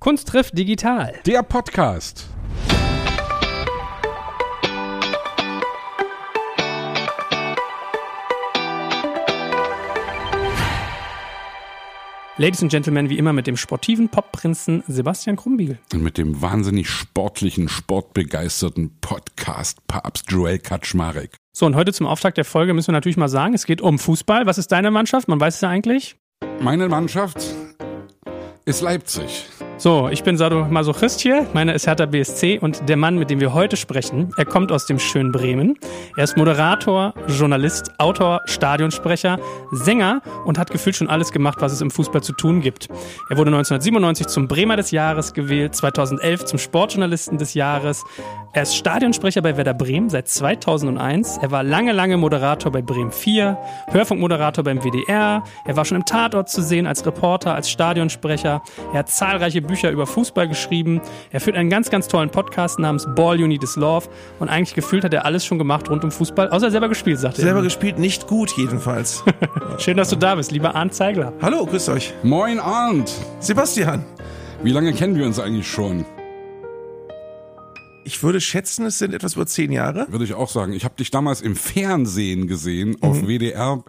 Kunst trifft digital. Der Podcast. Ladies and Gentlemen, wie immer mit dem sportiven Popprinzen Sebastian Krumbiegel. Und mit dem wahnsinnig sportlichen, sportbegeisterten Podcast-Papst Joel Kaczmarek. So, und heute zum Auftakt der Folge müssen wir natürlich mal sagen, es geht um Fußball. Was ist deine Mannschaft? Man weiß es ja eigentlich. Meine Mannschaft ist Leipzig. So, ich bin Sadomasochist hier, meiner ist Hertha BSC und der Mann, mit dem wir heute sprechen, er kommt aus dem schönen Bremen. Er ist Moderator, Journalist, Autor, Stadionsprecher, Sänger und hat gefühlt schon alles gemacht, was es im Fußball zu tun gibt. Er wurde 1997 zum Bremer des Jahres gewählt, 2011 zum Sportjournalisten des Jahres. Er ist Stadionsprecher bei Werder Bremen seit 2001. Er war lange, lange Moderator bei Bremen 4, Hörfunkmoderator beim WDR. Er war schon im Tatort zu sehen als Reporter, als Stadionsprecher. Er hat zahlreiche Bücher über Fußball geschrieben. Er führt einen ganz, ganz tollen Podcast namens Ball You Need Is Love. Und eigentlich gefühlt hat er alles schon gemacht rund um Fußball, außer selber gespielt, sagt er. Selber gespielt, nicht gut jedenfalls. Schön, dass du da bist, lieber Arndt Zeigler. Hallo, grüß euch. Moin Arndt. Sebastian. Wie lange kennen wir uns eigentlich schon? Ich würde schätzen, es sind etwas über zehn Jahre. Würde ich auch sagen. Ich habe dich damals im Fernsehen gesehen, auf WDR,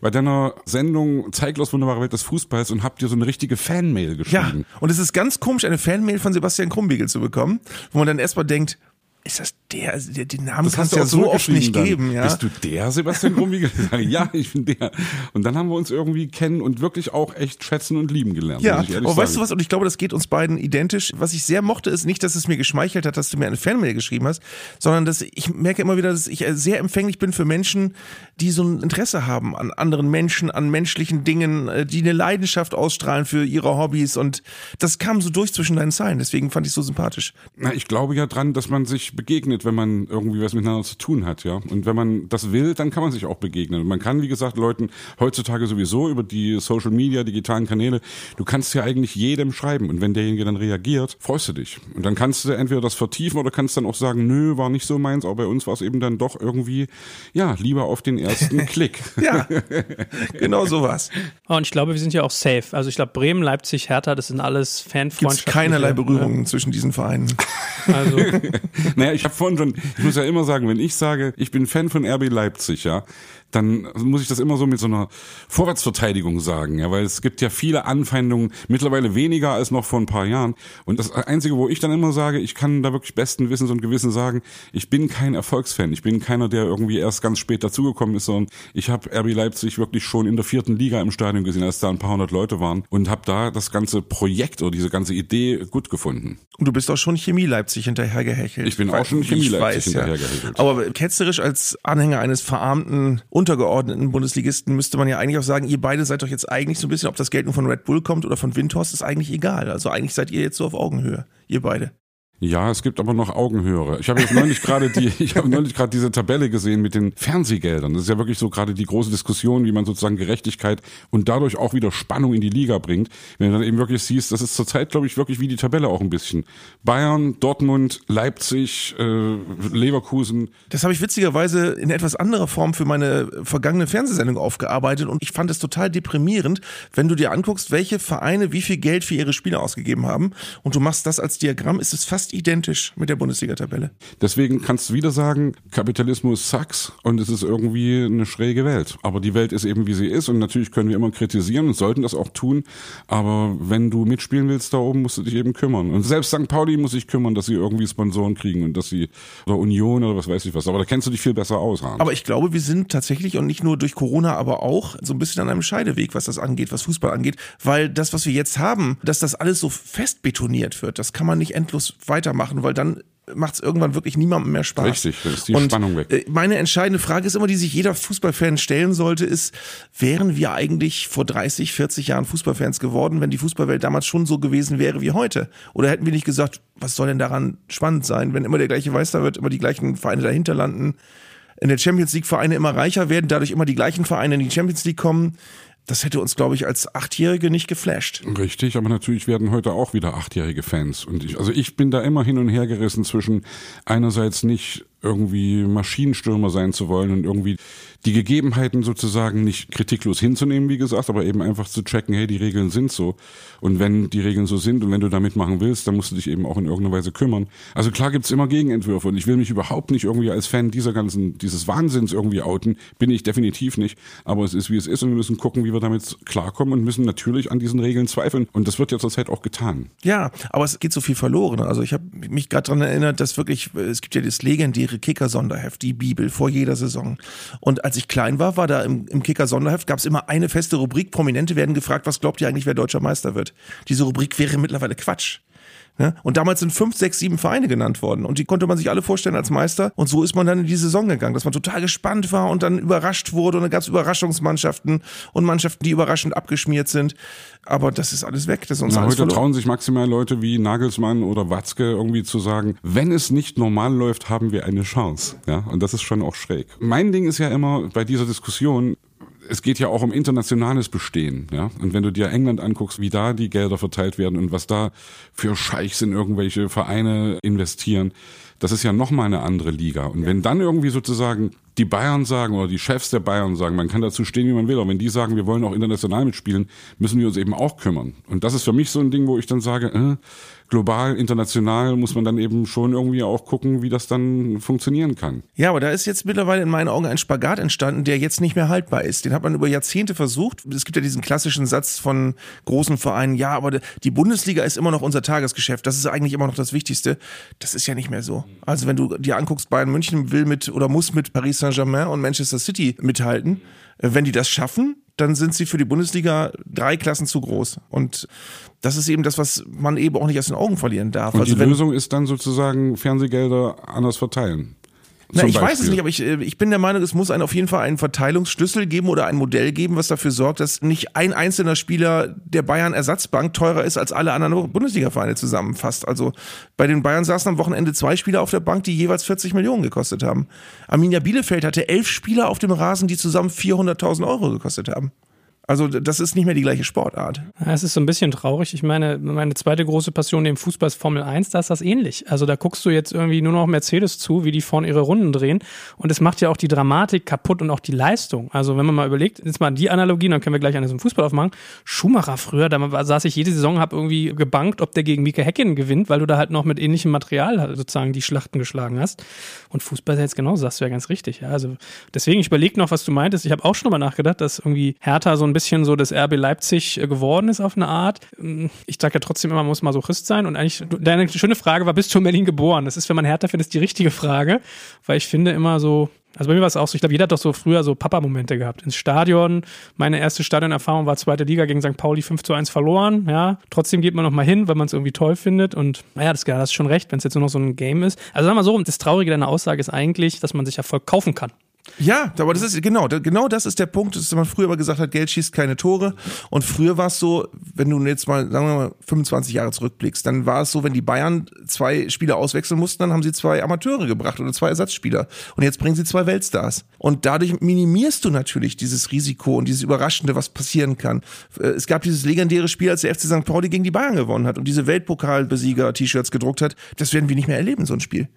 bei deiner Sendung Zeiglos wunderbare Welt des Fußballs und hab dir so eine richtige Fanmail Ja, geschrieben. und es ist ganz komisch, eine Fanmail von Sebastian Krumbiegel zu bekommen, wo man dann erstmal denkt, ist das der, Also den Namen kannst du ja so oft nicht dann. geben, ja. Bist du der Sebastian sage, ja, ich bin der. Und dann haben wir uns irgendwie kennen und wirklich auch echt schätzen und lieben gelernt. Ja, aber weißt du was? Und ich glaube, das geht uns beiden identisch. Was ich sehr mochte, ist nicht, dass es mir geschmeichelt hat, dass du mir eine Fanmail geschrieben hast, sondern dass ich merke immer wieder, dass ich sehr empfänglich bin für Menschen, die so ein Interesse haben an anderen Menschen, an menschlichen Dingen, äh, die eine Leidenschaft ausstrahlen für ihre Hobbys. Und das kam so durch zwischen deinen Zeilen. Deswegen fand ich so sympathisch. Na, ich glaube ja dran, dass man sich begegnet, wenn man irgendwie was miteinander zu tun hat, ja. Und wenn man das will, dann kann man sich auch begegnen. Und man kann, wie gesagt, Leuten heutzutage sowieso über die Social Media, digitalen Kanäle, du kannst ja eigentlich jedem schreiben. Und wenn derjenige dann reagiert, freust du dich. Und dann kannst du entweder das vertiefen oder kannst dann auch sagen, nö, war nicht so meins, aber bei uns war es eben dann doch irgendwie, ja, lieber auf den ersten Klick. Ja, genau so war's. Oh, und ich glaube, wir sind ja auch safe. Also ich glaube, Bremen, Leipzig, Hertha, das sind alles Gibt Fanfreundschaften. keinerlei Berührungen zwischen diesen Vereinen. Also, Naja, ich habe vorhin schon, ich muss ja immer sagen, wenn ich sage, ich bin Fan von RB Leipzig, ja, dann muss ich das immer so mit so einer Vorwärtsverteidigung sagen, ja, weil es gibt ja viele Anfeindungen, mittlerweile weniger als noch vor ein paar Jahren. Und das Einzige, wo ich dann immer sage, ich kann da wirklich besten Wissens und Gewissen sagen, ich bin kein Erfolgsfan. Ich bin keiner, der irgendwie erst ganz spät dazugekommen ist, sondern ich habe RB Leipzig wirklich schon in der vierten Liga im Stadion gesehen, als da ein paar hundert Leute waren und habe da das ganze Projekt oder diese ganze Idee gut gefunden. Und du bist auch schon Chemie Leipzig hinterhergehechelt. Ich bin auch schon Chemie Leipzig weiß, ja. hinterhergehechelt. Aber ketzerisch als Anhänger eines verarmten, untergeordneten Bundesligisten müsste man ja eigentlich auch sagen, ihr beide seid doch jetzt eigentlich so ein bisschen, ob das Geld nun von Red Bull kommt oder von Windhorst, ist eigentlich egal. Also eigentlich seid ihr jetzt so auf Augenhöhe, ihr beide. Ja, es gibt aber noch Augenhöhere. Ich habe jetzt neulich gerade die, ich habe neulich gerade diese Tabelle gesehen mit den Fernsehgeldern. Das ist ja wirklich so gerade die große Diskussion, wie man sozusagen Gerechtigkeit und dadurch auch wieder Spannung in die Liga bringt. Wenn du dann eben wirklich siehst, das ist zurzeit, glaube ich, wirklich wie die Tabelle auch ein bisschen. Bayern, Dortmund, Leipzig, äh, Leverkusen. Das habe ich witzigerweise in etwas anderer Form für meine vergangene Fernsehsendung aufgearbeitet und ich fand es total deprimierend, wenn du dir anguckst, welche Vereine wie viel Geld für ihre Spieler ausgegeben haben und du machst das als Diagramm, ist es fast identisch mit der Bundesliga-Tabelle. Deswegen kannst du wieder sagen, Kapitalismus sucks und es ist irgendwie eine schräge Welt. Aber die Welt ist eben wie sie ist und natürlich können wir immer kritisieren und sollten das auch tun. Aber wenn du mitspielen willst da oben, musst du dich eben kümmern. Und selbst St. Pauli muss sich kümmern, dass sie irgendwie Sponsoren kriegen und dass sie oder Union oder was weiß ich was. Aber da kennst du dich viel besser aus, Hans. Aber ich glaube, wir sind tatsächlich und nicht nur durch Corona, aber auch so ein bisschen an einem Scheideweg, was das angeht, was Fußball angeht, weil das, was wir jetzt haben, dass das alles so fest betoniert wird, das kann man nicht endlos weitermachen, weil dann macht es irgendwann wirklich niemandem mehr Spaß. Richtig, da ist die und Spannung weg. äh, Meine entscheidende Frage ist immer, die sich jeder Fußballfan stellen sollte, ist, wären wir eigentlich vor 30, 40 Jahren Fußballfans geworden, wenn die Fußballwelt damals schon so gewesen wäre wie heute? Oder hätten wir nicht gesagt, was soll denn daran spannend sein, wenn immer der gleiche Meister wird, immer die gleichen Vereine dahinter landen? in der Champions League Vereine immer reicher werden, dadurch immer die gleichen Vereine in die Champions League kommen. Das hätte uns, glaube ich, als Achtjährige nicht geflasht. Richtig, aber natürlich werden heute auch wieder achtjährige Fans. Und ich, also ich bin da immer hin und her gerissen zwischen einerseits nicht irgendwie Maschinenstürmer sein zu wollen und irgendwie die Gegebenheiten sozusagen nicht kritiklos hinzunehmen, wie gesagt, aber eben einfach zu checken, hey, die Regeln sind so. Und wenn die Regeln so sind und wenn du da mitmachen willst, dann musst du dich eben auch in irgendeiner Weise kümmern. Also klar gibt's immer Gegenentwürfe und ich will mich überhaupt nicht irgendwie als Fan dieser ganzen, dieses Wahnsinns irgendwie outen. Bin ich definitiv nicht. Aber es ist, wie es ist und wir müssen gucken, wie wir damit klarkommen und müssen natürlich an diesen Regeln zweifeln. Und das wird ja zurzeit auch getan. Ja, aber es geht so viel verloren. Also ich habe mich gerade daran erinnert, dass wirklich, es gibt ja das legendäre Kicker-Sonderheft, die Bibel, vor jeder Saison. Und als ich klein war, war da im, im Kicker-Sonderheft, gab es immer eine feste Rubrik. Prominente werden gefragt, was glaubt ihr eigentlich, wer deutscher Meister wird? Diese Rubrik wäre mittlerweile Quatsch. Ne? Und damals sind fünf, sechs, sieben Vereine genannt worden. Und die konnte man sich alle vorstellen als Meister. Und so ist man dann in die Saison gegangen, dass man total gespannt war und dann überrascht wurde. Und dann gab es Überraschungsmannschaften und Mannschaften, die überraschend abgeschmiert sind. Aber das ist alles weg. Das ist uns Na, alles heute verloren. trauen sich maximal Leute wie Nagelsmann oder Watzke irgendwie zu sagen, wenn es nicht normal läuft, haben wir eine Chance. Ja, und das ist schon auch schräg. Mein Ding ist ja immer bei dieser Diskussion, es geht ja auch um internationales Bestehen, ja. Und wenn du dir England anguckst, wie da die Gelder verteilt werden und was da für Scheichs in irgendwelche Vereine investieren, das ist ja nochmal eine andere Liga. Und wenn dann irgendwie sozusagen die Bayern sagen oder die Chefs der Bayern sagen, man kann dazu stehen, wie man will, aber wenn die sagen, wir wollen auch international mitspielen, müssen wir uns eben auch kümmern. Und das ist für mich so ein Ding, wo ich dann sage, äh, global, international muss man dann eben schon irgendwie auch gucken, wie das dann funktionieren kann. Ja, aber da ist jetzt mittlerweile in meinen Augen ein Spagat entstanden, der jetzt nicht mehr haltbar ist. Den hat man über Jahrzehnte versucht. Es gibt ja diesen klassischen Satz von großen Vereinen, ja, aber die Bundesliga ist immer noch unser Tagesgeschäft. Das ist eigentlich immer noch das Wichtigste. Das ist ja nicht mehr so. Also wenn du dir anguckst, Bayern München will mit oder muss mit Paris Saint-Germain und Manchester City mithalten. Äh, Wenn die das schaffen, dann sind sie für die Bundesliga drei Klassen zu groß. Und das ist eben das, was man eben auch nicht aus den Augen verlieren darf. Und also die Lösung ist dann sozusagen Fernsehgelder anders verteilen. Na, ich weiß es nicht, aber ich, äh, ich bin der Meinung, es muss einen auf jeden Fall einen Verteilungsschlüssel geben oder ein Modell geben, was dafür sorgt, dass nicht ein einzelner Spieler der Bayern Ersatzbank teurer ist als alle anderen Bundesliga-Vereine zusammenfasst. Also bei den Bayern saßen am Wochenende zwei Spieler auf der Bank, die jeweils 40 Millionen gekostet haben. Arminia Bielefeld hatte elf Spieler auf dem Rasen, die zusammen 400.000 Euro gekostet haben. Also das ist nicht mehr die gleiche Sportart. Es ist so ein bisschen traurig. Ich meine, meine zweite große Passion neben Fußball ist Formel 1, da ist das ähnlich. Also da guckst du jetzt irgendwie nur noch Mercedes zu, wie die vorne ihre Runden drehen. Und es macht ja auch die Dramatik kaputt und auch die Leistung. Also wenn man mal überlegt, jetzt mal die Analogie, dann können wir gleich an diesem Fußball aufmachen. Schumacher früher, da saß ich jede Saison, habe irgendwie gebankt, ob der gegen Mika Häkkinen gewinnt, weil du da halt noch mit ähnlichem Material halt sozusagen die Schlachten geschlagen hast. Und Fußball ist jetzt genauso, sagst du ja ganz richtig. Ja, also deswegen, ich überlege noch, was du meintest. Ich habe auch schon mal nachgedacht, dass irgendwie Hertha so ein bisschen so das RB Leipzig äh, geworden ist auf eine Art. Ich sage ja trotzdem immer, man muss Masochist sein. Und eigentlich, deine schöne Frage war, bist du in Berlin geboren? Das ist, wenn man Hertha findet, die richtige Frage. Weil ich finde immer so, also bei mir war es auch so, ich glaube, jeder hat doch so früher so Papa-Momente gehabt. Ins Stadion, meine erste Stadionerfahrung war zweite Liga gegen St. Pauli 5 zu 1 verloren, ja. Trotzdem geht man noch mal hin, weil man es irgendwie toll findet und naja, das, das ist schon recht, wenn es jetzt nur noch so ein Game ist. Also sag mal so, das Traurige deiner Aussage ist eigentlich, dass man sich Erfolg kaufen kann. Ja, aber das ist genau, genau das ist der Punkt, dass man früher immer gesagt hat, Geld schießt keine Tore. Und früher war es so, wenn du jetzt mal, sagen wir mal, 25 Jahre zurückblickst, dann war es so, wenn die Bayern zwei Spieler auswechseln mussten, dann haben sie zwei Amateure gebracht oder zwei Ersatzspieler. Und jetzt bringen sie zwei Weltstars. Und dadurch minimierst du natürlich dieses Risiko und dieses Überraschende, was passieren kann. Äh, Es gab dieses legendäre Spiel, als der FC St. Pauli gegen die Bayern gewonnen hat und diese Weltpokalbesieger-T-Shirts gedruckt hat. Das werden wir nicht mehr erleben, so ein Spiel.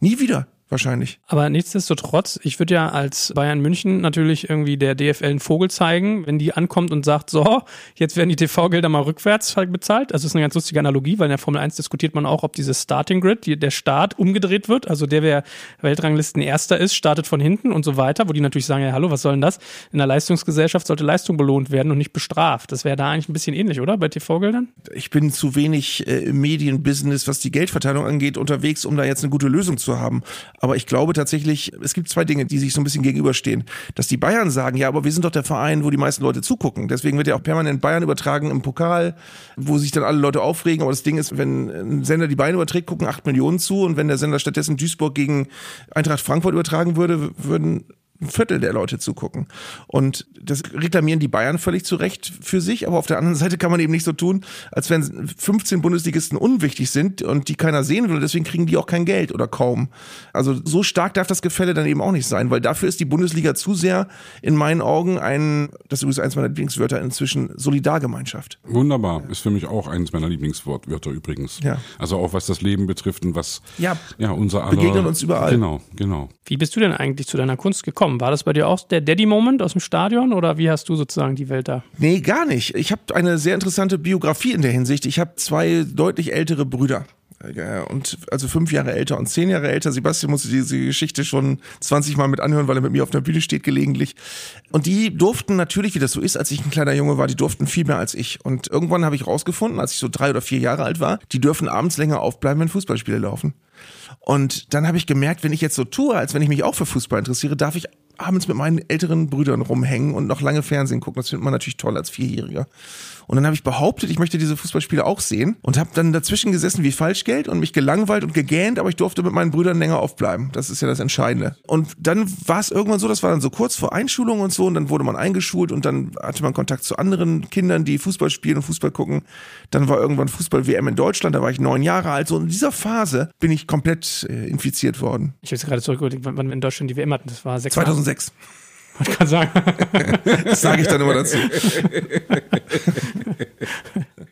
Nie wieder, wahrscheinlich. Aber nichtsdestotrotz, ich würde ja als Bayern München natürlich irgendwie der DFL einen Vogel zeigen, wenn die ankommt und sagt, so, jetzt werden die TV-Gelder mal rückwärts halt bezahlt. Also das ist eine ganz lustige Analogie, weil in der Formel 1 diskutiert man auch, ob dieses Starting Grid, die, der Start umgedreht wird. Also der, wer Weltranglisten Erster ist, startet von hinten und so weiter, wo die natürlich sagen, ja, hallo, was soll denn das? In der Leistungsgesellschaft sollte Leistung belohnt werden und nicht bestraft. Das wäre da eigentlich ein bisschen ähnlich, oder? Bei TV-Geldern? ich bin zu wenig äh, im Medienbusiness, was die Geldverteilung angeht, unterwegs, um da jetzt eine gute Lösung zu haben. Aber ich glaube tatsächlich, es gibt zwei Dinge, die sich so ein bisschen gegenüberstehen. Dass die Bayern sagen, ja, aber wir sind doch der Verein, wo die meisten Leute zugucken. Deswegen wird ja auch permanent Bayern übertragen im Pokal, wo sich dann alle Leute aufregen. Aber das Ding ist, wenn ein Sender die Bayern überträgt, gucken acht Millionen zu. Und wenn der Sender stattdessen Duisburg gegen Eintracht Frankfurt übertragen würde, würden ein Viertel der Leute zugucken. Und das reklamieren die Bayern völlig zu Recht für sich, aber auf der anderen Seite kann man eben nicht so tun, als wenn 15 Bundesligisten unwichtig sind und die keiner sehen will und deswegen kriegen die auch kein Geld oder kaum. Also so stark darf das Gefälle dann eben auch nicht sein, weil dafür ist die Bundesliga zu sehr in meinen Augen ein, das ist übrigens eins meiner Lieblingswörter inzwischen, Solidargemeinschaft. Wunderbar, ist für mich auch eines meiner Lieblingswörter übrigens. Ja. Also auch was das Leben betrifft und was Ja. ja unser aller, Begegnen uns überall. Genau, genau. Wie bist du denn eigentlich zu deiner Kunst gekommen? War das bei dir auch der Daddy-Moment aus dem Stadion oder wie hast du sozusagen die Welt da? Nee, gar nicht. Ich habe eine sehr interessante Biografie in der Hinsicht. Ich habe zwei deutlich ältere Brüder. Äh, Und also fünf Jahre älter und zehn Jahre älter. Sebastian musste diese Geschichte schon 20 Mal mit anhören, weil er mit mir auf der Bühne steht gelegentlich. Und die durften natürlich, wie das so ist, als ich ein kleiner Junge war, die durften viel mehr als ich. Und irgendwann habe ich rausgefunden, als ich so drei oder vier Jahre alt war, die dürfen abends länger aufbleiben, wenn Fußballspiele laufen. Und dann habe ich gemerkt, wenn ich jetzt so tue, als wenn ich mich auch für Fußball interessiere, darf ich abends mit meinen älteren Brüdern rumhängen und noch lange Fernsehen gucken. Das findet man natürlich toll als Vierjähriger. Und dann habe ich behauptet, ich möchte diese Fußballspiele auch sehen und habe dann dazwischen gesessen wie Falschgeld und mich gelangweilt und gegähnt, aber ich durfte mit meinen Brüdern länger aufbleiben. Das ist ja das Entscheidende. Und dann war es irgendwann so, das war dann so kurz vor Einschulung und so und dann wurde man eingeschult und dann hatte man Kontakt zu anderen Kindern, die Fußball spielen und Fußball gucken. Dann war irgendwann Fußball-WM in Deutschland, da war ich neun Jahre alt. So in dieser Phase bin ich komplett äh, infiziert worden. Ich habe jetzt gerade zurückgeholt, wann wir in Deutschland die WM hatten. Das war 6 2006. Ich kann sagen. Das sage ich dann immer dazu.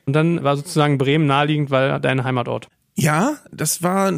Und dann war sozusagen Bremen naheliegend, weil dein Heimatort. Ja, das war,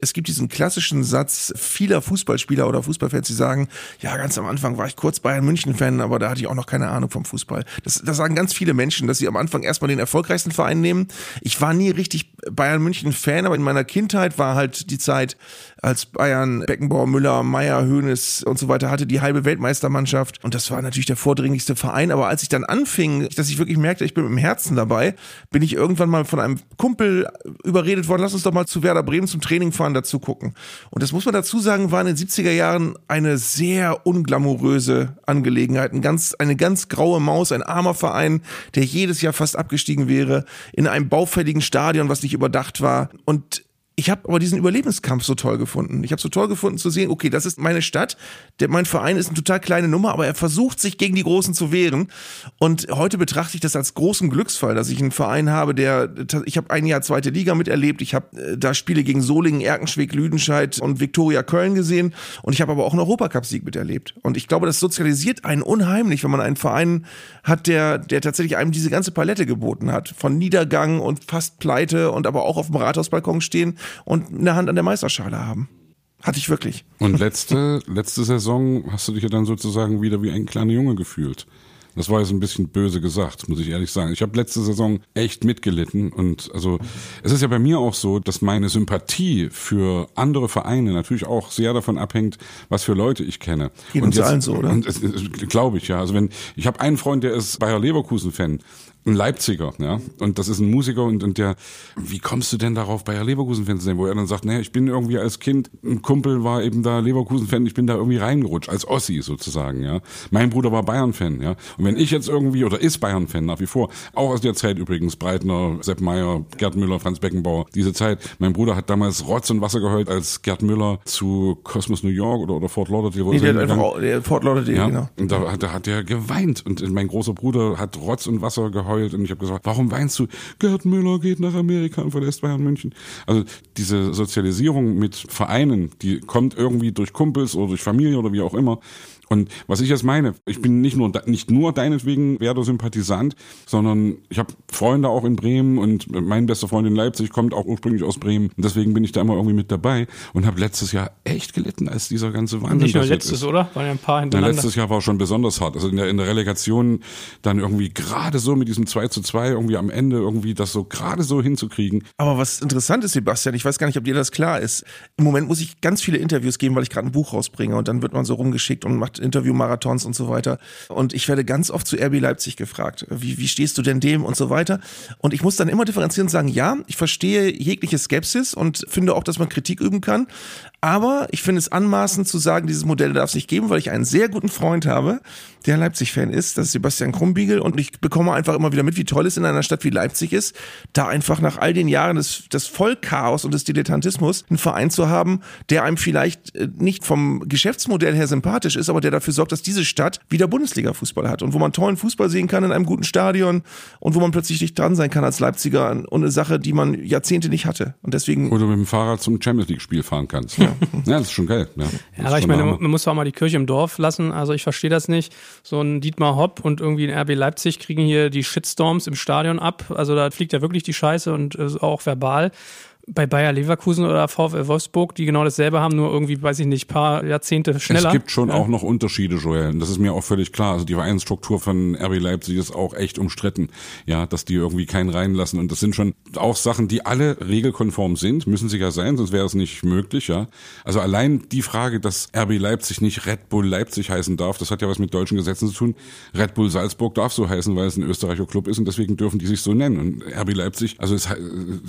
es gibt diesen klassischen Satz vieler Fußballspieler oder Fußballfans, die sagen, ja, ganz am Anfang war ich kurz Bayern München-Fan, aber da hatte ich auch noch keine Ahnung vom Fußball. Das, das sagen ganz viele Menschen, dass sie am Anfang erstmal den erfolgreichsten Verein nehmen. Ich war nie richtig Bayern München-Fan, aber in meiner Kindheit war halt die Zeit, als Bayern Beckenbauer, Müller, Meier, Hoeneß und so weiter hatte, die halbe Weltmeistermannschaft. Und das war natürlich der vordringlichste Verein. Aber als ich dann anfing, dass ich wirklich merkte, ich bin mit dem Herzen dabei, bin ich irgendwann mal von einem Kumpel überredet worden, lass uns doch mal zu Werder Bremen zum Training fahren, dazu gucken. Und das muss man dazu sagen, war in den 70er Jahren eine sehr unglamouröse Angelegenheit. Ein ganz, eine ganz graue Maus, ein armer Verein, der jedes Jahr fast abgestiegen wäre, in einem baufälligen Stadion, was nicht überdacht war. Und ich habe aber diesen Überlebenskampf so toll gefunden. Ich habe so toll gefunden zu sehen, okay, das ist meine Stadt, der, mein Verein ist eine total kleine Nummer, aber er versucht sich gegen die Großen zu wehren. Und heute betrachte ich das als großen Glücksfall, dass ich einen Verein habe, der, ich habe ein Jahr zweite Liga miterlebt, ich habe äh, da Spiele gegen Solingen, Erkenschwick, Lüdenscheid und Viktoria Köln gesehen und ich habe aber auch einen Europacup-Sieg miterlebt. Und ich glaube, das sozialisiert einen unheimlich, wenn man einen Verein hat, der, der tatsächlich einem diese ganze Palette geboten hat. Von Niedergang und fast Pleite und aber auch auf dem Rathausbalkon stehen und eine Hand an der Meisterschale haben. Hatte ich wirklich. Und letzte, letzte Saison hast du dich ja dann sozusagen wieder wie ein kleiner Junge gefühlt. Das war jetzt ein bisschen böse gesagt, muss ich ehrlich sagen. Ich habe letzte Saison echt mitgelitten und also es ist ja bei mir auch so, dass meine Sympathie für andere Vereine natürlich auch sehr davon abhängt, was für Leute ich kenne. Geht und uns allen so, oder? Glaube ich ja. Also wenn ich habe einen Freund, der ist Bayer Leverkusen Fan, ein Leipziger, ja, und das ist ein Musiker und, und der, wie kommst du denn darauf, Bayer Leverkusen-Fan zu sein, wo er dann sagt, naja, ich bin irgendwie als Kind, ein Kumpel war eben da Leverkusen-Fan, ich bin da irgendwie reingerutscht, als Ossi sozusagen, ja. Mein Bruder war Bayern-Fan, ja. Und wenn ich jetzt irgendwie, oder ist Bayern-Fan nach wie vor, auch aus der Zeit übrigens, Breitner, Sepp Meyer, Gerd Müller, Franz Beckenbauer, diese Zeit, mein Bruder hat damals Rotz und Wasser geheult, als Gerd Müller zu Cosmos New York oder, oder Fort Lauderdale, wo Nee, der er der Fort Lauderdale, Ja, genau. und da, da hat er geweint. Und mein großer Bruder hat Rotz und Wasser geheult. Und ich habe gesagt, warum weinst du? Gerd Müller geht nach Amerika und verlässt Bayern München. Also diese Sozialisierung mit Vereinen, die kommt irgendwie durch Kumpels oder durch Familie oder wie auch immer. Und was ich jetzt meine, ich bin nicht nur nicht nur deinetwegen Werder-Sympathisant, sondern ich habe Freunde auch in Bremen und mein bester Freund in Leipzig kommt auch ursprünglich aus Bremen. Und deswegen bin ich da immer irgendwie mit dabei und habe letztes Jahr echt gelitten, als dieser ganze Wahnsinn Nicht nur letztes, ist. oder? Waren ja ein paar Ja, hintereinander. letztes Jahr war schon besonders hart. Also in der, in der Relegation dann irgendwie gerade so mit diesem 2 zu 2 irgendwie am Ende irgendwie das so gerade so hinzukriegen. Aber was interessant ist, Sebastian, ich weiß gar nicht, ob dir das klar ist. Im Moment muss ich ganz viele Interviews geben, weil ich gerade ein Buch rausbringe und dann wird man so rumgeschickt und macht Interviewmarathons und so weiter. Und ich werde ganz oft zu RB Leipzig gefragt, wie, wie stehst du denn dem und so weiter. Und ich muss dann immer differenzieren und sagen, ja, ich verstehe jegliche Skepsis und finde auch, dass man Kritik üben kann. Aber ich finde es anmaßend zu sagen, dieses Modell darf es nicht geben, weil ich einen sehr guten Freund habe, der Leipzig-Fan ist, das ist Sebastian Krumbiegel und ich bekomme einfach immer wieder mit, wie toll es in einer Stadt wie Leipzig ist, da einfach nach all den Jahren des, des Vollchaos und des Dilettantismus einen Verein zu haben, der einem vielleicht äh, nicht vom Geschäftsmodell her sympathisch ist, aber der dafür sorgt, dass diese Stadt wieder Bundesliga-Fußball hat und wo man tollen Fußball sehen kann in einem guten Stadion und wo man plötzlich dicht dran sein kann als Leipziger und eine Sache, die man Jahrzehnte nicht hatte. Und deswegen. Oder mit dem Fahrrad zum Champions League-Spiel fahren kannst. Ja. ja, das ist schon geil. Ja, ja aber ich meine, man muss auch mal die Kirche im Dorf lassen. Also ich verstehe das nicht. So ein Dietmar Hopp und irgendwie ein RB Leipzig kriegen hier die Shitstorms im Stadion ab. Also da fliegt ja wirklich die Scheiße und auch verbal bei Bayer Leverkusen oder VfL Wolfsburg, die genau dasselbe haben, nur irgendwie, weiß ich nicht, paar Jahrzehnte schneller. Es gibt schon ja. auch noch Unterschiede, Joel. Das ist mir auch völlig klar. Also die Vereinsstruktur von RB Leipzig ist auch echt umstritten. Ja, dass die irgendwie keinen reinlassen. Und das sind schon auch Sachen, die alle regelkonform sind, müssen sie ja sein, sonst wäre es nicht möglich, ja. Also allein die Frage, dass RB Leipzig nicht Red Bull Leipzig heißen darf, das hat ja was mit deutschen Gesetzen zu tun. Red Bull Salzburg darf so heißen, weil es ein Österreicher Club ist und deswegen dürfen die sich so nennen. Und RB Leipzig, also es,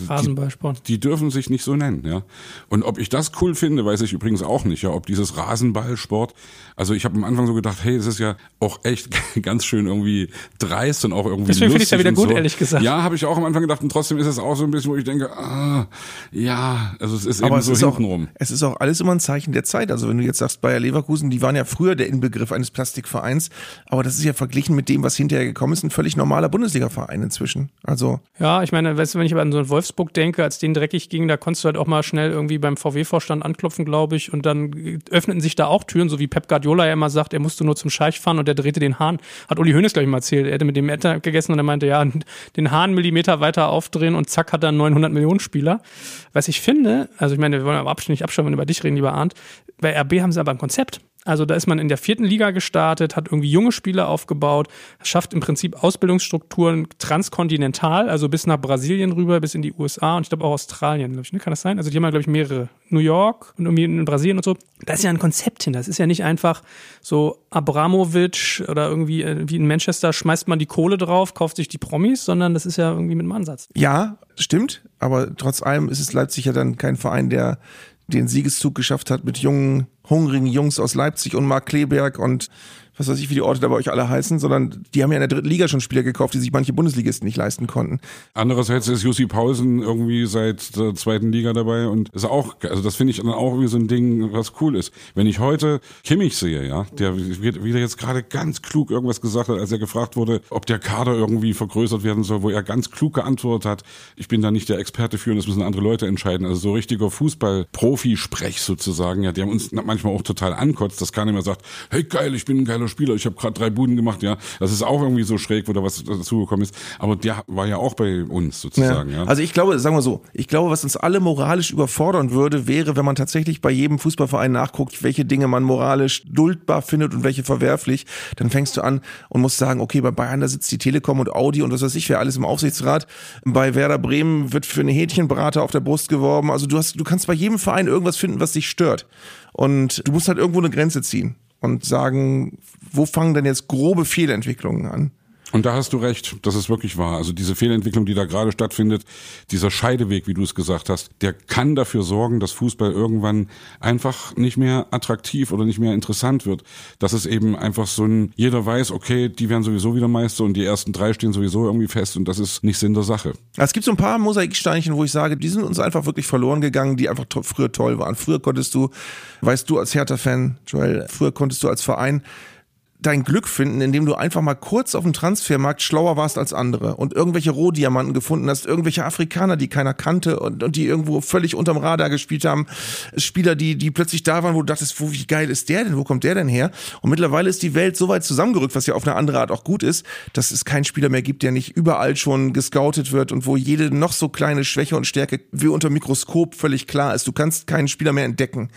Phasenballsport. Die, die dürfen sich nicht so nennen, ja. Und ob ich das cool finde, weiß ich übrigens auch nicht, ja. Ob dieses Rasenballsport, also ich habe am Anfang so gedacht, hey, es ist ja auch echt ganz schön irgendwie dreist und auch irgendwie Deswegen finde ich es ja wieder gut, so. ehrlich gesagt. Ja, habe ich auch am Anfang gedacht und trotzdem ist es auch so ein bisschen, wo ich denke, ah, ja, also es ist Aber eben es so ist hintenrum. Auch, es ist auch alles immer ein Zeichen der Zeit. Also wenn du jetzt sagst, Bayer Leverkusen, die waren ja früher der Inbegriff eines Plastikvereins, aber das ist ja verglichen mit dem, was hinterher gekommen ist, ein völlig normaler Bundesliga-Verein inzwischen. Also ja, ich meine, weißt du, wenn ich aber an so einen Wolfsburg denke, als den dreckig ging, da konntest du halt auch mal schnell irgendwie beim VW-Vorstand anklopfen, glaube ich, und dann öffneten sich da auch Türen, so wie Pep Guardiola ja immer sagt, er musste nur zum Scheich fahren und der drehte den Hahn. Hat Uli Hoeneß, glaube ich, mal erzählt. Er hätte mit dem Etter gegessen und er meinte, ja, den Hahn Millimeter weiter aufdrehen und zack hat er einen 900 Millionen Spieler. Was ich finde, also ich meine, wir wollen aber nicht abschauen, wenn wir über dich reden, lieber Arndt, bei RB haben sie aber ein Konzept. Also da ist man in der vierten Liga gestartet, hat irgendwie junge Spieler aufgebaut, schafft im Prinzip Ausbildungsstrukturen transkontinental, also bis nach Brasilien rüber, bis in die USA und ich glaube auch Australien, glaube ich, ne? kann das sein? Also die haben ja, glaube ich, mehrere. New York und irgendwie in Brasilien und so. Da ist ja ein Konzept hin. Das ist ja nicht einfach so Abramovic oder irgendwie äh, wie in Manchester schmeißt man die Kohle drauf, kauft sich die Promis, sondern das ist ja irgendwie mit einem Ansatz. Ja, stimmt. Aber trotz allem ist es Leipzig ja dann kein Verein, der den Siegeszug geschafft hat mit jungen, hungrigen Jungs aus Leipzig und Mark Kleberg und was weiß ich, wie die Orte da bei euch alle heißen, sondern die haben ja in der dritten Liga schon Spieler gekauft, die sich manche Bundesligisten nicht leisten konnten. Andererseits ist Jussi Paulsen irgendwie seit der zweiten Liga dabei und ist auch, also das finde ich dann auch wie so ein Ding, was cool ist. Wenn ich heute Kimmich sehe, ja, der wieder jetzt gerade ganz klug irgendwas gesagt hat, als er gefragt wurde, ob der Kader irgendwie vergrößert werden soll, wo er ganz klug geantwortet hat, ich bin da nicht der Experte für und das müssen andere Leute entscheiden. Also so richtiger Fußball-Profi-Sprech sozusagen, ja, der uns manchmal auch total ankotzt, dass keiner mehr sagt, hey geil, ich bin ein geiler Spieler, ich habe gerade drei Buden gemacht, ja. Das ist auch irgendwie so schräg, wo da was dazugekommen ist. Aber der war ja auch bei uns sozusagen, ja. ja. Also ich glaube, sagen wir so, ich glaube, was uns alle moralisch überfordern würde, wäre, wenn man tatsächlich bei jedem Fußballverein nachguckt, welche Dinge man moralisch duldbar findet und welche verwerflich. Dann fängst du an und musst sagen, okay, bei Bayern, da sitzt die Telekom und Audi und was weiß ich, wer alles im Aufsichtsrat. Bei Werder Bremen wird für eine Hähnchenbrater auf der Brust geworben. Also du hast, du kannst bei jedem Verein irgendwas finden, was dich stört. Und du musst halt irgendwo eine Grenze ziehen und sagen, wo fangen denn jetzt grobe Fehlentwicklungen an? Und da hast du recht, das ist wirklich wahr. Also diese Fehlentwicklung, die da gerade stattfindet, dieser Scheideweg, wie du es gesagt hast, der kann dafür sorgen, dass Fußball irgendwann einfach nicht mehr attraktiv oder nicht mehr interessant wird. Dass es eben einfach so ein, jeder weiß, okay, die werden sowieso wieder Meister und die ersten drei stehen sowieso irgendwie fest und das ist nicht Sinn der Sache. Es gibt so ein paar Mosaiksteinchen, wo ich sage, die sind uns einfach wirklich verloren gegangen, die einfach früher toll waren. Früher konntest du, weißt du als Hertha-Fan, Joel, früher konntest du als Verein dein Glück finden, indem du einfach mal kurz auf dem Transfermarkt schlauer warst als andere und irgendwelche Rohdiamanten gefunden hast, irgendwelche Afrikaner, die keiner kannte und, und die irgendwo völlig unterm Radar gespielt haben, Spieler, die, die plötzlich da waren, wo du dachtest, wo, wie geil ist der denn, wo kommt der denn her? Und mittlerweile ist die Welt so weit zusammengerückt, was ja auf eine andere Art auch gut ist, dass es keinen Spieler mehr gibt, der nicht überall schon gescoutet wird und wo jede noch so kleine Schwäche und Stärke wie unter Mikroskop völlig klar ist. Du kannst keinen Spieler mehr entdecken.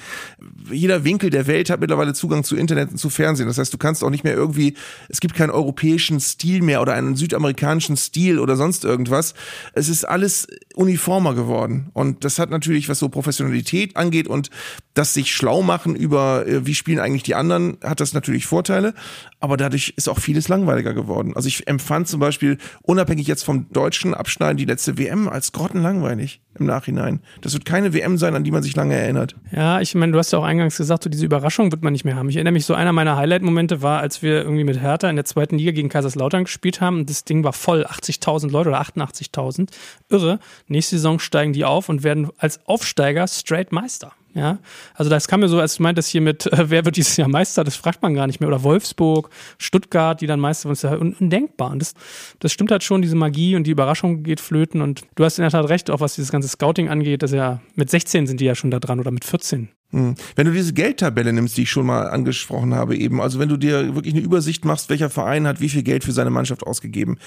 Jeder Winkel der Welt hat mittlerweile Zugang zu Internet und zu Fernsehen. Das heißt, du kannst auch nicht mehr irgendwie, es gibt keinen europäischen Stil mehr oder einen südamerikanischen Stil oder sonst irgendwas. Es ist alles uniformer geworden. Und das hat natürlich, was so Professionalität angeht und das sich schlau machen über, äh, wie spielen eigentlich die anderen, hat das natürlich Vorteile, aber dadurch ist auch vieles langweiliger geworden. Also ich empfand zum Beispiel, unabhängig jetzt vom deutschen Abschneiden, die letzte WM als grottenlangweilig im Nachhinein. Das wird keine WM sein, an die man sich lange erinnert. Ja, ich meine, du hast ja auch eingangs gesagt, so diese Überraschung wird man nicht mehr haben. Ich erinnere mich, so einer meiner Highlight-Momente war, als wir irgendwie mit Hertha in der zweiten Liga gegen Kaiserslautern gespielt haben. Das Ding war voll, 80.000 Leute oder 88.000. Irre. Nächste Saison steigen die auf und werden als Aufsteiger straight Meister. Ja, also das kam mir so, als du meintest hier mit, äh, wer wird dieses Jahr Meister, das fragt man gar nicht mehr. Oder Wolfsburg, Stuttgart, die dann Meister ist ja undenkbar. Und das, das stimmt halt schon, diese Magie und die Überraschung geht flöten. Und du hast in der Tat recht, auch was dieses ganze Scouting angeht, dass ja mit 16 sind die ja schon da dran oder mit 14. Hm. Wenn du diese Geldtabelle nimmst, die ich schon mal angesprochen habe, eben, also wenn du dir wirklich eine Übersicht machst, welcher Verein hat wie viel Geld für seine Mannschaft ausgegeben,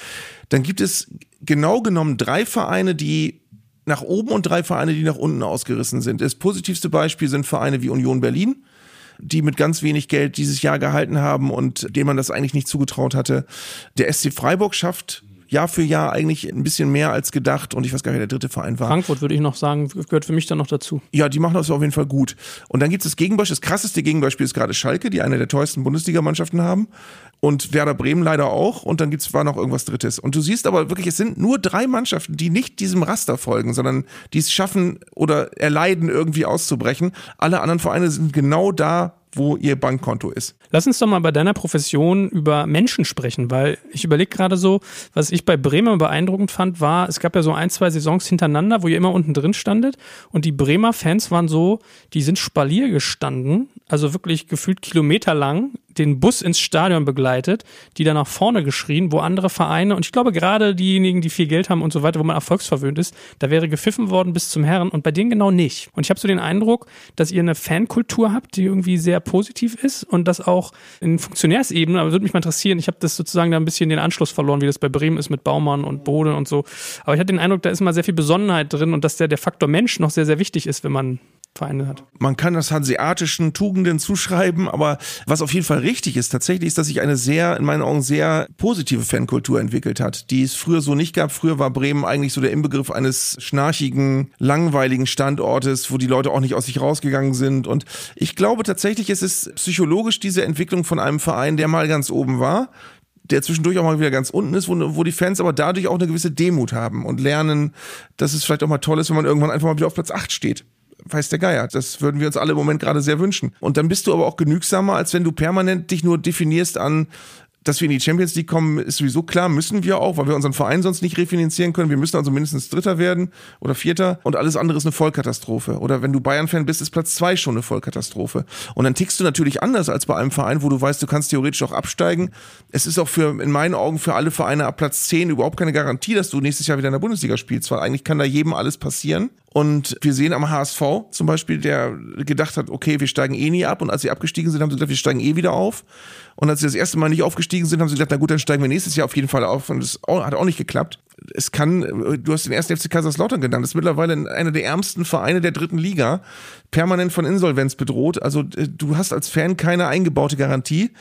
dann gibt es genau genommen drei Vereine, die nach oben und drei Vereine, die nach unten ausgerissen sind. Das positivste Beispiel sind Vereine wie Union Berlin, die mit ganz wenig Geld dieses Jahr gehalten haben und dem man das eigentlich nicht zugetraut hatte. Der SC Freiburg schafft Jahr für Jahr eigentlich ein bisschen mehr als gedacht und ich weiß gar nicht, wer der dritte Verein war. Frankfurt würde ich noch sagen, gehört für mich dann noch dazu. Ja, die machen das auf jeden Fall gut. Und dann gibt es das Gegenbeispiel, das krasseste Gegenbeispiel ist gerade Schalke, die eine der teuersten Bundesligamannschaften haben und Werder Bremen leider auch und dann gibt's war noch irgendwas drittes. Und du siehst aber wirklich, es sind nur drei Mannschaften, die nicht diesem Raster folgen, sondern die es schaffen oder erleiden, irgendwie auszubrechen. Alle anderen Vereine sind genau da, wo ihr Bankkonto ist. Lass uns doch mal bei deiner Profession über Menschen sprechen, weil ich überlege gerade so, was ich bei Bremer beeindruckend fand, war, es gab ja so ein, zwei Saisons hintereinander, wo ihr immer unten drin standet und die Bremer Fans waren so, die sind spalier gestanden, also wirklich gefühlt kilometerlang den Bus ins Stadion begleitet, die da nach vorne geschrien, wo andere Vereine, und ich glaube gerade diejenigen, die viel Geld haben und so weiter, wo man erfolgsverwöhnt ist, da wäre gepfiffen worden bis zum Herren und bei denen genau nicht. Und ich habe so den Eindruck, dass ihr eine Fankultur habt, die irgendwie sehr positiv ist und das auch in Funktionärsebene, aber würde mich mal interessieren, ich habe das sozusagen da ein bisschen den Anschluss verloren, wie das bei Bremen ist mit Baumann und Bode und so. Aber ich hatte den Eindruck, da ist mal sehr viel Besonnenheit drin und dass der, der Faktor Mensch noch sehr, sehr wichtig ist, wenn man Vereine hat. Man kann das hanseatischen Tugenden zuschreiben, aber was auf jeden Fall richtig ist, tatsächlich ist, dass sich eine sehr, in meinen Augen sehr positive Fankultur entwickelt hat, die es früher so nicht gab. Früher war Bremen eigentlich so der Inbegriff eines schnarchigen, langweiligen Standortes, wo die Leute auch nicht aus sich rausgegangen sind. Und ich glaube tatsächlich, es ist psychologisch diese Entwicklung von einem Verein, der mal ganz oben war, der zwischendurch auch mal wieder ganz unten ist, wo, wo die Fans aber dadurch auch eine gewisse Demut haben und lernen, dass es vielleicht auch mal toll ist, wenn man irgendwann einfach mal wieder auf Platz 8 steht weiß der Geier. Das würden wir uns alle im Moment gerade sehr wünschen. Und dann bist du aber auch genügsamer, als wenn du permanent dich nur definierst an dass wir in die Champions League kommen, ist sowieso klar, müssen wir auch, weil wir unseren Verein sonst nicht refinanzieren können. Wir müssen also mindestens Dritter werden oder Vierter und alles andere ist eine Vollkatastrophe. Oder wenn du Bayern-Fan bist, ist Platz zwei schon eine Vollkatastrophe. Und dann tickst du natürlich anders als bei einem Verein, wo du weißt, du kannst theoretisch auch absteigen. Es ist auch für, in meinen Augen, für alle Vereine ab Platz zehn überhaupt keine Garantie, dass du nächstes Jahr wieder in der Bundesliga spielst, weil eigentlich kann da jedem alles passieren. Und wir sehen am HSV zum Beispiel, der gedacht hat, okay, wir steigen eh nie ab. Und als sie abgestiegen sind, haben sie gesagt, wir steigen eh wieder auf. Und als sie das erste Mal nicht aufgestiegen sind, haben sie gesagt, na gut, dann steigen wir nächstes Jahr auf jeden Fall auf. Und das hat auch nicht geklappt. Es kann, du hast den ersten FC Kaiserslautern genannt, das ist mittlerweile einer der ärmsten Vereine der dritten Liga, permanent von Insolvenz bedroht. Also äh, du hast als Fan keine eingebaute Garantie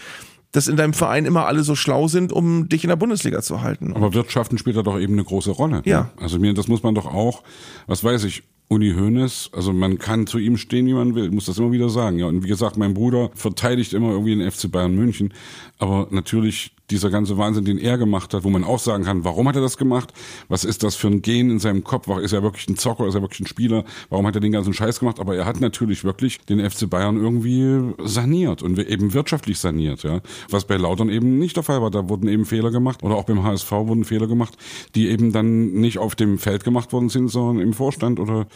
dass in deinem Verein immer alle so schlau sind, um dich in der Bundesliga zu halten. Aber Wirtschaften spielt da doch eben eine große Rolle. Ja. Ne? Also mir, das muss man doch auch, was weiß ich, Uni Hoeneß, also man kann zu ihm stehen, wie man will, muss das immer wieder sagen. Ja, und wie gesagt, mein Bruder verteidigt immer irgendwie den FC Bayern München, aber natürlich dieser ganze Wahnsinn, den er gemacht hat, wo man auch sagen kann, warum hat er das gemacht? Was ist das für ein Gen in seinem Kopf? Ist er wirklich ein Zocker? Ist er wirklich ein Spieler? Warum hat er den ganzen Scheiß gemacht? Aber er hat natürlich wirklich den FC Bayern irgendwie saniert und eben wirtschaftlich saniert, ja. Was bei Lautern eben nicht der Fall war. Da wurden eben Fehler gemacht oder auch beim HSV wurden Fehler gemacht, die eben dann nicht auf dem Feld gemacht worden sind, sondern im Vorstand oder,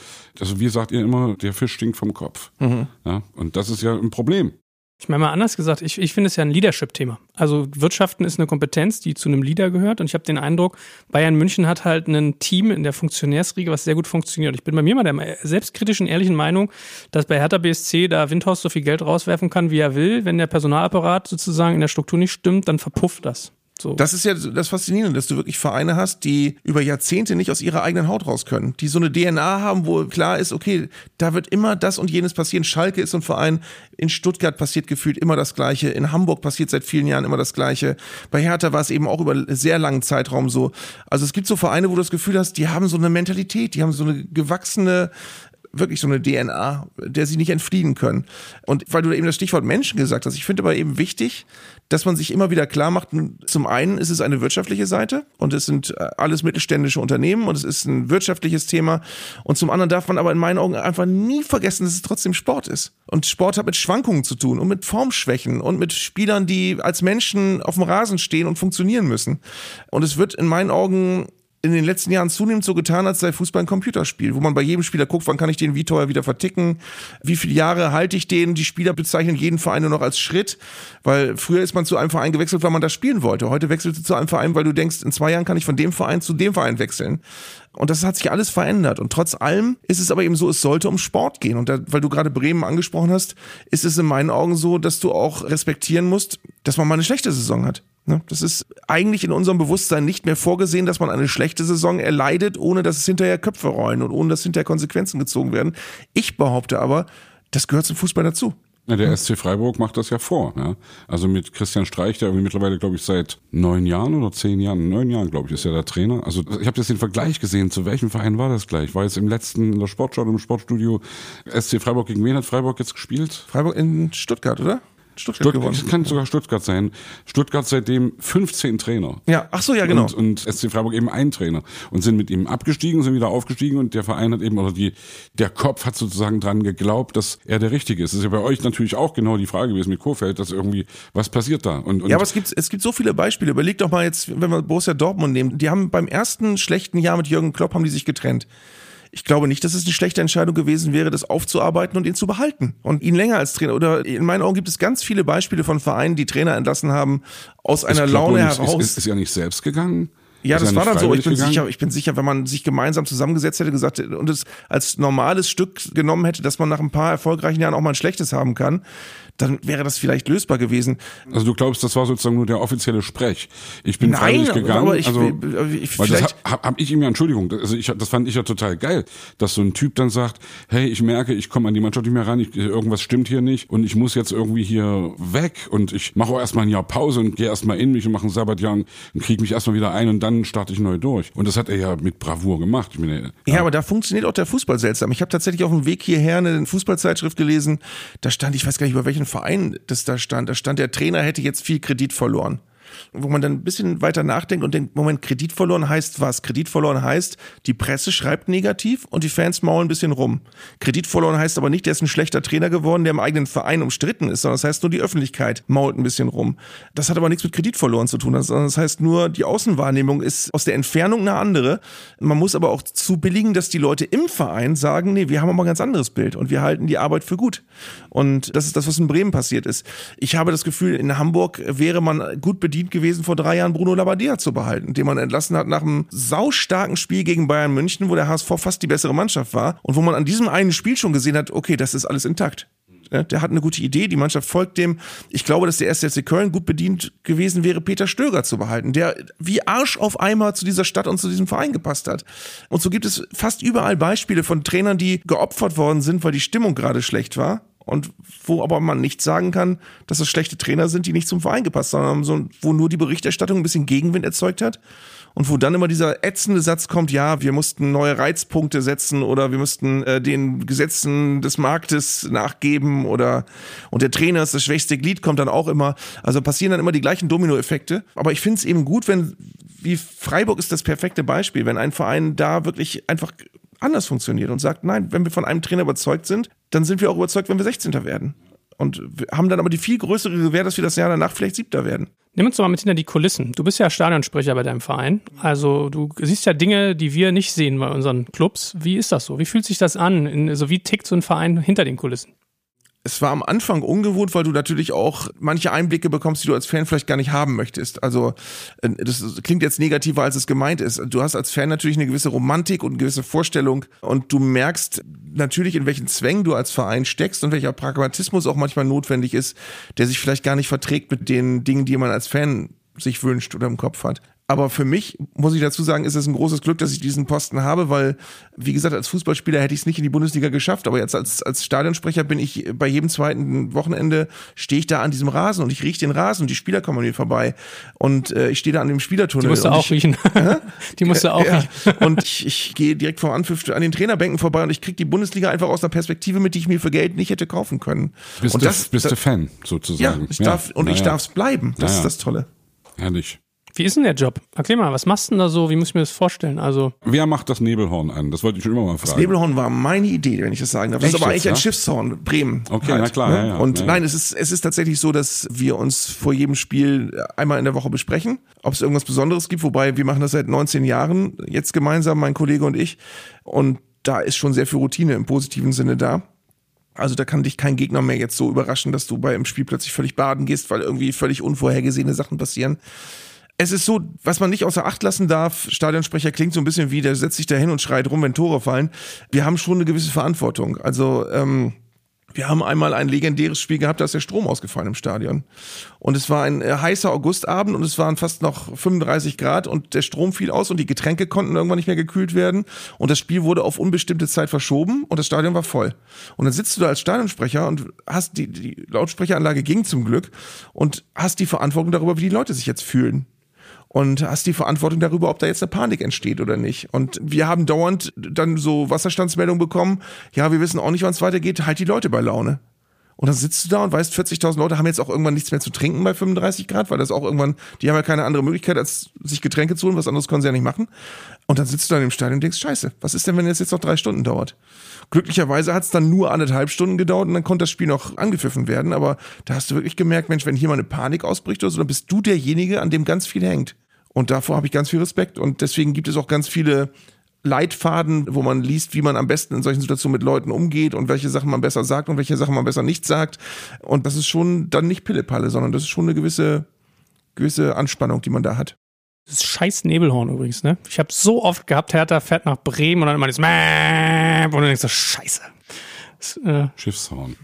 also wie sagt ihr immer, der Fisch stinkt vom Kopf. Mhm. Ja, und das ist ja ein Problem. Ich meine mal anders gesagt, ich, ich finde es ja ein Leadership-Thema. Also Wirtschaften ist eine Kompetenz, die zu einem Leader gehört. Und ich habe den Eindruck, Bayern München hat halt ein Team in der Funktionärsriege, was sehr gut funktioniert. Ich bin bei mir mal der selbstkritischen, ehrlichen Meinung, dass bei Hertha BSC da Windhaus so viel Geld rauswerfen kann, wie er will. Wenn der Personalapparat sozusagen in der Struktur nicht stimmt, dann verpufft das. So. Das ist ja das Faszinierende, dass du wirklich Vereine hast, die über Jahrzehnte nicht aus ihrer eigenen Haut raus können. Die so eine DNA haben, wo klar ist, okay, da wird immer das und jenes passieren. Schalke ist so ein Verein, in Stuttgart passiert gefühlt immer das Gleiche, in Hamburg passiert seit vielen Jahren immer das Gleiche. Bei Hertha war es eben auch über sehr langen Zeitraum so. Also es gibt so Vereine, wo du das Gefühl hast, die haben so eine Mentalität, die haben so eine gewachsene wirklich so eine DNA, der sie nicht entfliehen können. Und weil du eben das Stichwort Menschen gesagt hast, ich finde aber eben wichtig, dass man sich immer wieder klar macht, zum einen ist es eine wirtschaftliche Seite und es sind äh, alles mittelständische Unternehmen und es ist ein wirtschaftliches Thema und zum anderen darf man aber in meinen Augen einfach nie vergessen, dass es trotzdem Sport ist. Und Sport hat mit Schwankungen zu tun und mit Formschwächen und mit Spielern, die als Menschen auf dem Rasen stehen und funktionieren müssen. Und es wird in meinen Augen in den letzten Jahren zunehmend so getan, als sei Fußball ein Computerspiel, wo man bei jedem Spieler guckt, wann kann ich den wie teuer wieder verticken, wie viele Jahre halte ich den. Die Spieler bezeichnen jeden Verein nur noch als Schritt, weil früher ist man zu einem Verein gewechselt, weil man das spielen wollte. Heute wechselst du zu einem Verein, weil du denkst, in zwei Jahren kann ich von dem Verein zu dem Verein wechseln. Und das hat sich alles verändert. Und trotz allem ist es aber eben so, es sollte um Sport gehen. Und da, weil du gerade Bremen angesprochen hast, ist es in meinen Augen so, dass du auch respektieren musst, dass man mal eine schlechte Saison hat. Ne? Das ist eigentlich in unserem Bewusstsein nicht mehr vorgesehen, dass man eine schlechte Saison erleidet, ohne dass es hinterher Köpfe rollen und ohne dass hinterher Konsequenzen gezogen werden. Ich behaupte aber, das gehört zum Fußball dazu. Ja, der SC Freiburg macht das ja vor. Ja? Also mit Christian Streich, der irgendwie mittlerweile, glaube ich, seit neun Jahren oder zehn Jahren, neun Jahren, glaube ich, ist ja der Trainer. Also ich habe jetzt den Vergleich gesehen, zu welchem Verein war das gleich? War jetzt im letzten in der Sportschau, im Sportstudio SC Freiburg, gegen wen hat Freiburg jetzt gespielt? Freiburg in Stuttgart, oder? Stuttgart, Stuttgart gewonnen. Das kann sogar Stuttgart sein. Stuttgart seitdem 15 Trainer. Ja, ach so, ja, genau. Und, und SC Freiburg eben ein Trainer. Und sind mit ihm abgestiegen, sind wieder aufgestiegen und der Verein hat eben, oder die, der Kopf hat sozusagen dran geglaubt, dass er der Richtige ist. Das ist ja bei euch natürlich auch genau die Frage gewesen mit Kofeld, dass irgendwie, was passiert da? Und, und ja, aber es gibt, es gibt so viele Beispiele. Überleg doch mal jetzt, wenn wir Borussia Dortmund nehmen. Die haben beim ersten schlechten Jahr mit Jürgen Klopp haben die sich getrennt ich glaube nicht, dass es eine schlechte Entscheidung gewesen wäre, das aufzuarbeiten und ihn zu behalten und ihn länger als Trainer. Oder in meinen Augen gibt es ganz viele Beispiele von Vereinen, die Trainer entlassen haben aus einer Laune nicht, heraus. Ist, ist, ist ja nicht selbst gegangen. Ja, das war dann so. Ich bin gegangen? sicher, ich bin sicher, wenn man sich gemeinsam zusammengesetzt hätte, gesagt und es als normales Stück genommen hätte, dass man nach ein paar erfolgreichen Jahren auch mal ein schlechtes haben kann, dann wäre das vielleicht lösbar gewesen. Also du glaubst, das war sozusagen nur der offizielle Sprech. Ich bin Nein, freiwillig gegangen. Aber ich, also, ich, weil das habe hab ich ihm ja Entschuldigung. Also ich, das fand ich ja total geil, dass so ein Typ dann sagt, hey, ich merke, ich komme an die Mannschaft nicht mehr ran, ich, irgendwas stimmt hier nicht und ich muss jetzt irgendwie hier weg und ich mache auch erstmal ein Jahr Pause und gehe erstmal in mich und mache ein Sabbatjahr und, und kriege mich erstmal wieder ein und dann starte ich neu durch. Und das hat er ja mit Bravour gemacht. Ich meine, ja. ja, aber da funktioniert auch der Fußball seltsam. Ich habe tatsächlich auf dem Weg hierher eine Fußballzeitschrift gelesen, da stand, ich weiß gar nicht, über welchen Verein das da stand. Da stand, der Trainer hätte jetzt viel Kredit verloren wo man dann ein bisschen weiter nachdenkt und denkt, Moment, Kredit verloren heißt was? Kredit verloren heißt, die Presse schreibt negativ und die Fans maulen ein bisschen rum. Kredit verloren heißt aber nicht, der ist ein schlechter Trainer geworden, der im eigenen Verein umstritten ist, sondern das heißt nur, die Öffentlichkeit mault ein bisschen rum. Das hat aber nichts mit Kredit verloren zu tun, sondern das heißt nur, die Außenwahrnehmung ist aus der Entfernung eine andere. Man muss aber auch zu billigen, dass die Leute im Verein sagen, nee, wir haben aber ein ganz anderes Bild und wir halten die Arbeit für gut. Und das ist das, was in Bremen passiert ist. Ich habe das Gefühl, in Hamburg wäre man gut bedient gewesen, vor drei Jahren Bruno Labbadia zu behalten, den man entlassen hat nach einem saustarken Spiel gegen Bayern München, wo der HSV fast die bessere Mannschaft war und wo man an diesem einen Spiel schon gesehen hat, okay, das ist alles intakt. Der hat eine gute Idee, die Mannschaft folgt dem. Ich glaube, dass der FC Köln gut bedient gewesen wäre, Peter Stöger zu behalten, der wie Arsch auf Eimer zu dieser Stadt und zu diesem Verein gepasst hat. Und so gibt es fast überall Beispiele von Trainern, die geopfert worden sind, weil die Stimmung gerade schlecht war und wo aber man nicht sagen kann, dass das schlechte Trainer sind, die nicht zum Verein gepasst, sondern so, wo nur die Berichterstattung ein bisschen Gegenwind erzeugt hat und wo dann immer dieser ätzende Satz kommt, ja, wir mussten neue Reizpunkte setzen oder wir mussten äh, den Gesetzen des Marktes nachgeben oder und der Trainer ist das schwächste Glied, kommt dann auch immer. Also passieren dann immer die gleichen Dominoeffekte. Aber ich finde es eben gut, wenn, wie Freiburg ist das perfekte Beispiel, wenn ein Verein da wirklich einfach anders funktioniert und sagt, nein, wenn wir von einem Trainer überzeugt sind, dann sind wir auch überzeugt, wenn wir 16. werden. Und haben dann aber die viel größere Gewähr, dass wir das Jahr danach vielleicht Siebter werden. Nimm uns doch mal mit hinter die Kulissen. Du bist ja Stadionsprecher bei deinem Verein. Also du siehst ja Dinge, die wir nicht sehen bei unseren Clubs. Wie ist das so? Wie fühlt sich das an? Also wie tickt so ein Verein hinter den Kulissen? Es war am Anfang ungewohnt, weil du natürlich auch manche Einblicke bekommst, die du als Fan vielleicht gar nicht haben möchtest. Also äh, das klingt jetzt negativer, als es gemeint ist. Du hast als Fan natürlich eine gewisse Romantik und eine gewisse Vorstellung und du merkst natürlich, in welchen Zwängen du als Verein steckst und welcher Pragmatismus auch manchmal notwendig ist, der sich vielleicht gar nicht verträgt mit den Dingen, die man als Fan sich wünscht oder im Kopf hat. Aber für mich, muss ich dazu sagen, ist es ein großes Glück, dass ich diesen Posten habe, weil, wie gesagt, als Fußballspieler hätte ich es nicht in die Bundesliga geschafft. Aber jetzt als, als Stadionsprecher bin ich bei jedem zweiten Wochenende, stehe ich da an diesem Rasen und ich rieche den Rasen und die Spieler kommen an mir vorbei. Und äh, ich stehe da an dem Spielertunnel. Die musst du auch ich, riechen. die musst du auch ja, riechen. und ich, ich gehe direkt vom Anpfiff an den Trainerbänken vorbei und ich kriege die Bundesliga einfach aus einer Perspektive mit, die ich mir für Geld nicht hätte kaufen können. Bist, und du, das, bist das, du Fan sozusagen? Ja, ich darf, und ich naja. darf es bleiben. Das Naja. ist das Tolle. Herrlich. Wie ist denn der Job? Erklär mal, was machst du denn da so? Wie muss ich mir das vorstellen? Also, Wer macht das Nebelhorn an? Das wollte ich schon immer mal fragen. Nebelhorn war meine Idee, wenn ich das sagen darf. Das Echt ist aber jetzt, eigentlich ein ja? Schiffshorn, Bremen. halt, Okay, na klar, ja, ja, Und ja. nein, es ist, es ist tatsächlich so, dass wir uns vor jedem Spiel einmal in der Woche besprechen, ob es irgendwas Besonderes gibt. Wobei wir machen das seit 19 Jahren jetzt gemeinsam, mein Kollege und ich. Und da ist schon sehr viel Routine im positiven Sinne da. Also da kann dich kein Gegner mehr jetzt so überraschen, dass du beim Spiel plötzlich völlig baden gehst, weil irgendwie völlig unvorhergesehene Sachen passieren. Es ist so, was man nicht außer Acht lassen darf, Stadionsprecher klingt so ein bisschen wie, der setzt sich da hin und schreit rum, wenn Tore fallen. Wir haben schon eine gewisse Verantwortung. Also ähm, wir haben einmal ein legendäres Spiel gehabt, da ist der Strom ausgefallen im Stadion. Und es war ein äh, heißer Augustabend und es waren fast noch 35 Grad und der Strom fiel aus und die Getränke konnten irgendwann nicht mehr gekühlt werden. Und das Spiel wurde auf unbestimmte Zeit verschoben und das Stadion war voll. Und dann sitzt du da als Stadionsprecher und hast die, die Lautsprecheranlage ging zum Glück und hast die Verantwortung darüber, wie die Leute sich jetzt fühlen und hast die Verantwortung darüber, ob da jetzt eine Panik entsteht oder nicht. Und wir haben dauernd dann so Wasserstandsmeldungen bekommen, ja, wir wissen auch nicht, wann es weitergeht, halt die Leute bei Laune. Und dann sitzt du da und weißt, 40.000 Leute haben jetzt auch irgendwann nichts mehr zu trinken bei 35 Grad, weil das auch irgendwann, die haben ja keine andere Möglichkeit, als sich Getränke zu holen, was anderes können sie ja nicht machen. Und dann sitzt du da im Stadion und denkst, scheiße, was ist denn, wenn es jetzt noch drei Stunden dauert? Glücklicherweise hat es dann nur anderthalb Stunden gedauert und dann konnte das Spiel noch angepfiffen werden. Aber da hast du wirklich gemerkt, Mensch, wenn hier mal eine Panik ausbricht oder so, dann bist du derjenige, an dem ganz viel hängt. Und davor habe ich ganz viel Respekt. Und deswegen gibt es auch ganz viele Leitfaden, wo man liest, wie man am besten in solchen Situationen mit Leuten umgeht und welche Sachen man besser sagt und welche Sachen man besser nicht sagt. Und das ist schon dann nicht Pillepalle, sondern das ist schon eine gewisse, gewisse Anspannung, die man da hat. das ist scheiß Nebelhorn übrigens, ne? Ich habe so oft gehabt, Hertha fährt nach Bremen und dann immer das Mäp und dann denkst du, scheiße. Das, äh, Schiffshorn.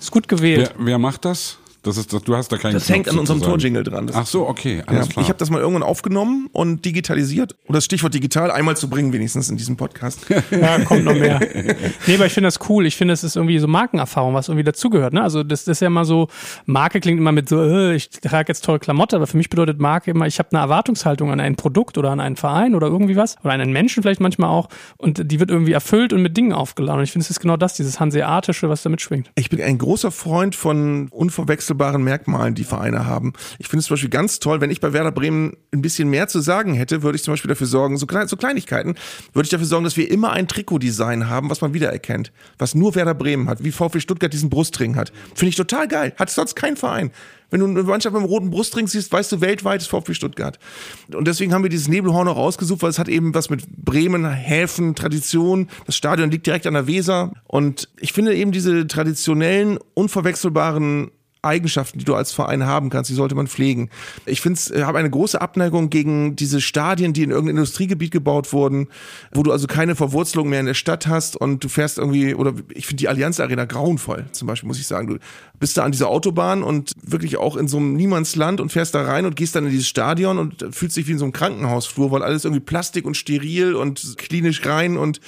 ist gut gewählt. Wer, wer macht das? Das ist, das, du hast da keinen Das Knopf hängt an unserem. Torjingle dran. Das Ach so, okay, Ja, alles klar. ich habe das mal irgendwann aufgenommen und digitalisiert. Um das Stichwort digital einmal zu bringen, wenigstens in diesem Podcast. Ja, kommt noch mehr. Nee, aber ich finde das cool. Ich finde, das ist irgendwie so Markenerfahrung, was irgendwie dazugehört. Ne? Also das, das ist ja immer so, Marke klingt immer mit so, äh, ich trage jetzt tolle Klamotte, aber für mich bedeutet Marke immer, ich habe eine Erwartungshaltung an ein Produkt oder an einen Verein oder irgendwie was oder an einen Menschen vielleicht manchmal auch und die wird irgendwie erfüllt und mit Dingen aufgeladen. Und ich finde, es ist genau das, dieses Hanseatische, was da mitschwingt. Ich bin ein großer Freund von unverwechselbaren Merkmalen, die Vereine haben. Ich finde es zum Beispiel ganz toll, wenn ich bei Werder Bremen ein bisschen mehr zu sagen hätte, würde ich zum Beispiel dafür sorgen, so, so Kleinigkeiten, würde ich dafür sorgen, dass wir immer ein Trikotdesign haben, was man wiedererkennt. Was nur Werder Bremen hat, wie VfB Stuttgart diesen Brustring hat. Finde ich total geil. Hat sonst kein Verein. Wenn du eine Mannschaft mit einem roten Brustring siehst, weißt du weltweit ist VfB Stuttgart. Und deswegen haben wir dieses Nebelhorn auch rausgesucht, weil es hat eben was mit Bremen, Häfen, Tradition. Das Stadion liegt direkt an der Weser. Und ich finde eben diese traditionellen, unverwechselbaren Eigenschaften, die du als Verein haben kannst, die sollte man pflegen. Ich finde, ich habe eine große Abneigung gegen diese Stadien, die in irgendeinem Industriegebiet gebaut wurden, wo du also keine Verwurzelung mehr in der Stadt hast und du fährst irgendwie, oder ich finde die Allianz Arena grauenvoll, zum Beispiel, muss ich sagen. Du bist da an dieser Autobahn und wirklich auch in so einem Niemandsland und fährst da rein und gehst dann in dieses Stadion und fühlst dich wie in so einem Krankenhausflur, weil alles irgendwie Plastik und steril und klinisch rein und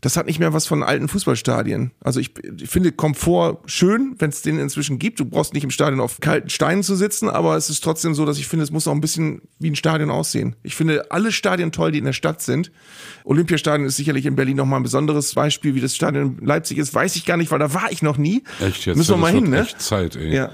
das hat nicht mehr was von alten Fußballstadien. Also ich, ich finde Komfort schön, wenn es den inzwischen gibt. Du brauchst nicht im Stadion auf kalten Steinen zu sitzen, aber es ist trotzdem so, dass ich finde, es muss auch ein bisschen wie ein Stadion aussehen. Ich finde alle Stadien toll, die in der Stadt sind. Olympiastadion ist sicherlich in Berlin nochmal ein besonderes Beispiel, wie das Stadion in Leipzig ist. Weiß ich gar nicht, weil da war ich noch nie. Echt jetzt? Müssen wir Das mal hin, ne? Echt Zeit, ey. Ja.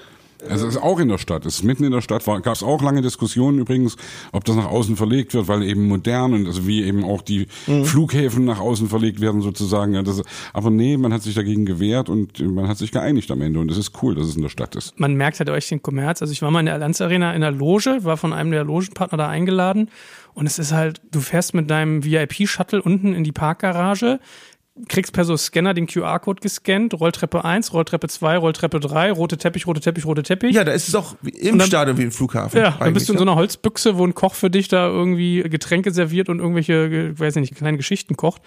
Also es ist auch in der Stadt, es ist mitten in der Stadt, gab es auch lange Diskussionen übrigens, ob das nach außen verlegt wird, weil eben modern und also wie eben auch die Mhm. Flughäfen nach außen verlegt werden sozusagen. Ja, das, aber nee, man hat sich dagegen gewehrt und man hat sich geeinigt am Ende und es ist cool, dass es in der Stadt ist. man merkt halt euch den Kommerz. Also ich war mal in der Allianz Arena in der Loge, war von einem der Logenpartner da eingeladen und es ist halt, du fährst mit deinem VIP-Shuttle unten in die Parkgarage, kriegst per so Scanner den QR-Code gescannt, Rolltreppe 1, Rolltreppe 2, Rolltreppe 3, rote Teppich, rote Teppich, rote Teppich. Ja, da ist es auch im dann- Stadion wie im Flughafen. Ja, dann bist du in so einer Holzbüchse, wo ein Koch für dich da irgendwie Getränke serviert und irgendwelche, ge- weiß nicht, kleine Geschichten kocht.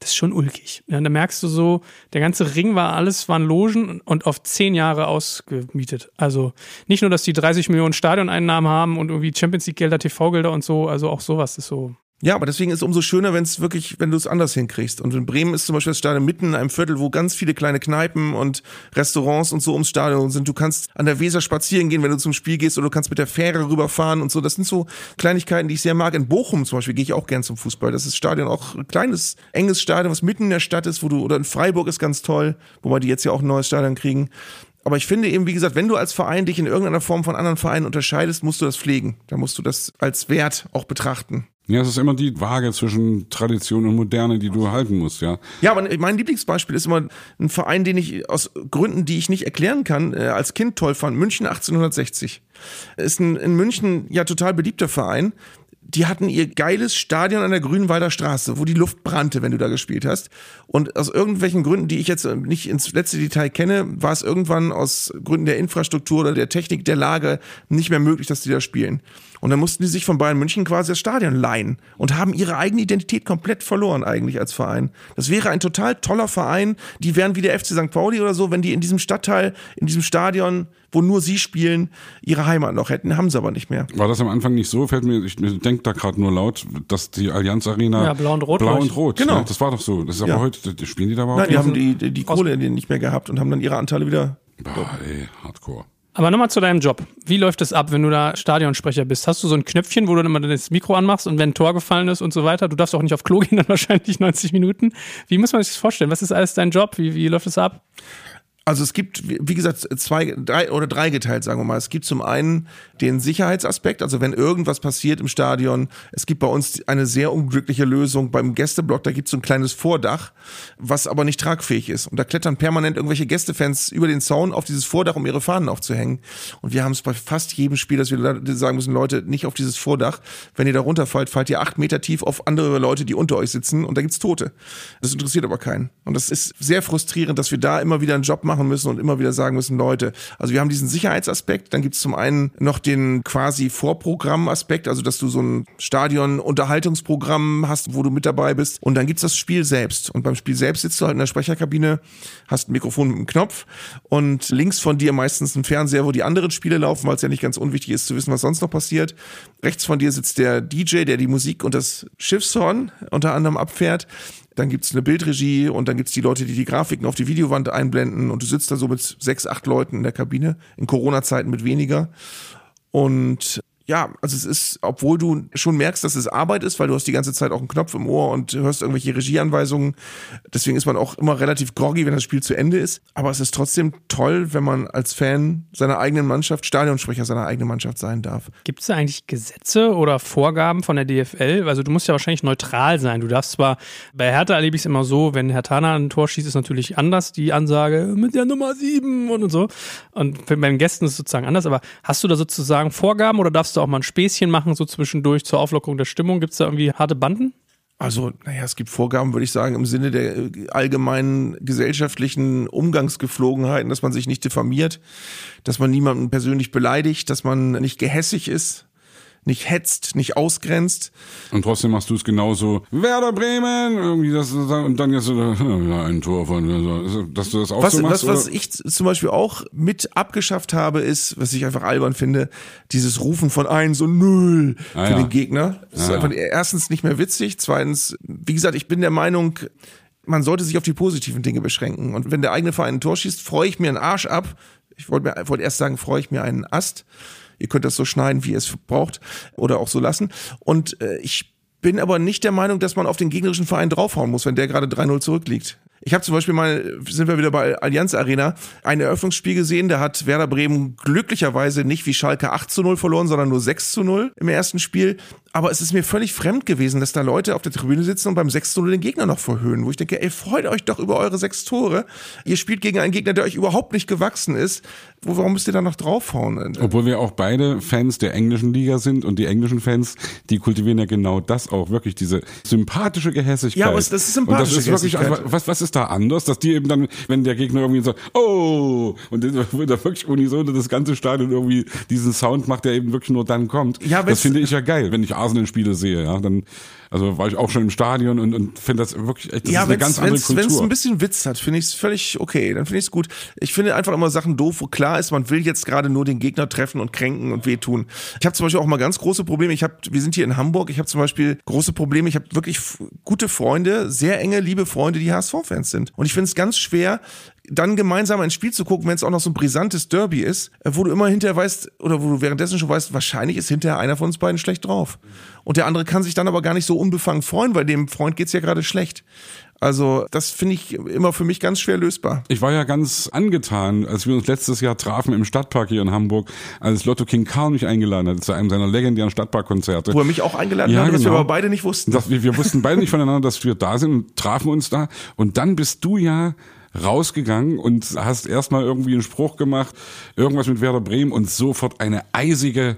Das ist schon ulkig. Ja, da merkst du so, der ganze Ring war alles, waren Logen und auf zehn Jahre ausgemietet. Also nicht nur, dass die 30 Millionen Stadioneinnahmen haben und irgendwie Champions League Gelder, TV-Gelder und so, also auch sowas ist so. Ja, aber deswegen ist es umso schöner, wenn es wirklich, wenn du es anders hinkriegst. Und in Bremen ist zum Beispiel das Stadion mitten in einem Viertel, wo ganz viele kleine Kneipen und Restaurants und so ums Stadion sind. Du kannst an der Weser spazieren gehen, wenn du zum Spiel gehst, oder du kannst mit der Fähre rüberfahren und so. Das sind so Kleinigkeiten, die ich sehr mag. In Bochum zum Beispiel gehe ich auch gern zum Fußball. Das ist Stadion auch ein kleines, enges Stadion, was mitten in der Stadt ist, wo du, oder in Freiburg ist ganz toll, wobei die jetzt ja auch ein neues Stadion kriegen. Aber ich finde eben, wie gesagt, wenn du als Verein dich in irgendeiner Form von anderen Vereinen unterscheidest, musst du das pflegen. Da musst du das als Wert auch betrachten. Ja, es ist immer die Waage zwischen Tradition und Moderne, die du halten musst, ja. Ja, aber mein Lieblingsbeispiel ist immer ein Verein, den ich aus Gründen, die ich nicht erklären kann, äh, als Kind toll fand. München 1860. Ist ein in München ja total beliebter Verein. Die hatten ihr geiles Stadion an der Grünwalder Straße, wo die Luft brannte, wenn du da gespielt hast. Und aus irgendwelchen Gründen, die ich jetzt nicht ins letzte Detail kenne, war es irgendwann aus Gründen der Infrastruktur oder der Technik der Lage nicht mehr möglich, dass die da spielen. Und dann mussten die sich von Bayern München quasi das Stadion leihen und haben ihre eigene Identität komplett verloren eigentlich als Verein. Das wäre ein total toller Verein. Die wären wie der FC St. Pauli oder so, wenn die in diesem Stadtteil, in diesem Stadion, wo nur sie spielen, ihre Heimat noch hätten. Haben sie aber nicht mehr. War das am Anfang nicht so? Fällt mir, ich denke da gerade nur laut, dass die Allianz Arena Ja, blau und rot, blau und rot. Genau. Ja, das war doch so. Das ist aber Ja. heute, die- spielen die da überhaupt? Nein, die haben die, die, die Kohle nicht mehr gehabt und haben dann ihre Anteile wieder. Boah, ey, Hardcore. Aber nochmal zu deinem Job. Wie läuft es ab, wenn du da Stadionsprecher bist? Hast du so ein Knöpfchen, wo du dann immer das Mikro anmachst und wenn ein Tor gefallen ist und so weiter? Du darfst auch nicht auf Klo gehen, dann wahrscheinlich 90 Minuten. Wie muss man sich das vorstellen? Was ist alles dein Job? Wie, wie läuft es ab? Also es gibt, wie gesagt, zwei, drei oder drei geteilt, sagen wir mal. Es gibt zum einen den Sicherheitsaspekt, also wenn irgendwas passiert im Stadion. Es gibt bei uns eine sehr unglückliche Lösung beim Gästeblock. Da gibt es so ein kleines Vordach, was aber nicht tragfähig ist. Und da klettern permanent irgendwelche Gästefans über den Zaun auf dieses Vordach, um ihre Fahnen aufzuhängen. Und wir haben es bei fast jedem Spiel, dass wir sagen müssen, Leute, nicht auf dieses Vordach. Wenn ihr da runterfallt, fallt ihr acht Meter tief auf andere Leute, die unter euch sitzen und da gibt's Tote. Das interessiert aber keinen. Und das ist sehr frustrierend, dass wir da immer wieder einen Job machen müssen und immer wieder sagen müssen, Leute, also wir haben diesen Sicherheitsaspekt, dann gibt's zum einen noch den quasi Vorprogrammaspekt, also dass du so ein Stadion-Unterhaltungsprogramm hast, wo du mit dabei bist und dann gibt's das Spiel selbst und beim Spiel selbst sitzt du halt in der Sprecherkabine, hast ein Mikrofon mit einem Knopf und links von dir meistens ein Fernseher, wo die anderen Spiele laufen, weil es ja nicht ganz unwichtig ist zu wissen, was sonst noch passiert. Rechts von dir sitzt der DJ, der die Musik und das Schiffshorn unter anderem abfährt. Dann gibt's eine Bildregie und dann gibt's die Leute, die die Grafiken auf die Videowand einblenden und du sitzt da so mit sechs, acht Leuten in der Kabine, in Corona-Zeiten mit weniger. Und ja, also es ist, obwohl du schon merkst, dass es Arbeit ist, weil du hast die ganze Zeit auch einen Knopf im Ohr und hörst irgendwelche Regieanweisungen. Deswegen ist man auch immer relativ groggy, wenn das Spiel zu Ende ist. Aber es ist trotzdem toll, wenn man als Fan seiner eigenen Mannschaft, Stadionsprecher seiner eigenen Mannschaft sein darf. Gibt es da eigentlich Gesetze oder Vorgaben von der DFL? Also du musst ja wahrscheinlich neutral sein. Du darfst zwar, bei Hertha erlebe ich es immer so, wenn Herr Tana ein Tor schießt, ist natürlich anders die Ansage mit der Nummer sieben und, und so. Und bei den Gästen ist es sozusagen anders. Aber hast du da sozusagen Vorgaben oder darfst du auch mal ein Späßchen machen, so zwischendurch zur Auflockerung der Stimmung? Gibt es da irgendwie harte Banden? Also, naja, es gibt Vorgaben, würde ich sagen, im Sinne der äh, allgemeinen gesellschaftlichen Umgangsgeflogenheiten, dass man sich nicht diffamiert, dass man niemanden persönlich beleidigt, dass man nicht gehässig ist, nicht hetzt, nicht ausgrenzt. Und trotzdem machst du es genauso. Werder Bremen! Irgendwie das, und dann jetzt so, ja, ein Tor von, also, dass du das auch Was, so machst. was, was oder? ich zum Beispiel auch mit abgeschafft habe, ist, was ich einfach albern finde, dieses Rufen von eins und null Ah, für ja. den Gegner. Das ist Ah, ja. einfach erstens nicht mehr witzig, zweitens, wie gesagt, ich bin der Meinung, man sollte sich auf die positiven Dinge beschränken. Und wenn der eigene Verein ein Tor schießt, freue ich mir einen Arsch ab. Ich wollte mir wollte erst sagen, freue ich mir einen Ast. Ihr könnt das so schneiden, wie ihr es braucht oder auch so lassen. Und äh, ich bin aber nicht der Meinung, dass man auf den gegnerischen Verein draufhauen muss, wenn der gerade 3-0 zurückliegt. Ich habe zum Beispiel mal, sind wir wieder bei Allianz Arena, ein Eröffnungsspiel gesehen, da hat Werder Bremen glücklicherweise nicht wie Schalke 8 zu 0 verloren, sondern nur 6 zu 0 im ersten Spiel. Aber es ist mir völlig fremd gewesen, dass da Leute auf der Tribüne sitzen und beim 6-0 den Gegner noch verhöhnen, wo ich denke, ey, freut euch doch über eure sechs Tore. Ihr spielt gegen einen Gegner, der euch überhaupt nicht gewachsen ist. Warum müsst ihr da noch draufhauen? Obwohl wir auch beide Fans der englischen Liga sind und die englischen Fans, die kultivieren ja genau das auch, wirklich diese sympathische Gehässigkeit. Ja, aber das ist sympathische und das ist wirklich, also, was, was ist da anders, dass die eben dann, wenn der Gegner irgendwie sagt, oh, und dann da wirklich unisono das ganze Stadion irgendwie diesen Sound macht, der eben wirklich nur dann kommt. Ja, das finde ich ja geil, wenn ich Arsenal-Spiele sehe, ja, dann also war ich auch schon im Stadion und, und finde das wirklich echt, das ja, ist eine ganz andere Kultur. Wenn es ein bisschen Witz hat, finde ich es völlig okay. Dann finde ich es gut. Ich finde einfach immer Sachen doof, wo klar ist, man will jetzt gerade nur den Gegner treffen und kränken und wehtun. Ich habe zum Beispiel auch mal ganz große Probleme. Ich habe, wir sind hier in Hamburg. Ich habe zum Beispiel große Probleme. Ich habe wirklich gute Freunde, sehr enge, liebe Freunde, die HSV-Fans sind. Und ich finde es ganz schwer, dann gemeinsam ein Spiel zu gucken, wenn es auch noch so ein brisantes Derby ist, äh, wo du immer hinterher weißt, oder wo du währenddessen schon weißt, wahrscheinlich ist hinterher einer von uns beiden schlecht drauf. Und der andere kann sich dann aber gar nicht so unbefangen freuen, weil dem Freund geht's ja gerade schlecht. Also das finde ich immer für mich ganz schwer lösbar. Ich war ja ganz angetan, als wir uns letztes Jahr trafen im Stadtpark hier in Hamburg, als Lotto King Karl mich eingeladen hat zu einem seiner legendären Stadtparkkonzerte. Wo er mich auch eingeladen ja, hat, genau. was wir aber beide nicht wussten. Das, wir, wir wussten beide nicht voneinander, dass wir da sind und trafen uns da. Und dann bist du ja rausgegangen und hast erstmal irgendwie einen Spruch gemacht, irgendwas mit Werder Bremen und sofort eine eisige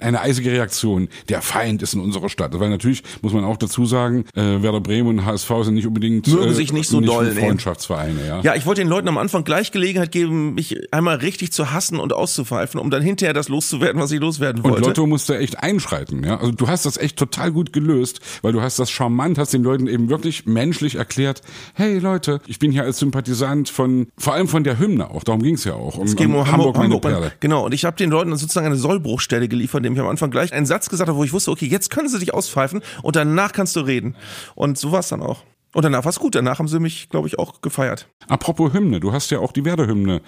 eine eisige Reaktion. Der Feind ist in unserer Stadt. Weil natürlich muss man auch dazu sagen, äh, Werder Bremen und HSV sind nicht unbedingt mögen äh, sich nicht so nicht doll Freundschaftsvereine. Ja. ja, ich wollte den Leuten am Anfang gleich Gelegenheit geben, mich einmal richtig zu hassen und auszupfeifen, um dann hinterher das loszuwerden, was ich loswerden wollte. Und Lotto musste echt einschreiten. Ja, also du hast das echt total gut gelöst, weil du hast das charmant, hast den Leuten eben wirklich menschlich erklärt. Hey Leute, ich bin hier als Sympathisant von vor allem von der Hymne auch. Darum ging es ja auch. Um, es ging um, um Hamburg, Hamburg, Hamburg Genau. Und ich habe den Leuten sozusagen eine Sollbruchstelle geliefert von dem ich am Anfang gleich einen Satz gesagt habe, wo ich wusste, okay, jetzt können sie dich auspfeifen und danach kannst du reden. Und so war es dann auch. Und danach war es gut. Danach haben sie mich, glaube ich, auch gefeiert. Apropos Hymne, du hast ja auch die Werder-Hymne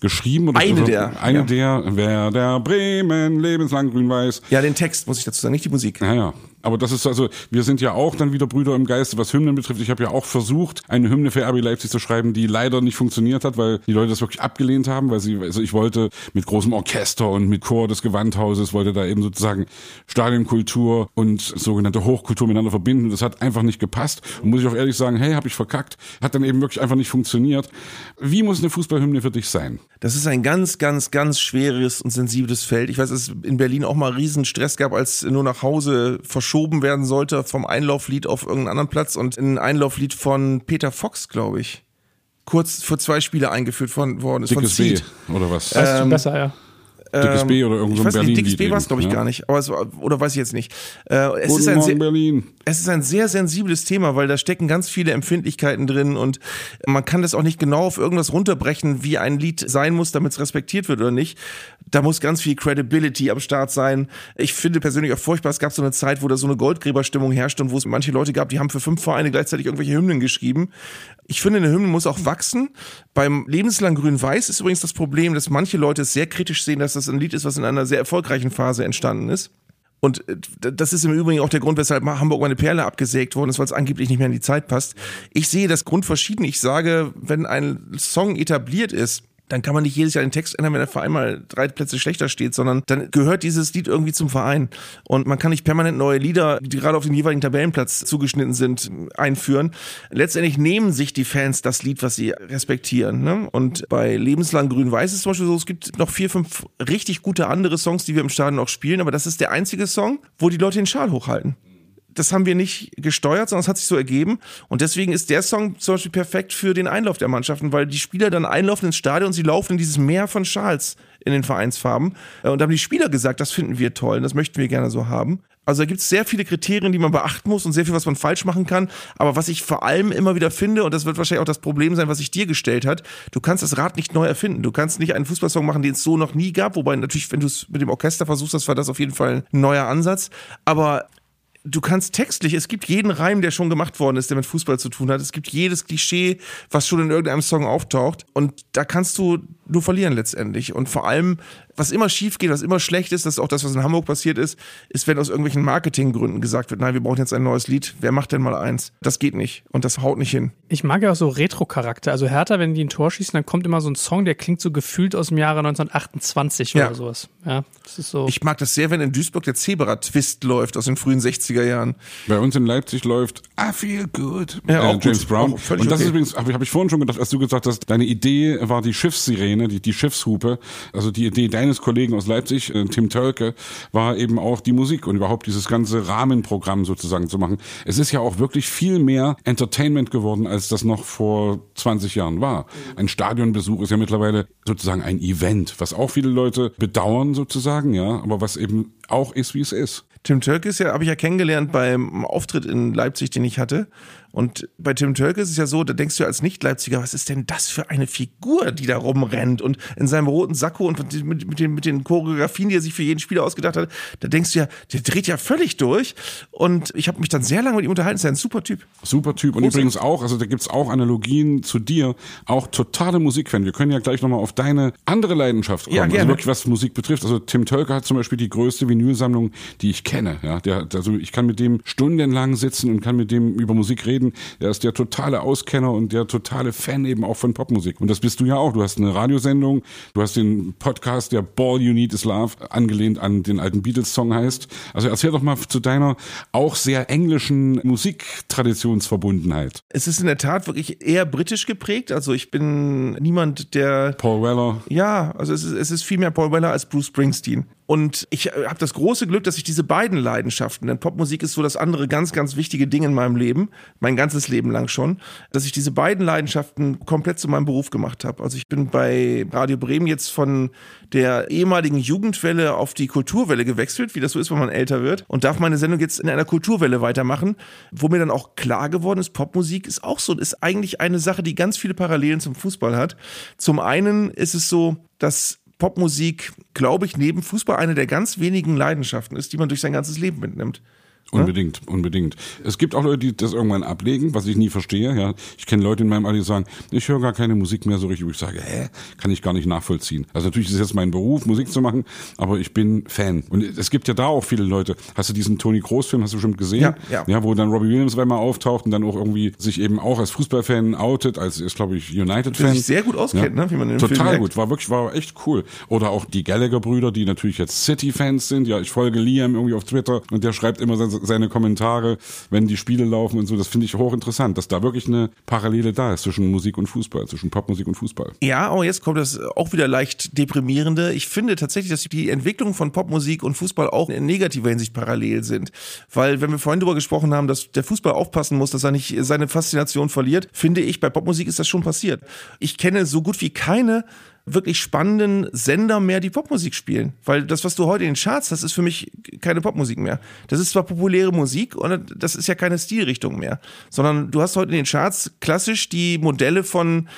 geschrieben. Oder eine der. Eine ja. der, Werder Bremen, lebenslang grün-weiß. Ja, den Text muss ich dazu sagen, nicht die Musik. Ja, ja. Aber das ist also, wir sind ja auch dann wieder Brüder im Geiste, was Hymnen betrifft. Ich habe ja auch versucht, eine Hymne für RB Leipzig zu schreiben, die leider nicht funktioniert hat, weil die Leute das wirklich abgelehnt haben, weil sie, also ich wollte mit großem Orchester und mit Chor des Gewandhauses, wollte da eben sozusagen Stadionkultur und sogenannte Hochkultur miteinander verbinden. Das hat einfach nicht gepasst. Und muss ich auch ehrlich sagen, hey, habe ich verkackt. Hat dann eben wirklich einfach nicht funktioniert. Wie muss eine Fußballhymne für dich sein? Das ist ein ganz, ganz, ganz schweres und sensibles Feld. Ich weiß, dass es in Berlin auch mal riesen Stress gab, als nur nach Hause verschoben werden sollte vom Einlauflied auf irgendeinen anderen Platz und ein Einlauflied von Peter Fox, glaube ich, kurz vor zwei Spiele eingeführt von, worden ist. Dickes von B, oder was? Das ist ähm, besser, ja. Dickes B oder irgendein so ein Berlin. Dickes B war es, glaube ich, ja? gar nicht. Aber es, oder weiß ich jetzt nicht. Äh, es, ist ein sehr, Berlin. es ist ein sehr sensibles Thema, weil da stecken ganz viele Empfindlichkeiten drin und man kann das auch nicht genau auf irgendwas runterbrechen, wie ein Lied sein muss, damit es respektiert wird oder nicht. Da muss ganz viel Credibility am Start sein. Ich finde persönlich auch furchtbar, es gab so eine Zeit, wo da so eine Goldgräberstimmung herrscht und wo es manche Leute gab, die haben für fünf Vereine gleichzeitig irgendwelche Hymnen geschrieben. Ich finde, eine Hymne muss auch wachsen. Beim Lebenslang Grün-Weiß ist übrigens das Problem, dass manche Leute es sehr kritisch sehen, dass das ein Lied ist, was in einer sehr erfolgreichen Phase entstanden ist. Und äh, das ist im Übrigen auch der Grund, weshalb Hamburg meine Perle abgesägt worden ist, weil es angeblich nicht mehr in die Zeit passt. Ich sehe das Grund verschieden. Ich sage, wenn ein Song etabliert ist, dann kann man nicht jedes Jahr den Text ändern, wenn der Verein mal drei Plätze schlechter steht, sondern dann gehört dieses Lied irgendwie zum Verein. Und man kann nicht permanent neue Lieder, die gerade auf den jeweiligen Tabellenplatz zugeschnitten sind, einführen. Letztendlich nehmen sich die Fans das Lied, was sie respektieren. Ne? Und bei Lebenslang Grün-Weiß ist zum Beispiel so, es gibt noch vier, fünf richtig gute andere Songs, die wir im Stadion auch spielen, aber das ist der einzige Song, wo die Leute den Schal hochhalten das haben wir nicht gesteuert, sondern es hat sich so ergeben. Und deswegen ist der Song zum Beispiel perfekt für den Einlauf der Mannschaften, weil die Spieler dann einlaufen ins Stadion und sie laufen in dieses Meer von Schals in den Vereinsfarben. Äh, und da haben die Spieler gesagt, das finden wir toll, das möchten wir gerne so haben. Also da gibt es sehr viele Kriterien, die man beachten muss und sehr viel, was man falsch machen kann. Aber was ich vor allem immer wieder finde, und das wird wahrscheinlich auch das Problem sein, was sich dir gestellt hat, du kannst das Rad nicht neu erfinden. Du kannst nicht einen Fußballsong machen, den es so noch nie gab. Wobei natürlich, wenn du es mit dem Orchester versuchst, das war das auf jeden Fall ein neuer Ansatz. Aber du kannst textlich, es gibt jeden Reim, der schon gemacht worden ist, der mit Fußball zu tun hat. Es gibt jedes Klischee, was schon in irgendeinem Song auftaucht. Und da kannst du nur verlieren letztendlich. Und vor allem, was immer schief geht, was immer schlecht ist, das ist auch das, was in Hamburg passiert ist, ist, wenn aus irgendwelchen Marketinggründen gesagt wird, nein, wir brauchen jetzt ein neues Lied, wer macht denn mal eins? Das geht nicht und das haut nicht hin. Ich mag ja auch so Retro-Charakter. Also Hertha, wenn die ein Tor schießen, dann kommt immer so ein Song, der klingt so gefühlt aus dem Jahre 1928 Ja. oder sowas. Ja, das ist so. Ich mag das sehr, wenn in Duisburg der Zebra-Twist läuft aus den frühen 60er Jahren. Bei uns in Leipzig läuft I Feel Good. Ja, auch äh, James gut. Brown. Auch völlig Und das okay. ist übrigens, habe ich, hab ich vorhin schon gedacht, als du gesagt hast, deine Idee war die Schiffssirene, die, die Schiffshupe. Also die Idee deines Kollegen aus Leipzig, äh, Tim Tölke, war eben auch die Musik und überhaupt dieses ganze Rahmenprogramm sozusagen zu machen. Es ist ja auch wirklich viel mehr Entertainment geworden, als das noch vor 20 Jahren war. Ein Stadionbesuch ist ja mittlerweile sozusagen ein Event, was auch viele Leute bedauern sozusagen, ja, aber was eben auch ist, wie es ist. Tim Tölke ist ja, habe ich ja kennengelernt beim Auftritt in Leipzig, den ich hatte. Und bei Tim Tölke ist es ja so, da denkst du als Nicht-Leipziger, was ist denn das für eine Figur, die da rumrennt und in seinem roten Sakko und mit, mit, den, mit den Choreografien, die er sich für jeden Spieler ausgedacht hat, da denkst du ja, der dreht ja völlig durch. Und ich habe mich dann sehr lange mit ihm unterhalten, ist ja ein super Typ. Super Typ. Und übrigens auch, also da gibt's auch Analogien zu dir, auch totale Musikfan. Wir können ja gleich nochmal auf deine andere Leidenschaft kommen. Ja, gerne. Also wirklich, was Musik betrifft. Also Tim Tölker hat zum Beispiel die größte Vinylsammlung, die ich kenne. Ja, der, also ich kann mit dem stundenlang sitzen und kann mit dem über Musik reden. Der ist der totale Auskenner und der totale Fan eben auch von Popmusik. Und das bist du ja auch. Du hast eine Radiosendung, du hast den Podcast, der Ball You Need Is Love, angelehnt an den alten Beatles-Song heißt. Also erzähl doch mal zu deiner auch sehr englischen Musiktraditionsverbundenheit. Es ist in der Tat wirklich eher britisch geprägt. Also ich bin niemand, der Paul Weller. Ja, also es ist, es ist viel mehr Paul Weller als Bruce Springsteen. Und ich habe das große Glück, dass ich diese beiden Leidenschaften, denn Popmusik ist so das andere ganz, ganz wichtige Ding in meinem Leben, mein ganzes Leben lang schon, dass ich diese beiden Leidenschaften komplett zu meinem Beruf gemacht habe. Also ich bin bei Radio Bremen jetzt von der ehemaligen Jugendwelle auf die Kulturwelle gewechselt, wie das so ist, wenn man älter wird, und darf meine Sendung jetzt in einer Kulturwelle weitermachen, wo mir dann auch klar geworden ist, Popmusik ist auch so, ist eigentlich eine Sache, die ganz viele Parallelen zum Fußball hat. Zum einen ist es so, dass Popmusik, glaube ich, neben Fußball eine der ganz wenigen Leidenschaften ist, die man durch sein ganzes Leben mitnimmt. Unbedingt, unbedingt. Es gibt auch Leute, die das irgendwann ablegen, was ich nie verstehe. Ja, ich kenne Leute in meinem Alter, die sagen, ich höre gar keine Musik mehr so richtig. Wo ich sage, hä, kann ich gar nicht nachvollziehen. Also natürlich ist es jetzt mein Beruf, Musik zu machen, aber ich bin Fan. Und es gibt ja da auch viele Leute. Hast du diesen Tony Kroos-Film, hast du bestimmt gesehen? Ja, ja. ja, wo dann Robbie Williams einmal auftaucht und dann auch irgendwie sich eben auch als Fußballfan outet, als ist glaube ich United-Fan. Sich sehr gut auskennt, ne, wie man Film Total merkt. gut, war wirklich, war echt cool. Oder auch die Gallagher-Brüder, die natürlich jetzt City-Fans sind. Ja, ich folge Liam irgendwie auf Twitter und der schreibt immer se- seine Kommentare, wenn die Spiele laufen und so. Das finde ich hochinteressant, dass da wirklich eine Parallele da ist zwischen Musik und Fußball, zwischen Popmusik und Fußball. Ja, aber jetzt kommt das auch wieder leicht deprimierende. Ich finde tatsächlich, dass die Entwicklung von Popmusik und Fußball auch in negativer Hinsicht parallel sind. Weil, wenn wir vorhin darüber gesprochen haben, dass der Fußball aufpassen muss, dass er nicht seine Faszination verliert, finde ich, bei Popmusik ist das schon passiert. Ich kenne so gut wie keine wirklich spannenden Sender mehr, die Popmusik spielen. Weil das, was du heute in den Charts hast, ist für mich keine Popmusik mehr. Das ist zwar populäre Musik und das ist ja keine Stilrichtung mehr, sondern du hast heute in den Charts klassisch die Modelle von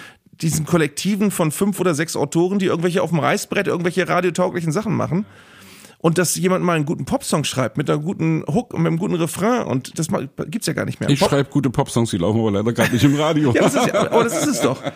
diesen Kollektiven von fünf oder sechs Autoren, die irgendwelche auf dem Reißbrett irgendwelche radiotauglichen Sachen machen. Und dass jemand mal einen guten Popsong schreibt mit einer guten Hook und mit einem guten Refrain und das gibt's ja gar nicht mehr. Ich Pop- schreibe gute Popsongs, die laufen aber leider gerade nicht im Radio. ja, das ist ja, aber das ist es doch.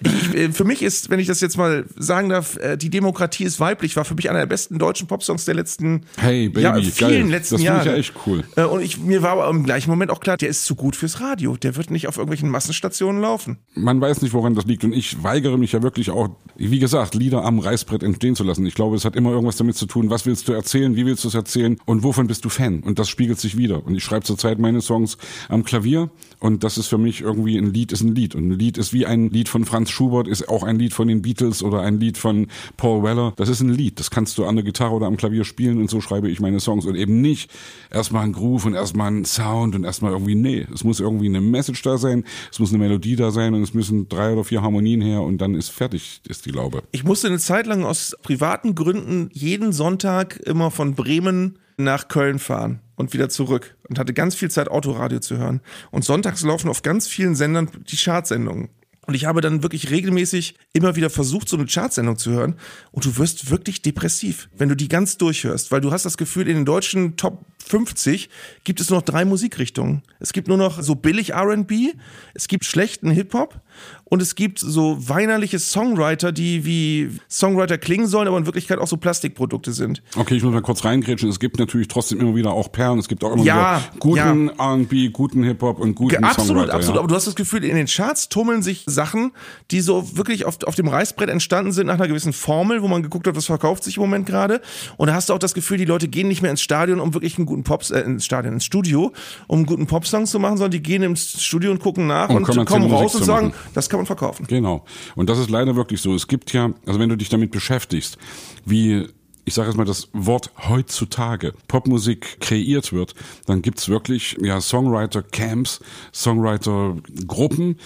Ich, äh, für mich ist, wenn ich das jetzt mal sagen darf, äh, die Demokratie ist weiblich, war für mich einer der besten deutschen Popsongs der letzten Hey, Baby, ja, geil. vielen letzten Das finde Jahre. ich ja echt cool. Äh, Und ich, mir war aber im gleichen Moment auch klar, der ist zu gut fürs Radio. Der wird nicht auf irgendwelchen Massenstationen laufen. man weiß nicht, woran das liegt. Und ich weigere mich ja wirklich auch, wie gesagt, Lieder am Reißbrett entstehen zu lassen. Ich glaube, es hat immer irgendwas damit zu tun, was willst du erzählen, wie willst du es erzählen und wovon bist du Fan? Und das spiegelt sich wieder. Und ich schreibe zurzeit meine Songs am Klavier und das ist für mich irgendwie ein Lied ist ein Lied. Und ein Lied ist wie ein Lied von Franz Schubert, ist auch ein Lied von den Beatles oder ein Lied von Paul Weller. Das ist ein Lied. Das kannst du an der Gitarre oder am Klavier spielen und so schreibe ich meine Songs. Und eben nicht erstmal ein Groove und erstmal ein Sound und erstmal irgendwie, nee. Es muss irgendwie eine Message da sein, es muss eine Melodie da sein und es müssen drei oder vier Harmonien her und dann ist fertig, ist die Laube. Ich musste eine Zeit lang aus privaten Gründen jeden Sonntag immer von Bremen nach Köln fahren und wieder zurück und hatte ganz viel Zeit Autoradio zu hören. Und sonntags laufen auf ganz vielen Sendern die Chartsendungen. Und ich habe dann wirklich regelmäßig immer wieder versucht, so eine Chartsendung zu hören. Und du wirst wirklich depressiv, wenn du die ganz durchhörst, weil du hast das Gefühl, in den deutschen Top 50 gibt es nur noch drei Musikrichtungen. Es gibt nur noch so billig R&B, es gibt schlechten Hip-Hop und es gibt so weinerliche Songwriter, die wie Songwriter klingen sollen, aber in Wirklichkeit auch so Plastikprodukte sind. Okay, ich muss mal kurz reingrätschen. Es gibt natürlich trotzdem immer wieder auch Perlen. Es gibt auch immer Ja, wieder guten ja. R&B, guten Hip-Hop und guten Absolut, Songwriter. absolut. Ja. Aber du hast das Gefühl, in den Charts tummeln sich Sachen, die so wirklich auf, auf dem Reißbrett entstanden sind nach einer gewissen Formel, wo man geguckt hat, was verkauft sich im Moment gerade. Und da hast du auch das Gefühl, die Leute gehen nicht mehr ins Stadion, um wirklich einen guten Pop, äh, ins Stadion, ins Studio, um einen guten Popsong zu machen, sondern die gehen ins Studio und gucken nach und, kommerzielle kommen raus und sagen, das kann man verkaufen. Genau. Und das ist leider wirklich so. Es gibt ja, also wenn du dich damit beschäftigst, wie ich sage jetzt mal das Wort heutzutage Popmusik kreiert wird, dann gibt's wirklich ja Songwriter-Camps, Songwriter-Gruppen,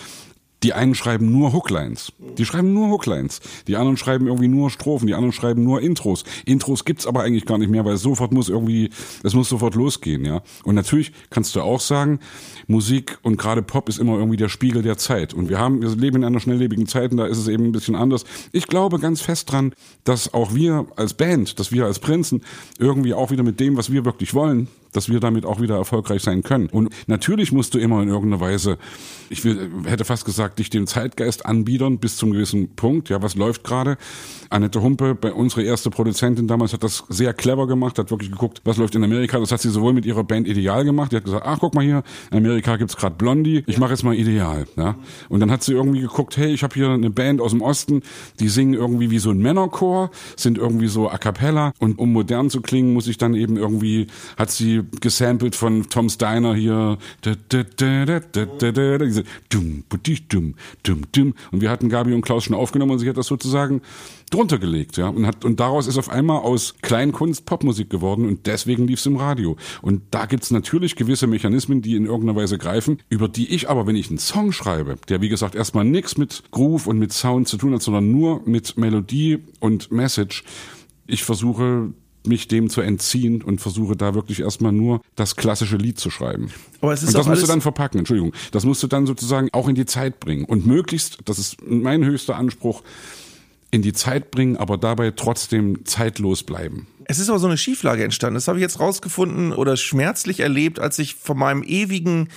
die einen schreiben nur Hooklines. Die schreiben nur Hooklines. Die anderen schreiben irgendwie nur Strophen. Die anderen schreiben nur Intros. Intros gibt's aber eigentlich gar nicht mehr, weil sofort muss irgendwie, es muss sofort losgehen, ja. Und natürlich kannst du auch sagen, Musik und gerade Pop ist immer irgendwie der Spiegel der Zeit. Und wir haben, wir leben in einer schnelllebigen Zeit und da ist es eben ein bisschen anders. Ich glaube ganz fest dran, dass auch wir als Band, dass wir als Prinzen irgendwie auch wieder mit dem, was wir wirklich wollen, dass wir damit auch wieder erfolgreich sein können. Und natürlich musst du immer in irgendeiner Weise, ich will, hätte fast gesagt, dich dem Zeitgeist anbiedern bis zum gewissen Punkt. Ja, was läuft gerade? Annette Humpe, bei unsere erste Produzentin damals, hat das sehr clever gemacht, hat wirklich geguckt, was läuft in Amerika. Das hat sie sowohl mit ihrer Band Ideal gemacht. Die hat gesagt, ach guck mal hier, in Amerika gibt's gerade Blondie. Ich mache jetzt mal Ideal. Ja, und dann hat sie irgendwie geguckt, hey, ich habe hier eine Band aus dem Osten, die singen irgendwie wie so ein Männerchor, sind irgendwie so a cappella. Und um modern zu klingen, muss ich dann eben irgendwie, hat sie irgendwie gesampelt von Tom Steiner hier. Und wir hatten Gabi und Klaus schon aufgenommen und sie hat das sozusagen drunter gelegt, ja. Und hat, und daraus ist auf einmal aus Kleinkunst Popmusik geworden und deswegen lief es im Radio. Und da gibt es natürlich gewisse Mechanismen, die in irgendeiner Weise greifen, über die ich aber, wenn ich einen Song schreibe, der wie gesagt erstmal nichts mit Groove und mit Sound zu tun hat, sondern nur mit Melodie und Message, ich versuche mich dem zu entziehen und versuche da wirklich erstmal nur das klassische Lied zu schreiben. Aber es ist und das musst du dann verpacken, Entschuldigung. Das musst du dann sozusagen auch in die Zeit bringen. Und möglichst, das ist mein höchster Anspruch, in die Zeit bringen, aber dabei trotzdem zeitlos bleiben. Es ist aber so eine Schieflage entstanden. Das habe ich jetzt rausgefunden oder schmerzlich erlebt, als ich von meinem ewigen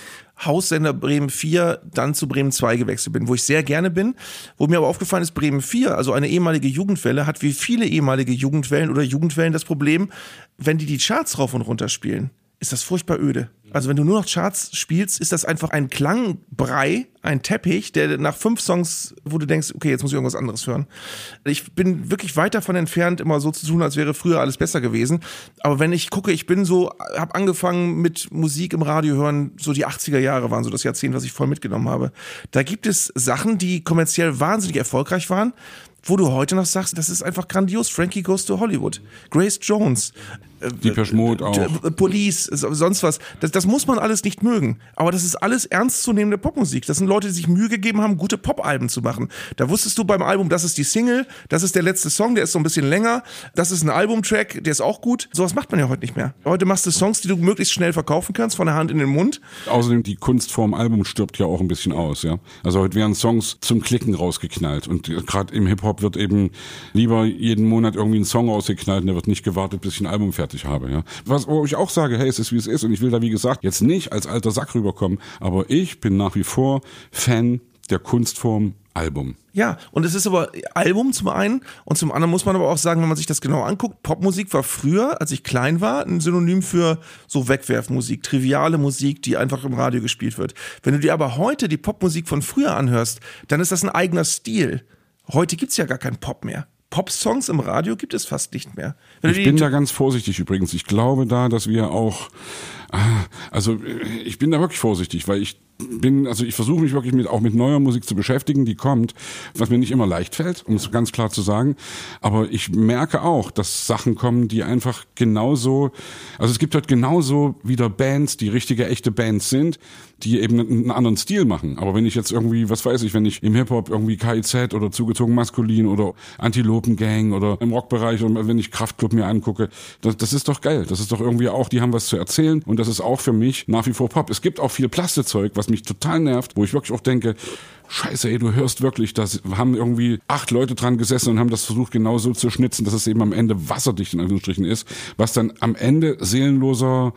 Haussender Bremen 4 dann zu Bremen 2 gewechselt bin, wo ich sehr gerne bin. Wo mir aber aufgefallen ist, Bremen 4, also eine ehemalige Jugendwelle, hat wie viele ehemalige Jugendwellen oder Jugendwellen das Problem, wenn die die Charts rauf und runter spielen, ist das furchtbar öde. Also wenn du nur noch Charts spielst, ist das einfach ein Klangbrei, ein Teppich, der nach fünf Songs, wo du denkst, okay, jetzt muss ich irgendwas anderes hören. Ich bin wirklich weit davon entfernt, immer so zu tun, als wäre früher alles besser gewesen. Aber wenn ich gucke, ich bin so, habe angefangen mit Musik im Radio hören, so die 80er Jahre waren so das Jahrzehnt, was ich voll mitgenommen habe. Da gibt es Sachen, die kommerziell wahnsinnig erfolgreich waren, wo du heute noch sagst, das ist einfach grandios. Frankie Goes to Hollywood, Grace Jones, Die Mode auch. äh, Police, so- sonst was. Das, das muss man alles nicht mögen. Aber das ist alles ernstzunehmende Popmusik. Das sind Leute, die sich Mühe gegeben haben, gute Popalben zu machen. Da wusstest du beim Album, das ist die Single, das ist der letzte Song, der ist so ein bisschen länger, das ist ein Albumtrack, der ist auch gut. Sowas macht man ja heute nicht mehr. Heute machst du Songs, die du möglichst schnell verkaufen kannst, von der Hand in den Mund. Außerdem die Kunstform Album stirbt ja auch ein bisschen aus, ja. Also heute werden Songs zum Klicken rausgeknallt und gerade im Hip Hop wird eben lieber jeden Monat irgendwie ein Song rausgeknallt und der wird nicht gewartet, bis ich ein Album fertig habe, ja. Was wo ich auch sage, hey, es ist wie es ist und ich will da wie gesagt jetzt nicht als alter Sack rüberkommen, aber ich bin nach wie vor Fan der Kunstform Album. Ja, und es ist aber Album zum einen und zum anderen muss man aber auch sagen, wenn man sich das genau anguckt, Popmusik war früher, als ich klein war, ein Synonym für so Wegwerfmusik, triviale Musik, die einfach im Radio gespielt wird. Wenn du dir aber heute die Popmusik von früher anhörst, dann ist das ein eigener Stil. Heute gibt's ja gar keinen Pop mehr. Popsongs im Radio gibt es fast nicht mehr. Wenn Ich bin da ganz vorsichtig übrigens. Ich glaube da, dass wir auch, also äh, ich bin da wirklich vorsichtig, weil ich bin, also ich versuche mich wirklich mit, auch mit neuer Musik zu beschäftigen, die kommt, was mir nicht immer leicht fällt, um es ganz klar zu sagen. Aber ich merke auch, dass Sachen kommen, die einfach genauso, also es gibt halt genauso wieder Bands, die richtige, echte Bands sind, die eben einen anderen Stil machen. Aber wenn ich jetzt irgendwie, was weiß ich, wenn ich im Hip-Hop irgendwie KIZ oder zugezogen maskulin oder Antilopen-Gang oder im Rockbereich und wenn ich Kraftclub mir angucke, das, das ist doch geil. Das ist doch irgendwie auch, die haben was zu erzählen und und das ist auch für mich nach wie vor Pop. Es gibt auch viel Plastezeug, was mich total nervt, wo ich wirklich auch denke, Scheiße, ey, du hörst wirklich, da haben irgendwie acht Leute dran gesessen und haben das versucht genau so zu schnitzen, dass es eben am Ende wasserdicht in Anführungsstrichen ist, was dann am Ende seelenloser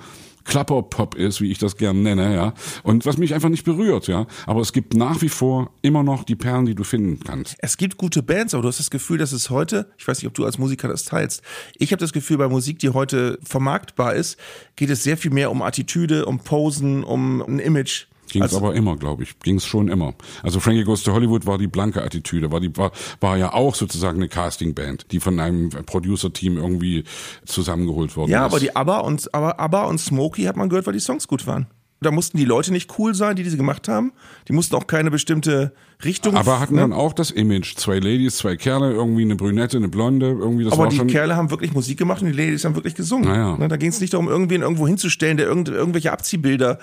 Klapperpop ist, wie ich das gern nenne, ja. Und was mich einfach nicht berührt, ja. Aber es gibt nach wie vor immer noch die Perlen, die du finden kannst. Es gibt gute Bands, aber du hast das Gefühl, dass es heute, ich weiß nicht, ob du als Musiker das teilst, ich habe das Gefühl, bei Musik, die heute vermarktbar ist, geht es sehr viel mehr um Attitüde, um Posen, um ein Image. Ging es also, aber immer, glaube ich. Ging es schon immer. Also Frankie Goes to Hollywood war die blanke Attitüde, war die war, war ja auch sozusagen eine Castingband, die von einem Producer-Team irgendwie zusammengeholt worden ja, ist. Ja, aber die ABBA und aber ABBA und Smokey hat man gehört, weil die Songs gut waren. Da mussten die Leute nicht cool sein, die diese gemacht haben. Die mussten auch keine bestimmte Richtung. Aber hatten ne? dann auch das Image. Zwei Ladies, zwei Kerle, irgendwie eine Brünette, eine Blonde, irgendwie das Aber war die schon Kerle haben wirklich Musik gemacht und die Ladies haben wirklich gesungen. Naja. Ne, da ging es nicht darum, irgendwen irgendwo hinzustellen, der irgend, irgendwelche Abziehbilder,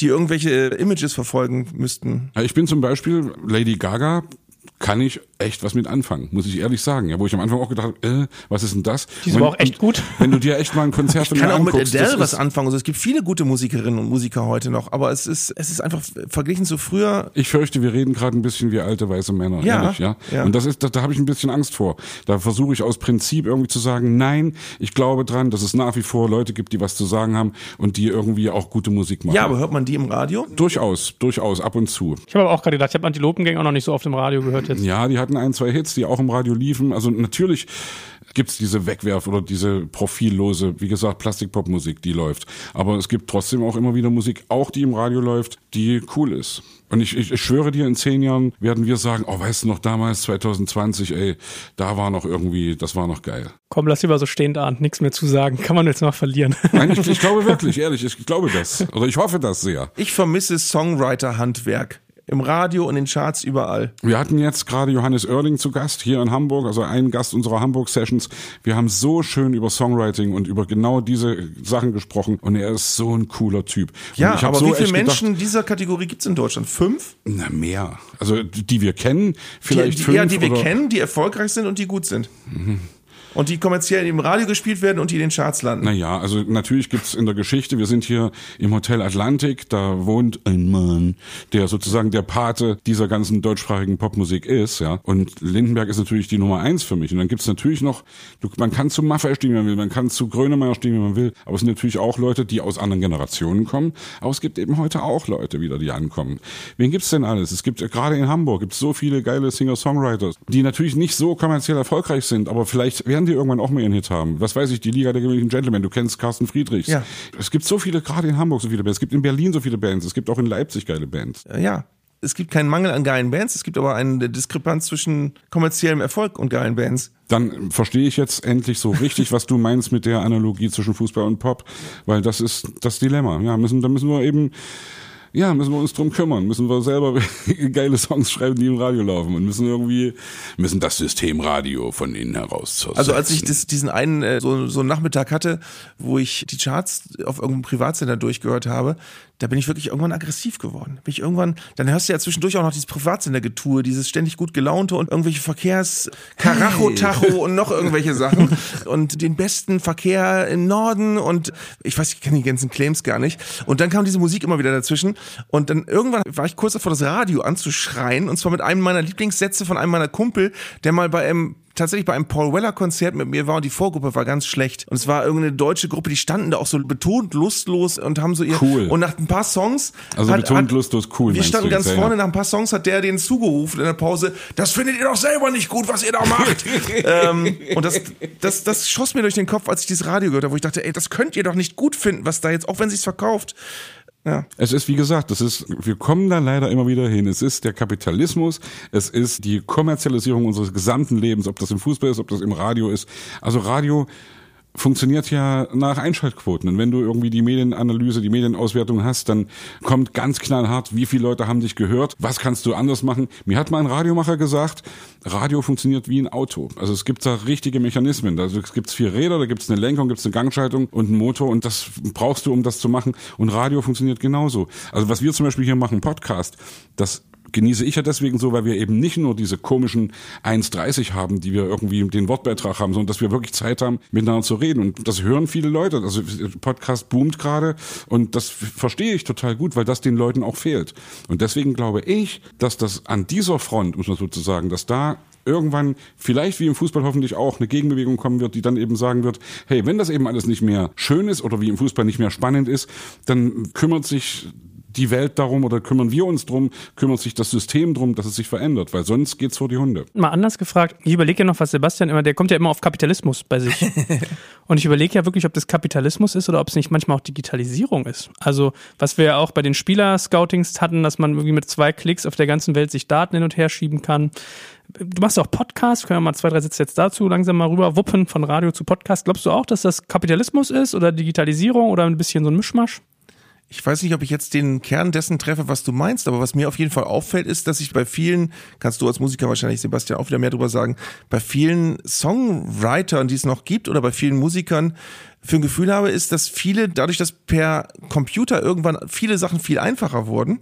die irgendwelche Images verfolgen müssten. Ich bin zum Beispiel Lady Gaga kann ich echt was mit anfangen, muss ich ehrlich sagen. Ja, wo ich am Anfang auch gedacht habe, äh, was ist denn das? Die ist aber auch echt gut. Wenn du dir echt mal ein Konzert von mir anguckst. Ich kann auch mit Adele was anfangen. Also es gibt viele gute Musikerinnen und Musiker heute noch, aber es ist, es ist einfach verglichen zu früher. Ich fürchte, wir reden gerade ein bisschen wie alte weiße Männer, ja, ehrlich, ja? ja. Und das ist, da, da habe ich ein bisschen Angst vor. Da versuche ich aus Prinzip irgendwie zu sagen, nein, ich glaube dran, dass es nach wie vor Leute gibt, die was zu sagen haben und die irgendwie auch gute Musik machen. Ja, aber hört man die im Radio? Durchaus, durchaus, ab und zu. Ich habe aber auch gerade gedacht, ich habe Antilopengang auch noch nicht so oft im Radio gehört jetzt. Ja, die hatten ein, zwei Hits, die auch im Radio liefen. Also natürlich gibt's diese Wegwerf- oder diese profillose, wie gesagt, Plastikpopmusik, die läuft. Aber es gibt trotzdem auch immer wieder Musik, auch die im Radio läuft, die cool ist. Und ich, ich, ich schwöre dir, in zehn Jahren werden wir sagen, oh, weißt du noch, damals 2020, ey, da war noch irgendwie, das war noch geil. Komm, lass lieber so stehen da, nichts mehr zu sagen. Kann man jetzt noch verlieren. Nein, ich, ich glaube wirklich, ehrlich, ich glaube das. Oder ich hoffe das sehr. Ich vermisse Songwriter-Handwerk im Radio und in Charts überall. Wir hatten jetzt gerade Johannes Oerling zu Gast hier in Hamburg, also ein Gast unserer Hamburg-Sessions. Wir haben so schön über Songwriting und über genau diese Sachen gesprochen und er ist so ein cooler Typ. Ja, aber so wie viele Menschen gedacht, dieser Kategorie gibt's in Deutschland? Fünf? Na, mehr. Also die wir kennen, vielleicht die, die, fünf. Ja, die wir kennen, die erfolgreich sind und die gut sind. Mhm und die kommerziell im Radio gespielt werden und die in den Charts landen. Naja, also natürlich gibt's in der Geschichte, wir sind hier im Hotel Atlantik, da wohnt ein Mann, der sozusagen der Pate dieser ganzen deutschsprachigen Popmusik ist, ja. Und Lindenberg ist natürlich die Nummer eins für mich. Und dann gibt's natürlich noch, man kann zu Maffay stehen, wie man will, man kann zu Grönemeyer stehen, wie man will, aber es sind natürlich auch Leute, die aus anderen Generationen kommen. Aber es gibt eben heute auch Leute wieder, die ankommen. Wen gibt's denn alles? Es gibt gerade in Hamburg gibt's so viele geile Singer-Songwriters, die natürlich nicht so kommerziell erfolgreich sind, aber vielleicht werden werden die irgendwann auch mal ihren Hit haben. Was weiß ich, die Liga der gewöhnlichen Gentlemen, du kennst Carsten Friedrichs. Ja. Es gibt so viele, gerade in Hamburg so viele Bands, es gibt in Berlin so viele Bands, es gibt auch in Leipzig geile Bands. Ja, es gibt keinen Mangel an geilen Bands, es gibt aber eine Diskrepanz zwischen kommerziellem Erfolg und geilen Bands. Dann verstehe ich jetzt endlich so richtig, was du meinst mit der Analogie zwischen Fußball und Pop, weil das ist das Dilemma. Ja, müssen, da müssen wir eben ja, müssen wir uns drum kümmern, müssen wir selber geile Songs schreiben, die im Radio laufen und müssen irgendwie, müssen das Systemradio von innen heraus. Also als ich das, diesen einen äh, so, so einen Nachmittag hatte, wo ich die Charts auf irgendeinem Privatsender durchgehört habe, da bin ich wirklich irgendwann aggressiv geworden. Bin ich irgendwann, dann hörst du ja zwischendurch auch noch dieses Privatsendergetue, dieses ständig gut gelaunte und irgendwelche Verkehrs Karacho-Tacho hey. und noch irgendwelche Sachen und den besten Verkehr im Norden und ich weiß, ich kenne die ganzen Claims gar nicht. Und dann kam diese Musik immer wieder dazwischen und dann irgendwann war ich kurz davor, das Radio anzuschreien und zwar mit einem meiner Lieblingssätze von einem meiner Kumpel, der mal bei einem tatsächlich bei einem Paul Weller Konzert mit mir war und die Vorgruppe war ganz schlecht. Und es war irgendeine deutsche Gruppe, die standen da auch so betont lustlos und haben so ihr. Cool. Und nach ein paar Songs. Also hat, betont hat, lustlos cool. Wir standen ganz vorne, ja. nach ein paar Songs hat der den zugerufen in der Pause. Das findet ihr doch selber nicht gut, was ihr da macht. ähm, und das, das, das schoss mir durch den Kopf, als ich dieses Radio gehört habe, wo ich dachte, ey, das könnt ihr doch nicht gut finden, was da jetzt, auch wenn sich's verkauft. Ja. Es ist, wie gesagt, das ist, wir kommen da leider immer wieder hin. Es ist der Kapitalismus, es ist die Kommerzialisierung unseres gesamten Lebens, ob das im Fußball ist, ob das im Radio ist. Also Radio funktioniert ja nach Einschaltquoten. Und wenn du irgendwie die Medienanalyse, die Medienauswertung hast, dann kommt ganz knallhart, wie viele Leute haben dich gehört, was kannst du anders machen. Mir hat mal ein Radiomacher gesagt, Radio funktioniert wie ein Auto. Also es gibt da richtige Mechanismen. Also es gibt vier Räder, da gibt es eine Lenkung, gibt es eine Gangschaltung und einen Motor und das brauchst du, um das zu machen. Und Radio funktioniert genauso. Also was wir zum Beispiel hier machen, Podcast, das genieße ich ja deswegen so, weil wir eben nicht nur diese komischen 1,30 haben, die wir irgendwie den Wortbeitrag haben, sondern dass wir wirklich Zeit haben, miteinander zu reden. Und das hören viele Leute. Also Podcast boomt gerade und das verstehe ich total gut, weil das den Leuten auch fehlt. Und deswegen glaube ich, dass das an dieser Front, muss man sozusagen, dass da irgendwann vielleicht wie im Fußball hoffentlich auch eine Gegenbewegung kommen wird, die dann eben sagen wird, hey, wenn das eben alles nicht mehr schön ist oder wie im Fußball nicht mehr spannend ist, dann kümmert sich die Welt darum oder kümmern wir uns drum, kümmert sich das System drum, dass es sich verändert, weil sonst geht's vor die Hunde. Mal anders gefragt, ich überlege ja noch, was Sebastian immer, der kommt ja immer auf Kapitalismus bei sich. Und ich überlege ja wirklich, ob das Kapitalismus ist oder ob es nicht manchmal auch Digitalisierung ist. Also, was wir ja auch bei den Spieler-Scoutings hatten, dass man irgendwie mit zwei Klicks auf der ganzen Welt sich Daten hin und her schieben kann. Du machst auch Podcasts, können wir mal zwei, drei Sätze jetzt dazu langsam mal rüber wuppen von Radio zu Podcast. Glaubst du auch, dass das Kapitalismus ist oder Digitalisierung oder ein bisschen so ein Mischmasch? Ich weiß nicht, ob ich jetzt den Kern dessen treffe, was du meinst, aber was mir auf jeden Fall auffällt, ist, dass ich bei vielen, kannst du als Musiker wahrscheinlich, Sebastian, auch wieder mehr drüber sagen, bei vielen Songwritern, die es noch gibt, oder bei vielen Musikern, für ein Gefühl habe, ist, dass viele, dadurch, dass per Computer irgendwann viele Sachen viel einfacher wurden,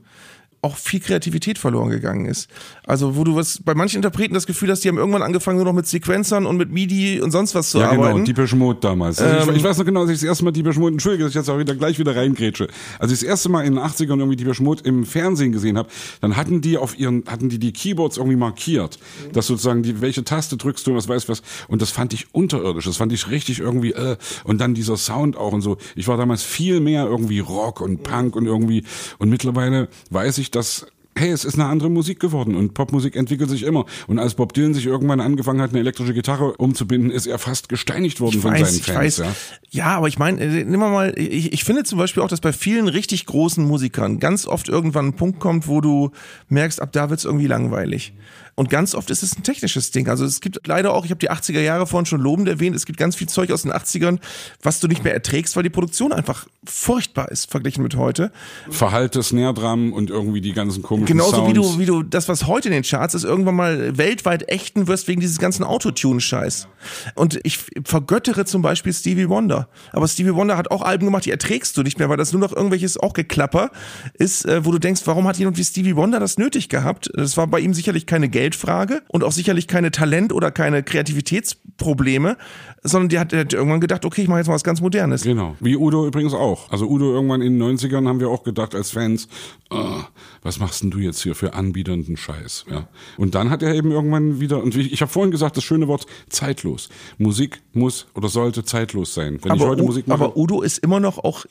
auch viel Kreativität verloren gegangen ist. Also, wo du was bei manchen Interpreten das Gefühl hast, die haben irgendwann angefangen nur noch mit Sequenzern und mit MIDI und sonst was zu ja, arbeiten. genau, Deepish Mode damals. Also ähm, ich, ich, weiß noch genau, als ich das erste Mal Deepish Mode, entschuldige, dass ich jetzt auch wieder gleich wieder reingrätsche. Als ich das erste Mal in den 80ern irgendwie Deepish Mode im Fernsehen gesehen habe, dann hatten die auf ihren, hatten die die Keyboards irgendwie markiert, mhm. dass sozusagen die, welche Taste drückst du und was weiß was. Und das fand ich unterirdisch, das fand ich richtig irgendwie, äh, und dann dieser Sound auch und so. Ich war damals viel mehr irgendwie Rock und Punk und irgendwie, und mittlerweile weiß ich, dass hey, es ist eine andere Musik geworden und Popmusik entwickelt sich immer. Und als Bob Dylan sich irgendwann angefangen hat, eine elektrische Gitarre umzubinden, ist er fast gesteinigt worden ich von weiß, seinen Fans. Ja. ja. aber ich meine, äh, nimm mal, ich, ich finde zum Beispiel auch, dass bei vielen richtig großen Musikern ganz oft irgendwann ein Punkt kommt, wo du merkst, ab da wird's irgendwie langweilig. Und ganz oft ist es ein technisches Ding. Also es gibt leider auch, ich habe die 80er Jahre vorhin schon lobend erwähnt, es gibt ganz viel Zeug aus den 80ern, was du nicht mehr erträgst, weil die Produktion einfach furchtbar ist, verglichen mit heute. Verhalte, Snare Drum und irgendwie die ganzen komischen Genauso Sounds. wie du, wie du das, was heute in den Charts ist, irgendwann mal weltweit ächten wirst wegen dieses ganzen Autotune-Scheiß. Und ich vergöttere zum Beispiel Stevie Wonder. Aber Stevie Wonder hat auch Alben gemacht, die erträgst du nicht mehr, weil das nur noch irgendwelches auch Geklapper ist, äh, wo du denkst, warum hat jemand wie Stevie Wonder das nötig gehabt? Das war bei ihm sicherlich keine Geld Geldfrage und auch sicherlich keine Talent- oder keine Kreativitätsprobleme, sondern die hat, die hat irgendwann gedacht, okay, ich mache jetzt mal was ganz Modernes. Genau. Wie Udo übrigens auch. Also Udo irgendwann in den 90ern haben wir auch gedacht als Fans, oh, was machst denn du jetzt hier für anbiedernden Scheiß? Ja. Und dann hat er eben irgendwann wieder, und ich, ich habe vorhin gesagt, das schöne Wort zeitlos. Musik muss oder sollte zeitlos sein. Wenn aber, ich heute Musik mache, aber Udo ist immer noch auch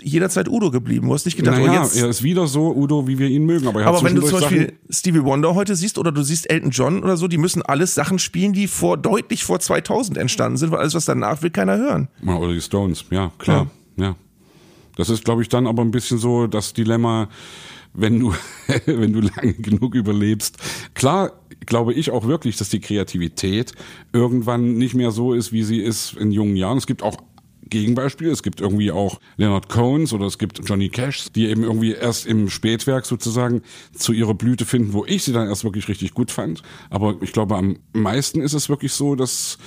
jederzeit Udo geblieben. Du hast nicht gedacht, naja, oh, jetzt er ist wieder so Udo, wie wir ihn mögen. Aber, aber wenn du zum Beispiel Sachen Stevie Wonder heute siehst oder du siehst Elton John oder so, die müssen alles Sachen spielen, die vor deutlich vor 2000 entstanden sind, weil alles, was danach will keiner hören. Oder die Stones, ja, klar, ja. ja. Das ist, glaube ich, dann aber ein bisschen so das Dilemma, wenn du, wenn du lange genug überlebst. Klar, glaube ich auch wirklich, dass die Kreativität irgendwann nicht mehr so ist, wie sie ist in jungen Jahren. Es gibt auch Gegenbeispiele. Es gibt irgendwie auch Leonard Cohns oder es gibt Johnny Cash, die eben irgendwie erst im Spätwerk sozusagen zu ihrer Blüte finden, wo ich sie dann erst wirklich richtig gut fand. Aber ich glaube, am meisten ist es wirklich so, dass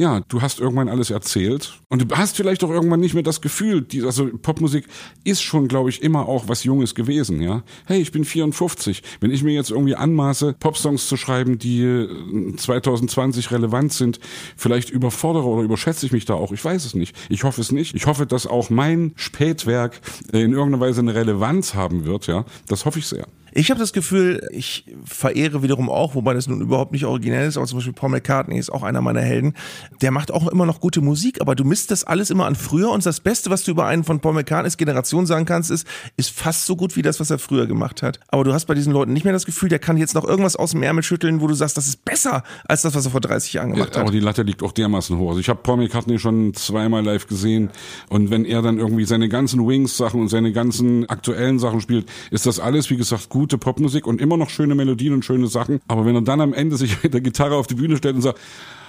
ja, du hast irgendwann alles erzählt und du hast vielleicht auch irgendwann nicht mehr das Gefühl, die, also Popmusik ist schon, glaube ich, immer auch was Junges gewesen, ja. Hey, ich bin 54. Wenn ich mir jetzt irgendwie anmaße, Popsongs zu schreiben, die 2020 äh, relevant sind, vielleicht überfordere oder überschätze ich mich da auch. Ich weiß es nicht. Ich hoffe es nicht. Ich hoffe, dass auch mein Spätwerk äh, in irgendeiner Weise eine Relevanz haben wird, ja. Das hoffe ich sehr. Ich habe das Gefühl, ich verehre wiederum auch, wobei das nun überhaupt nicht originell ist, aber zum Beispiel Paul McCartney ist auch einer meiner Helden. Der macht auch immer noch gute Musik, aber du misst das alles immer an früher und das Beste, was du über einen von Paul McCartneys Generation sagen kannst, ist, ist fast so gut wie das, was er früher gemacht hat. Aber du hast bei diesen Leuten nicht mehr das Gefühl, der kann jetzt noch irgendwas aus dem Ärmel schütteln, wo du sagst, das ist besser als das, was er vor 30 Jahren gemacht hat. Aber die Latte liegt auch dermaßen hoch. Also ich habe Paul McCartney schon zweimal live gesehen und wenn er dann irgendwie seine ganzen Wings-Sachen und seine ganzen aktuellen Sachen spielt, ist das alles, wie gesagt, gute Popmusik und immer noch schöne Melodien und schöne Sachen. Aber wenn er dann am Ende sich mit der Gitarre auf die Bühne stellt und sagt,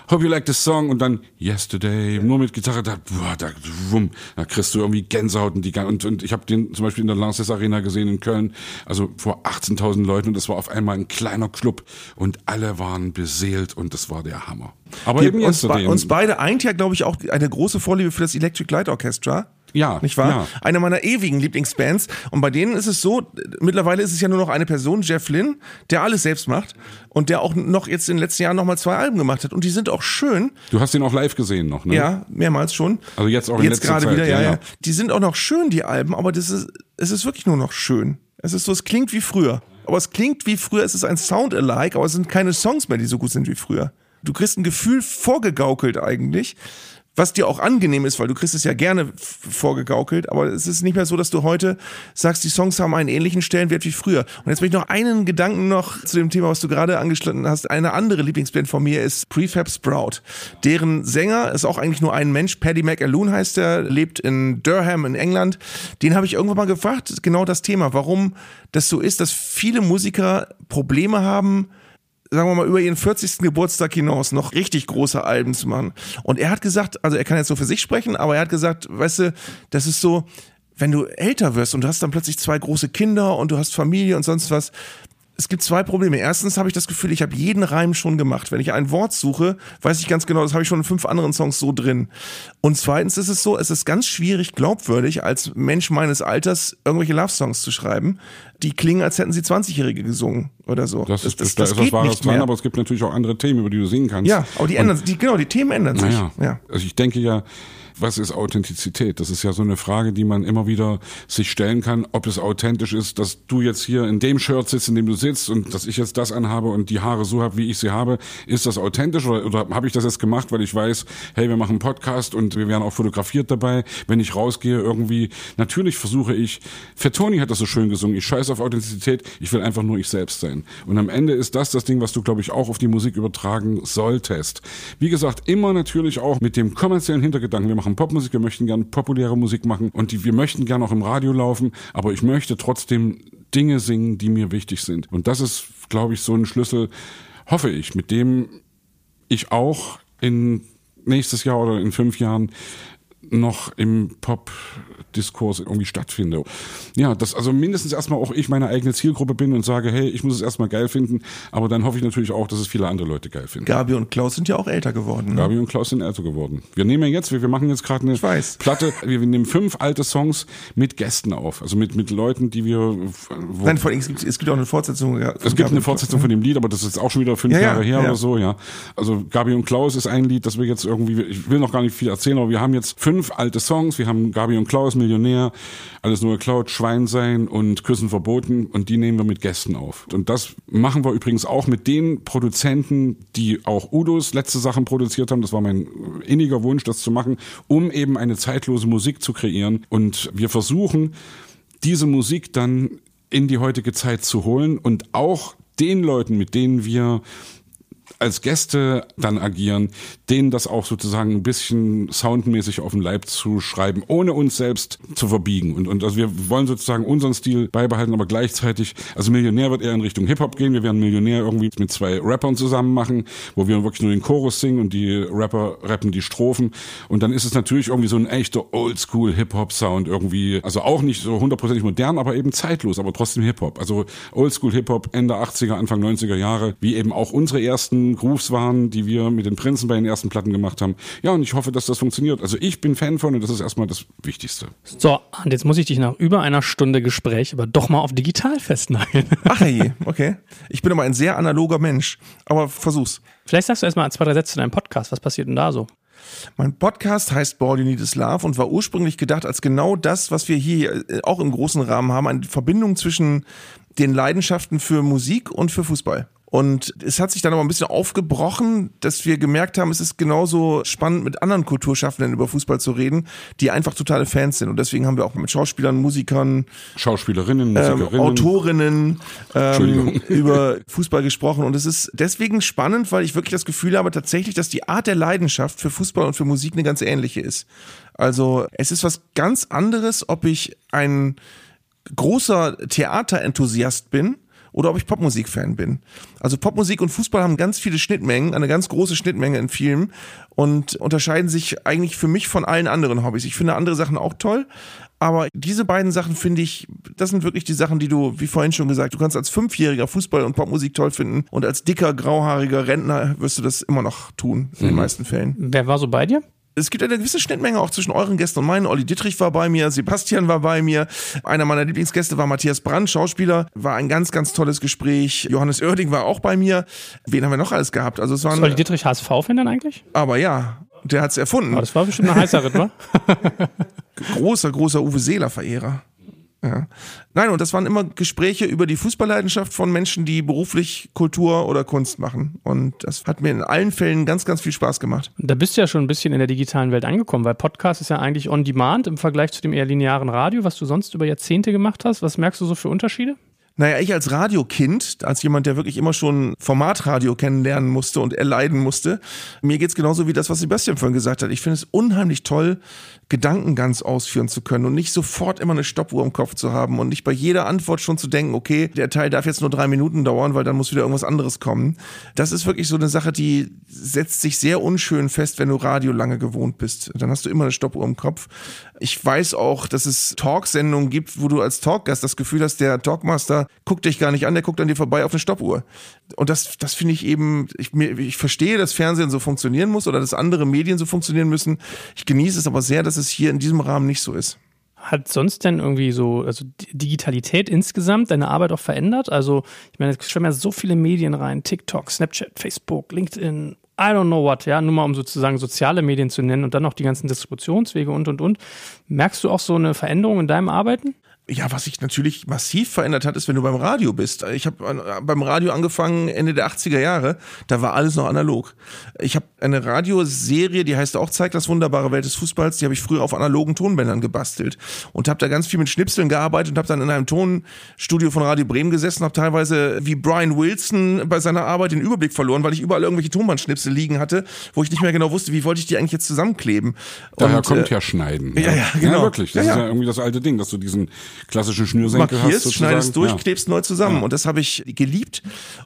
Hope you like the song und dann Yesterday nur mit Gitarre da boah, da, wumm, da kriegst du irgendwie Gänsehaut und die und, und ich habe den zum Beispiel in der Lanxess Arena gesehen in Köln also vor 18.000 Leuten und das war auf einmal ein kleiner Club und alle waren beseelt und das war der Hammer. Aber Wir, eben uns, be uns beide eint ja glaube ich auch eine große Vorliebe für das Electric Light Orchestra Ja, Nicht wahr? ja. Eine meiner ewigen Lieblingsbands. Und bei denen ist es so, mittlerweile ist es ja nur noch eine Person, Jeff Lynne, der alles selbst macht und der auch noch jetzt in den letzten Jahren nochmal zwei Alben gemacht hat. Und die sind auch schön. Du hast ihn auch live gesehen noch, ne? Ja, mehrmals schon. Also jetzt auch in Jetzt letzter gerade Zeit, wieder, ja, ja, ja, ja. Die sind auch noch schön, die Alben, aber das ist, es ist wirklich nur noch schön. Es ist so, es klingt wie früher. Aber es klingt wie früher, es ist ein Sound-alike, aber es sind keine Songs mehr, die so gut sind wie früher. Du kriegst ein Gefühl vorgegaukelt eigentlich, was dir auch angenehm ist, weil du kriegst es ja gerne vorgegaukelt, aber es ist nicht mehr so, dass du heute sagst, die Songs haben einen ähnlichen Stellenwert wie früher. Und jetzt möchte ich noch einen Gedanken noch zu dem Thema, was du gerade angeschnitten hast. Eine andere Lieblingsband von mir ist Prefab Sprout. Deren Sänger ist auch eigentlich nur ein Mensch, Paddy McAloon heißt er, lebt in Durham in England. Den habe ich irgendwann mal gefragt, genau das Thema, warum das so ist, dass viele Musiker Probleme haben, sagen wir mal, über ihren 40. Geburtstag hinaus noch richtig große Alben zu machen. Und er hat gesagt, also er kann jetzt so für sich sprechen, aber er hat gesagt, weißt du, das ist so, wenn du älter wirst und du hast dann plötzlich zwei große Kinder und du hast Familie und sonst was, es gibt zwei Probleme. Erstens habe ich das Gefühl, ich habe jeden Reim schon gemacht. Wenn ich ein Wort suche, weiß ich ganz genau, das habe ich schon in fünf anderen Songs so drin. Und zweitens ist es so, es ist ganz schwierig, glaubwürdig als Mensch meines Alters irgendwelche Love-Songs zu schreiben, die klingen, als hätten sie 20-Jährige gesungen oder so. Das, ist, da ist was Wahres dran, aber es gibt natürlich auch andere Themen, über die du singen kannst. ja, aber die ändern die, genau, die Themen ändern sich. Ja. also ich denke ja, was ist Authentizität? Das ist ja so eine Frage, die man immer wieder sich stellen kann, ob es authentisch ist, dass du jetzt hier in dem Shirt sitzt, in dem du sitzt und dass ich jetzt das anhabe und die Haare so habe, wie ich sie habe. Ist das authentisch oder, oder habe ich das jetzt gemacht, weil ich weiß, hey, wir machen einen Podcast und wir werden auch fotografiert dabei, wenn ich rausgehe irgendwie. Natürlich versuche ich, für Toni hat das so schön gesungen, ich scheiße auf Authentizität, ich will einfach nur ich selbst sein. Und am Ende ist das das Ding, was du, glaube ich, auch auf die Musik übertragen solltest. Wie gesagt, immer natürlich auch mit dem kommerziellen Hintergedanken. Wir machen Popmusik, wir möchten gern populäre Musik machen und die, wir möchten gern auch im Radio laufen, aber ich möchte trotzdem Dinge singen, die mir wichtig sind. Und das ist, glaube ich, so ein Schlüssel, hoffe ich, mit dem ich auch in nächstes Jahr oder in fünf Jahren noch im Pop-Diskurs irgendwie stattfinde. Ja, dass also mindestens erstmal auch ich meine eigene Zielgruppe bin und sage, hey, ich muss es erstmal geil finden, aber dann hoffe ich natürlich auch, dass es viele andere Leute geil finden. Gabi und Klaus sind ja auch älter geworden. Ne? Gabi und Klaus sind älter geworden. Wir nehmen ja jetzt, wir, wir machen jetzt gerade eine. Platte, wir, nehmen fünf alte Songs mit Gästen auf, also mit, mit Leuten, die wir... Nein, vor allem, es gibt, es gibt auch eine Fortsetzung. es gibt Gabi eine Fortsetzung von dem Lied, aber das ist auch schon wieder fünf Ja, ja, Jahre her ja. oder so, ja. Also Gabi und Klaus ist ein Lied, das wir jetzt irgendwie, ich will noch gar nicht viel erzählen, aber wir haben jetzt fünf alte Songs. Wir haben Gabi und Klaus, Millionär, alles nur geklaut, Schwein sein und Küssen verboten und die nehmen wir mit Gästen auf. Und das machen wir übrigens auch mit den Produzenten, die auch Udos letzte Sachen produziert haben. Das war mein inniger Wunsch, das zu machen, um eben eine zeitlose Musik zu kreieren. Und wir versuchen, diese Musik dann in die heutige Zeit zu holen und auch den Leuten, mit denen wir als Gäste dann agieren, denen das auch sozusagen ein bisschen soundmäßig auf den Leib zu schreiben, ohne uns selbst zu verbiegen. Und, und also wir wollen sozusagen unseren Stil beibehalten, aber gleichzeitig, also Millionär wird eher in Richtung Hip-Hop gehen. Wir werden Millionär irgendwie mit zwei Rappern zusammen machen, wo wir wirklich nur den Chorus singen und die Rapper rappen die Strophen. Und dann ist es natürlich irgendwie so ein echter Oldschool-Hip-Hop-Sound irgendwie, also auch nicht so hundertprozentig modern, aber eben zeitlos, aber trotzdem Hip-Hop. Also Oldschool-Hip-Hop Ende 80er, Anfang 90er Jahre, wie eben auch unsere ersten Grooves waren, die wir mit den Prinzen bei den ersten Platten gemacht haben. Ja, und ich hoffe, dass das funktioniert. Also ich bin Fan von und das ist erstmal das Wichtigste. So, und jetzt muss ich dich nach über einer Stunde Gespräch aber doch mal auf digital festnageln. Ach je, okay. Ich bin aber ein sehr analoger Mensch, aber versuch's. Vielleicht sagst du erstmal zwei, drei Sätze zu deinem Podcast. Was passiert denn da so? Mein Podcast heißt Ball You Need Is Love und war ursprünglich gedacht als genau das, was wir hier äh, auch im großen Rahmen haben, eine Verbindung zwischen den Leidenschaften für Musik und für Fußball. Und es hat sich dann aber ein bisschen aufgebrochen, dass wir gemerkt haben, es ist genauso spannend, mit anderen Kulturschaffenden über Fußball zu reden, die einfach totale Fans sind. Und deswegen haben wir auch mit Schauspielern, Musikern, Schauspielerinnen, ähm, Musikerinnen. Autorinnen ähm, über Fußball gesprochen. Und es ist deswegen spannend, weil ich wirklich das Gefühl habe tatsächlich, dass die Art der Leidenschaft für Fußball und für Musik eine ganz ähnliche ist. Also es ist was ganz anderes, ob ich ein großer Theaterenthusiast bin oder ob ich Popmusik-Fan bin. Also Popmusik und Fußball haben ganz viele Schnittmengen, eine ganz große Schnittmenge in Filmen und unterscheiden sich eigentlich für mich von allen anderen Hobbys. Ich finde andere Sachen auch toll, aber diese beiden Sachen finde ich, das sind wirklich die Sachen, die du, wie vorhin schon gesagt, du kannst als Fünfjähriger Fußball und Popmusik toll finden und als dicker, grauhaariger Rentner wirst du das immer noch tun, in den meisten Fällen. Wer war so bei dir? Es gibt eine gewisse Schnittmenge auch zwischen euren Gästen und meinen. Olli Dittrich war bei mir, Sebastian war bei mir. Einer meiner Lieblingsgäste war Matthias Brandt, Schauspieler. War ein ganz, ganz tolles Gespräch. Johannes Oerding war auch bei mir. Wen haben wir noch alles gehabt? Also es waren. Ist Olli Dittrich HSV-Fan dann eigentlich? Aber ja, der hat's erfunden. Aber das war bestimmt ein heißer Ritt, wa? großer, großer Uwe Seeler-Verehrer. Ja. Nein, und das waren immer Gespräche über die Fußballleidenschaft von Menschen, die beruflich Kultur oder Kunst machen. Und das hat mir in allen Fällen ganz, ganz viel Spaß gemacht. Da bist du ja schon ein bisschen in der digitalen Welt angekommen, weil Podcast ist ja eigentlich on demand im Vergleich zu dem eher linearen Radio, was du sonst über Jahrzehnte gemacht hast. Was merkst du so für Unterschiede? Naja, ich als Radiokind, als jemand, der wirklich immer schon Formatradio kennenlernen musste und erleiden musste, mir geht's genauso wie das, was Sebastian vorhin gesagt hat. Ich finde es unheimlich toll, Gedanken ganz ausführen zu können und nicht sofort immer eine Stoppuhr im Kopf zu haben und nicht bei jeder Antwort schon zu denken, okay, der Teil darf jetzt nur drei Minuten dauern, weil dann muss wieder irgendwas anderes kommen. Das ist wirklich so eine Sache, die setzt sich sehr unschön fest, wenn du Radio lange gewohnt bist. Dann hast du immer eine Stoppuhr im Kopf. Ich weiß auch, dass es Talksendungen gibt, wo du als Talkgast das Gefühl hast, der Talkmaster guckt dich gar nicht an, der guckt an dir vorbei auf eine Stoppuhr. Und das, das finde ich eben, ich, ich verstehe, dass Fernsehen so funktionieren muss oder dass andere Medien so funktionieren müssen. Ich genieße es aber sehr, dass es hier in diesem Rahmen nicht so ist. Hat sonst denn irgendwie so, also Digitalität insgesamt deine Arbeit auch verändert? Also, ich meine, es schwimmen ja so viele Medien rein: TikTok, Snapchat, Facebook, LinkedIn, I don't know what, ja, nur mal um sozusagen soziale Medien zu nennen und dann noch die ganzen Distributionswege und und und. Merkst du auch so eine Veränderung in deinem Arbeiten? Ja, was sich natürlich massiv verändert hat, ist, wenn du beim Radio bist. Ich habe beim Radio angefangen Ende der 80er Jahre, da war alles noch analog. Ich habe eine Radioserie, die heißt auch Zeigt das wunderbare Welt des Fußballs, die habe ich früher auf analogen Tonbändern gebastelt und habe da ganz viel mit Schnipseln gearbeitet und habe dann in einem Tonstudio von Radio Bremen gesessen, habe teilweise wie Brian Wilson bei seiner Arbeit den Überblick verloren, weil ich überall irgendwelche Tonbandschnipsel liegen hatte, wo ich nicht mehr genau wusste, wie wollte ich die eigentlich jetzt zusammenkleben. Daher und, kommt äh, ja Schneiden. Ja, ja, genau. Ja, wirklich. Das ja, ist ja irgendwie das alte Ding, dass du diesen klassischen Schnürsenkel Markierst, hast. schneidest durch, ja. klebst neu zusammen. Ja. Und das habe ich geliebt.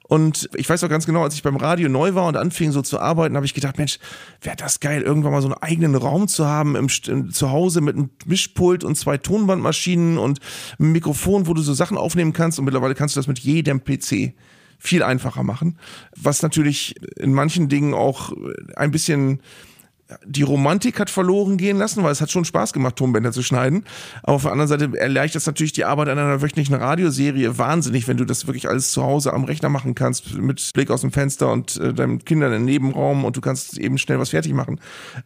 Und ich weiß auch ganz genau, als ich beim Radio neu war und anfing so zu arbeiten, habe ich gedacht, Mensch, wäre das geil, irgendwann mal so einen eigenen Raum zu haben im, im, zu Hause mit einem Mischpult und zwei Tonbandmaschinen und einem Mikrofon, wo du so Sachen aufnehmen kannst. Und mittlerweile kannst du das mit jedem PC viel einfacher machen. Was natürlich in manchen Dingen auch ein bisschen die Romantik hat verloren gehen lassen, weil es hat schon Spaß gemacht, Tonbänder zu schneiden. Aber auf der anderen Seite erleichtert es natürlich die Arbeit an einer wöchentlichen Radioserie wahnsinnig, wenn du das wirklich alles zu Hause am Rechner machen kannst, mit Blick aus dem Fenster und äh, deinen Kindern im Nebenraum und du kannst eben schnell was fertig machen.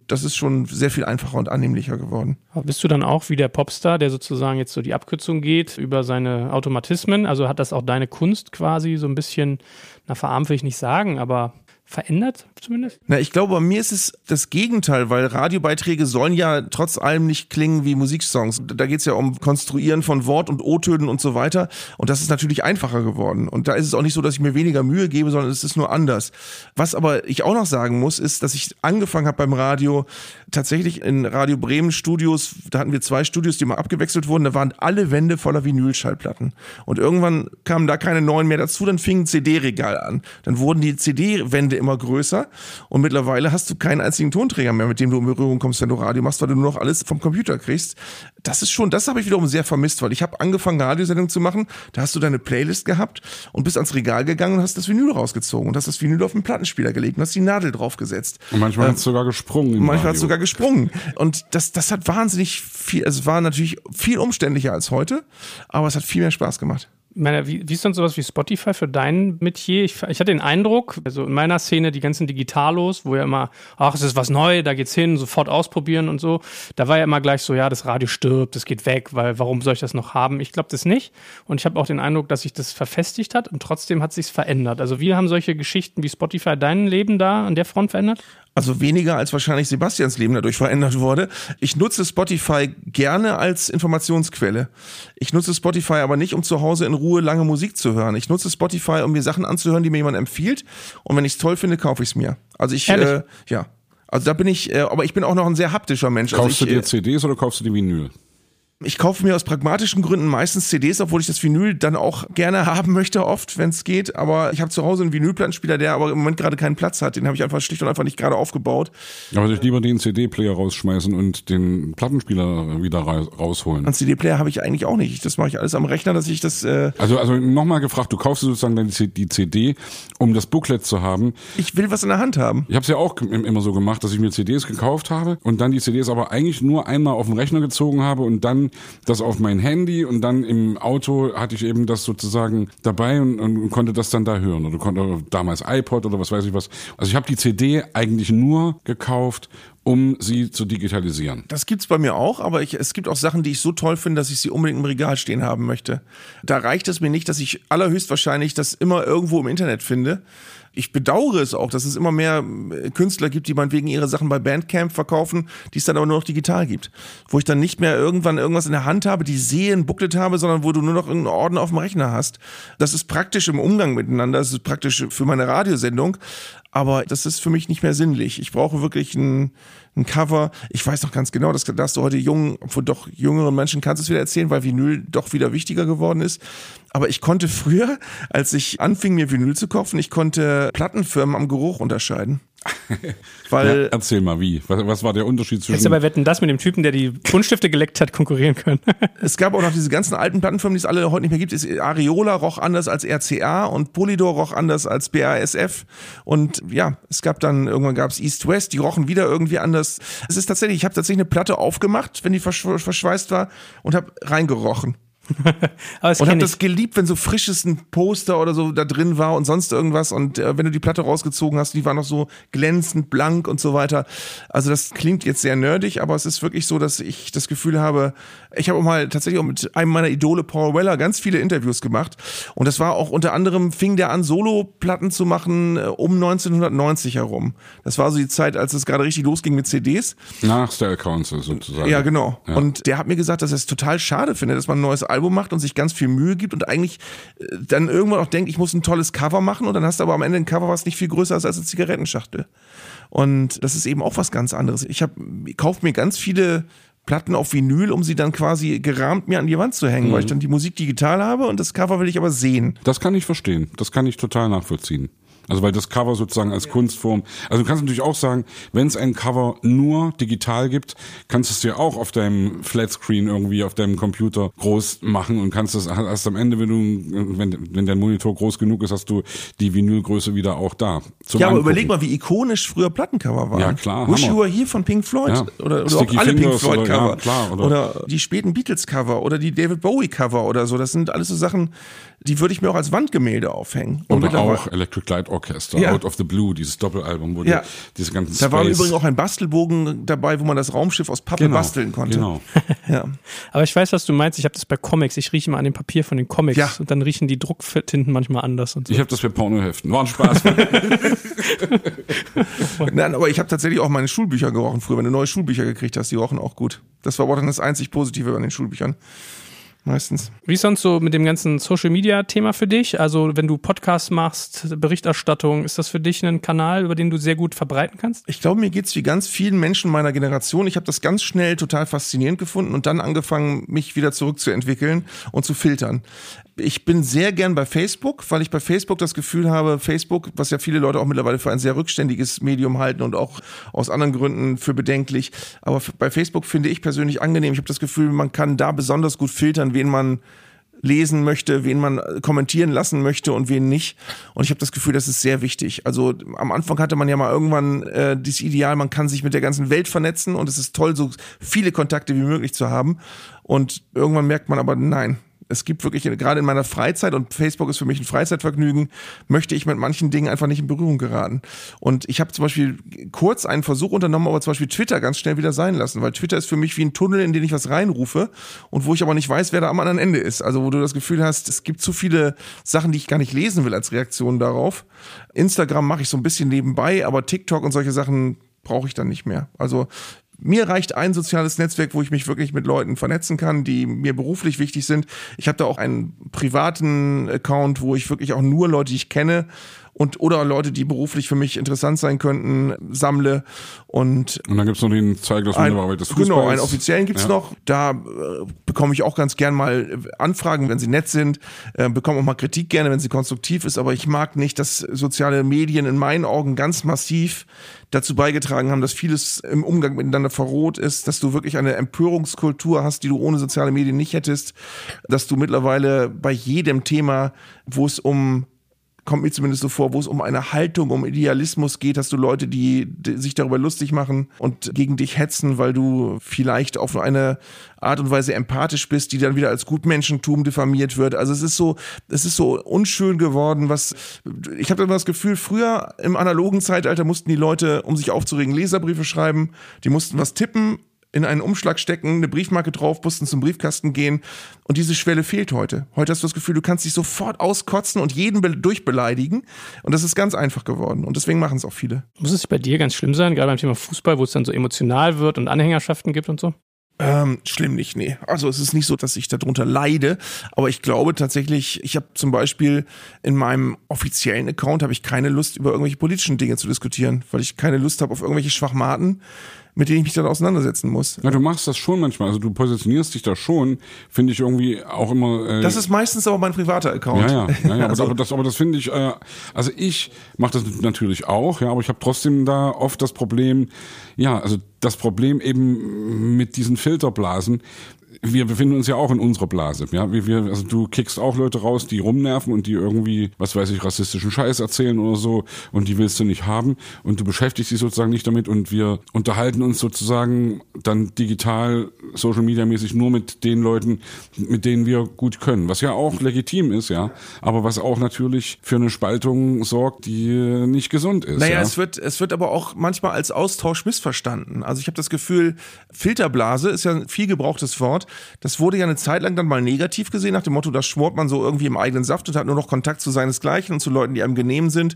Das ist schon sehr viel einfacher und annehmlicher geworden. Bist du dann auch wie der Popstar, der sozusagen jetzt so die Abkürzung geht über seine Automatismen? Also hat das auch deine Kunst quasi so ein bisschen, na verarmt will ich nicht sagen, aber verändert zumindest? Na, ich glaube, bei mir ist es das Gegenteil, weil Radiobeiträge sollen ja trotz allem nicht klingen wie Musiksongs. Da geht es ja um Konstruieren von Wort- und O-Tönen und so weiter. Und das ist natürlich einfacher geworden. Und da ist es auch nicht so, dass ich mir weniger Mühe gebe, sondern es ist nur anders. Was aber ich auch noch sagen muss, ist, dass ich angefangen habe beim Radio, tatsächlich in Radio Bremen Studios, da hatten wir zwei Studios, die mal abgewechselt wurden, da waren alle Wände voller Vinylschallplatten. Und irgendwann kamen da keine neuen mehr dazu, dann fing ein CD-Regal an. Dann wurden die CD-Wände immer größer und mittlerweile hast du keinen einzigen Tonträger mehr, mit dem du in Berührung kommst, wenn du Radio machst, weil du nur noch alles vom Computer kriegst. Das ist schon, das habe ich wiederum sehr vermisst, weil ich habe angefangen, Radiosendungen zu machen, da hast du deine Playlist gehabt und bist ans Regal gegangen und hast das Vinyl rausgezogen und hast das Vinyl auf den Plattenspieler gelegt und hast die Nadel draufgesetzt. Und manchmal ähm, hat es sogar gesprungen. Manchmal hat es sogar gesprungen. Und das, das hat wahnsinnig viel, also es war natürlich viel umständlicher als heute, aber es hat viel mehr Spaß gemacht meine, wie, wie ist denn sowas wie Spotify für dein Metier? Ich, ich hatte den Eindruck, also in meiner Szene, die ganzen Digitalos, wo ja immer, ach, es ist was neu, da geht's hin, sofort ausprobieren und so. Da war ja immer gleich so, ja, das Radio stirbt, das geht weg, weil warum soll ich das noch haben? Ich glaube das nicht. Und ich habe auch den Eindruck, dass sich das verfestigt hat und trotzdem hat sich's verändert. Also wie haben solche Geschichten wie Spotify dein Leben da an der Front verändert? Also weniger als wahrscheinlich Sebastians Leben dadurch verändert wurde. Ich nutze Spotify gerne als Informationsquelle. Ich nutze Spotify aber nicht, um zu Hause in Ruhe lange Musik zu hören. Ich nutze Spotify, um mir Sachen anzuhören, die mir jemand empfiehlt. Und wenn ich es toll finde, kaufe ich es mir. Also ich, äh, ja. Also da bin ich, äh, aber ich bin auch noch ein sehr haptischer Mensch. Kaufst also ich, du dir äh, CDs oder kaufst du die Vinyl? Ich kaufe mir aus pragmatischen Gründen meistens CDs, obwohl ich das Vinyl dann auch gerne haben möchte, oft, wenn es geht. Aber ich habe zu Hause einen Vinylplattenspieler, der aber im Moment gerade keinen Platz hat. Den habe ich einfach schlicht und einfach nicht gerade aufgebaut. Aber ich lieber den CD-Player rausschmeißen und den Plattenspieler wieder rausholen. Einen CD-Player habe ich eigentlich auch nicht. Das mache ich alles am Rechner, dass ich das. Äh also, also nochmal gefragt, du kaufst sozusagen dann die CD, um das Booklet zu haben. Ich will was in der Hand haben. Ich habe es ja auch immer so gemacht, dass ich mir CDs gekauft habe und dann die CDs aber eigentlich nur einmal auf den Rechner gezogen habe und dann das auf mein Handy und dann im Auto hatte ich eben das sozusagen dabei und, und konnte das dann da hören oder konnte damals iPod oder was weiß ich was. Also ich habe die CD eigentlich nur gekauft, um sie zu digitalisieren. Das gibt's bei mir auch, aber ich, es gibt auch Sachen, die ich so toll finde, dass ich sie unbedingt im Regal stehen haben möchte. Da reicht es mir nicht, dass ich allerhöchstwahrscheinlich das immer irgendwo im Internet finde, ich bedauere es auch, dass es immer mehr äh, Künstler gibt, die meinetwegen ihre Sachen bei Bandcamp verkaufen, die es dann aber nur noch digital gibt. Wo ich dann nicht mehr irgendwann irgendwas in der Hand habe, die sehe, ein Booklet habe, sondern wo du nur noch irgendeinen Orden auf dem Rechner hast. Das ist praktisch im Umgang miteinander, das ist praktisch für meine Radiosendung, aber das ist für mich nicht mehr sinnlich. Ich brauche wirklich ein, ein Cover. Ich weiß noch ganz genau, das darfst du heute jungen, von doch jüngeren Menschen kannst du es wieder erzählen, weil Vinyl doch wieder wichtiger geworden ist. Aber ich konnte früher, als ich anfing, mir Vinyl zu kaufen, ich konnte Plattenfirmen am Geruch unterscheiden. Weil, ja, erzähl mal, wie? Was, was war der Unterschied zwischen. Hättest du bei Wetten das mit dem Typen, der die Buntstifte geleckt hat, konkurrieren können? es gab auch noch diese ganzen alten Plattenfirmen, die es alle heute nicht mehr gibt. Ist Areola roch anders als RCA und Polydor roch anders als BASF. Und ja, es gab dann, irgendwann gab es East West, die rochen wieder irgendwie anders. Es ist tatsächlich, ich habe tatsächlich eine Platte aufgemacht, wenn die verschweißt war und habe reingerochen. und habe das geliebt, wenn so frisches ein Poster oder so da drin war und sonst irgendwas. Und äh, wenn du die Platte rausgezogen hast, die war noch so glänzend blank und so weiter. Also das klingt jetzt sehr nerdig, aber es ist wirklich so, dass ich das Gefühl habe, ich habe auch mal tatsächlich auch mit einem meiner Idole, Paul Weller, ganz viele Interviews gemacht. Und das war auch unter anderem, fing der an, Solo-Platten zu machen äh, um 1990 herum. Das war so die Zeit, als es gerade richtig losging mit CDs. Nach Style Council sozusagen. Ja, genau. Ja. Und der hat mir gesagt, dass er es total schade findet, dass man ein neues Album Album macht und sich ganz viel Mühe gibt und eigentlich äh, dann irgendwann auch denkt, ich muss ein tolles Cover machen und dann hast du aber am Ende ein Cover, was nicht viel größer ist als eine Zigarettenschachtel. Und das ist eben auch was ganz anderes. Ich habe kaufe mir ganz viele Platten auf Vinyl, um sie dann quasi gerahmt mir an die Wand zu hängen, mhm. weil ich dann die Musik digital habe und das Cover will ich aber sehen. Das kann ich verstehen. Das kann ich total nachvollziehen. Also weil das Cover sozusagen als ja. Kunstform. Also du kannst natürlich auch sagen, wenn es ein Cover nur digital gibt, kannst du es dir auch auf deinem Flatscreen irgendwie auf deinem Computer groß machen und kannst es erst am Ende, wenn du, wenn, wenn dein Monitor groß genug ist, hast du die Vinylgröße wieder auch da. ja, aber überleg mal, wie ikonisch früher Plattencover waren. Ja, klar. Wish You Were Here von Pink Floyd. Ja. Oder, oder auch alle Pink Floyd Cover. Ja, klar, oder, oder die späten Beatles Cover oder die David Bowie Cover oder so. Das sind alles so Sachen, die würde ich mir auch als Wandgemälde aufhängen. Und Oder auch Electric Light Orchestra, ja. Out of the Blue, dieses Doppelalbum, wo ja. diese ganzen Da war übrigens auch ein Bastelbogen dabei, wo man das Raumschiff aus Pappe genau. basteln konnte. Genau. ja. Aber ich weiß, was du meinst. Ich habe das bei Comics. Ich rieche mal an dem Papier von den Comics ja. und dann riechen die Drucktinten manchmal anders. Und so. Ich habe das bei Pornoheften. War ein Spaß. Nein, aber ich habe tatsächlich auch meine Schulbücher gerochen früher. Wenn du neue Schulbücher gekriegt hast, die rochen auch gut. Das war aber dann das einzig Positive an den Schulbüchern meistens. Wie ist sonst so mit dem ganzen Social Media Thema für dich? Also, wenn du Podcasts machst, Berichterstattung, ist das für dich ein Kanal, über den du sehr gut verbreiten kannst? Ich glaube, mir geht's wie ganz vielen Menschen meiner Generation. Ich habe das ganz schnell total faszinierend gefunden und dann angefangen, mich wieder zurückzuentwickeln und zu filtern ich bin sehr gern bei Facebook, weil ich bei Facebook das Gefühl habe, Facebook, was ja viele Leute auch mittlerweile für ein sehr rückständiges Medium halten und auch aus anderen Gründen für bedenklich. Aber bei Facebook finde ich persönlich angenehm. Ich habe das Gefühl, man kann da besonders gut filtern, wen man lesen möchte, wen man kommentieren lassen möchte und wen nicht. Und ich habe das Gefühl, das ist sehr wichtig. Also am Anfang hatte man ja mal irgendwann äh, dieses Ideal, man kann sich mit der ganzen Welt vernetzen und es ist toll, so viele Kontakte wie möglich zu haben. Und irgendwann merkt man aber, nein, es gibt wirklich, gerade in meiner Freizeit, und Facebook ist für mich ein Freizeitvergnügen, möchte ich mit manchen Dingen einfach nicht in Berührung geraten. Und ich habe zum Beispiel kurz einen Versuch unternommen, aber zum Beispiel Twitter ganz schnell wieder sein lassen, weil Twitter ist für mich wie ein Tunnel, in den ich was reinrufe und wo ich aber nicht weiß, wer da am anderen Ende ist. Also wo du das Gefühl hast, es gibt zu viele Sachen, die ich gar nicht lesen will als Reaktion darauf. Instagram mache ich so ein bisschen nebenbei, aber TikTok und solche Sachen brauche ich dann nicht mehr. Also mir reicht ein soziales Netzwerk, wo ich mich wirklich mit Leuten vernetzen kann, die mir beruflich wichtig sind. Ich habe da auch einen privaten Account, wo ich wirklich auch nur Leute, die ich kenne und oder Leute, die beruflich für mich interessant sein könnten, sammle und Und dann gibt's noch den Zeigler ein, Wunderarbeit des Fußballs. genau, einen offiziellen gibt's Ja. noch. Da äh, bekomme ich auch ganz gern mal äh, Anfragen, wenn sie nett sind. Äh, bekomme auch mal Kritik gerne, wenn sie konstruktiv ist. Aber ich mag nicht, dass soziale Medien in meinen Augen ganz massiv dazu beigetragen haben, dass vieles im Umgang miteinander verroht ist, dass du wirklich eine Empörungskultur hast, die du ohne soziale Medien nicht hättest, dass du mittlerweile bei jedem Thema, wo es um kommt mir zumindest so vor, wo es um eine Haltung, um Idealismus geht, hast du Leute, die, die sich darüber lustig machen und gegen dich hetzen, weil du vielleicht auf eine Art und Weise empathisch bist, die dann wieder als Gutmenschentum diffamiert wird. Also es ist so, es ist so unschön geworden, was ich habe immer das Gefühl, früher im analogen Zeitalter mussten die Leute, um sich aufzuregen, Leserbriefe schreiben, die mussten was tippen in einen Umschlag stecken, eine Briefmarke drauf, mussten zum Briefkasten gehen und diese Schwelle fehlt heute. Heute hast du das Gefühl, du kannst dich sofort auskotzen und jeden be- durchbeleidigen und das ist ganz einfach geworden und deswegen machen es auch viele. Muss es bei dir ganz schlimm sein, gerade beim Thema Fußball, wo es dann so emotional wird und Anhängerschaften gibt und so? Ähm, schlimm nicht, nee. Also es ist nicht so, dass ich darunter leide, aber ich glaube tatsächlich, ich habe zum Beispiel in meinem offiziellen Account habe ich keine Lust, über irgendwelche politischen Dinge zu diskutieren, weil ich keine Lust habe auf irgendwelche Schwachmaten, mit denen ich mich dann auseinandersetzen muss. Ja, du machst das schon manchmal. Also du positionierst dich da schon, finde ich irgendwie auch immer. Äh, Das ist meistens aber mein privater Account. Ja, ja, ja, ja Also- aber, das, aber das finde ich, äh, also ich mache das natürlich auch, ja, aber ich habe trotzdem da oft das Problem, ja, also das Problem eben mit diesen Filterblasen. Wir befinden uns ja auch in unserer Blase, ja. Wir, wir, also du kickst auch Leute raus, die rumnerven und die irgendwie, was weiß ich, rassistischen Scheiß erzählen oder so und die willst du nicht haben und du beschäftigst dich sozusagen nicht damit und wir unterhalten uns sozusagen dann digital, Social Media mäßig nur mit den Leuten, mit denen wir gut können, was ja auch legitim ist, ja, aber was auch natürlich für eine Spaltung sorgt, die nicht gesund ist. Naja, ja. es wird, es wird aber auch manchmal als Austausch missverstanden. Also ich habe das Gefühl, Filterblase ist ja ein viel gebrauchtes Wort. Das wurde ja eine Zeit lang dann mal negativ gesehen, nach dem Motto, da schmort man so irgendwie im eigenen Saft und hat nur noch Kontakt zu seinesgleichen und zu Leuten, die einem genehm sind.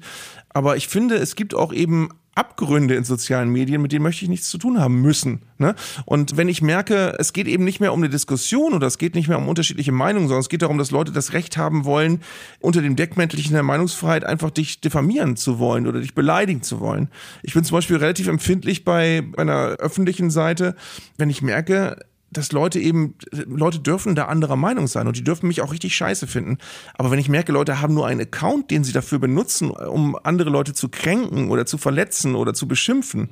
Aber ich finde, es gibt auch eben Abgründe in sozialen Medien, mit denen möchte ich nichts zu tun haben müssen. Ne? Und wenn ich merke, es geht eben nicht mehr um eine Diskussion oder es geht nicht mehr um unterschiedliche Meinungen, sondern es geht darum, dass Leute das Recht haben wollen, unter dem Deckmäntelchen der Meinungsfreiheit einfach dich diffamieren zu wollen oder dich beleidigen zu wollen. Ich bin zum Beispiel relativ empfindlich bei einer öffentlichen Seite, wenn ich merke, dass Leute eben, Leute dürfen da anderer Meinung sein und die dürfen mich auch richtig scheiße finden. Aber wenn ich merke, Leute haben nur einen Account, den sie dafür benutzen, um andere Leute zu kränken oder zu verletzen oder zu beschimpfen,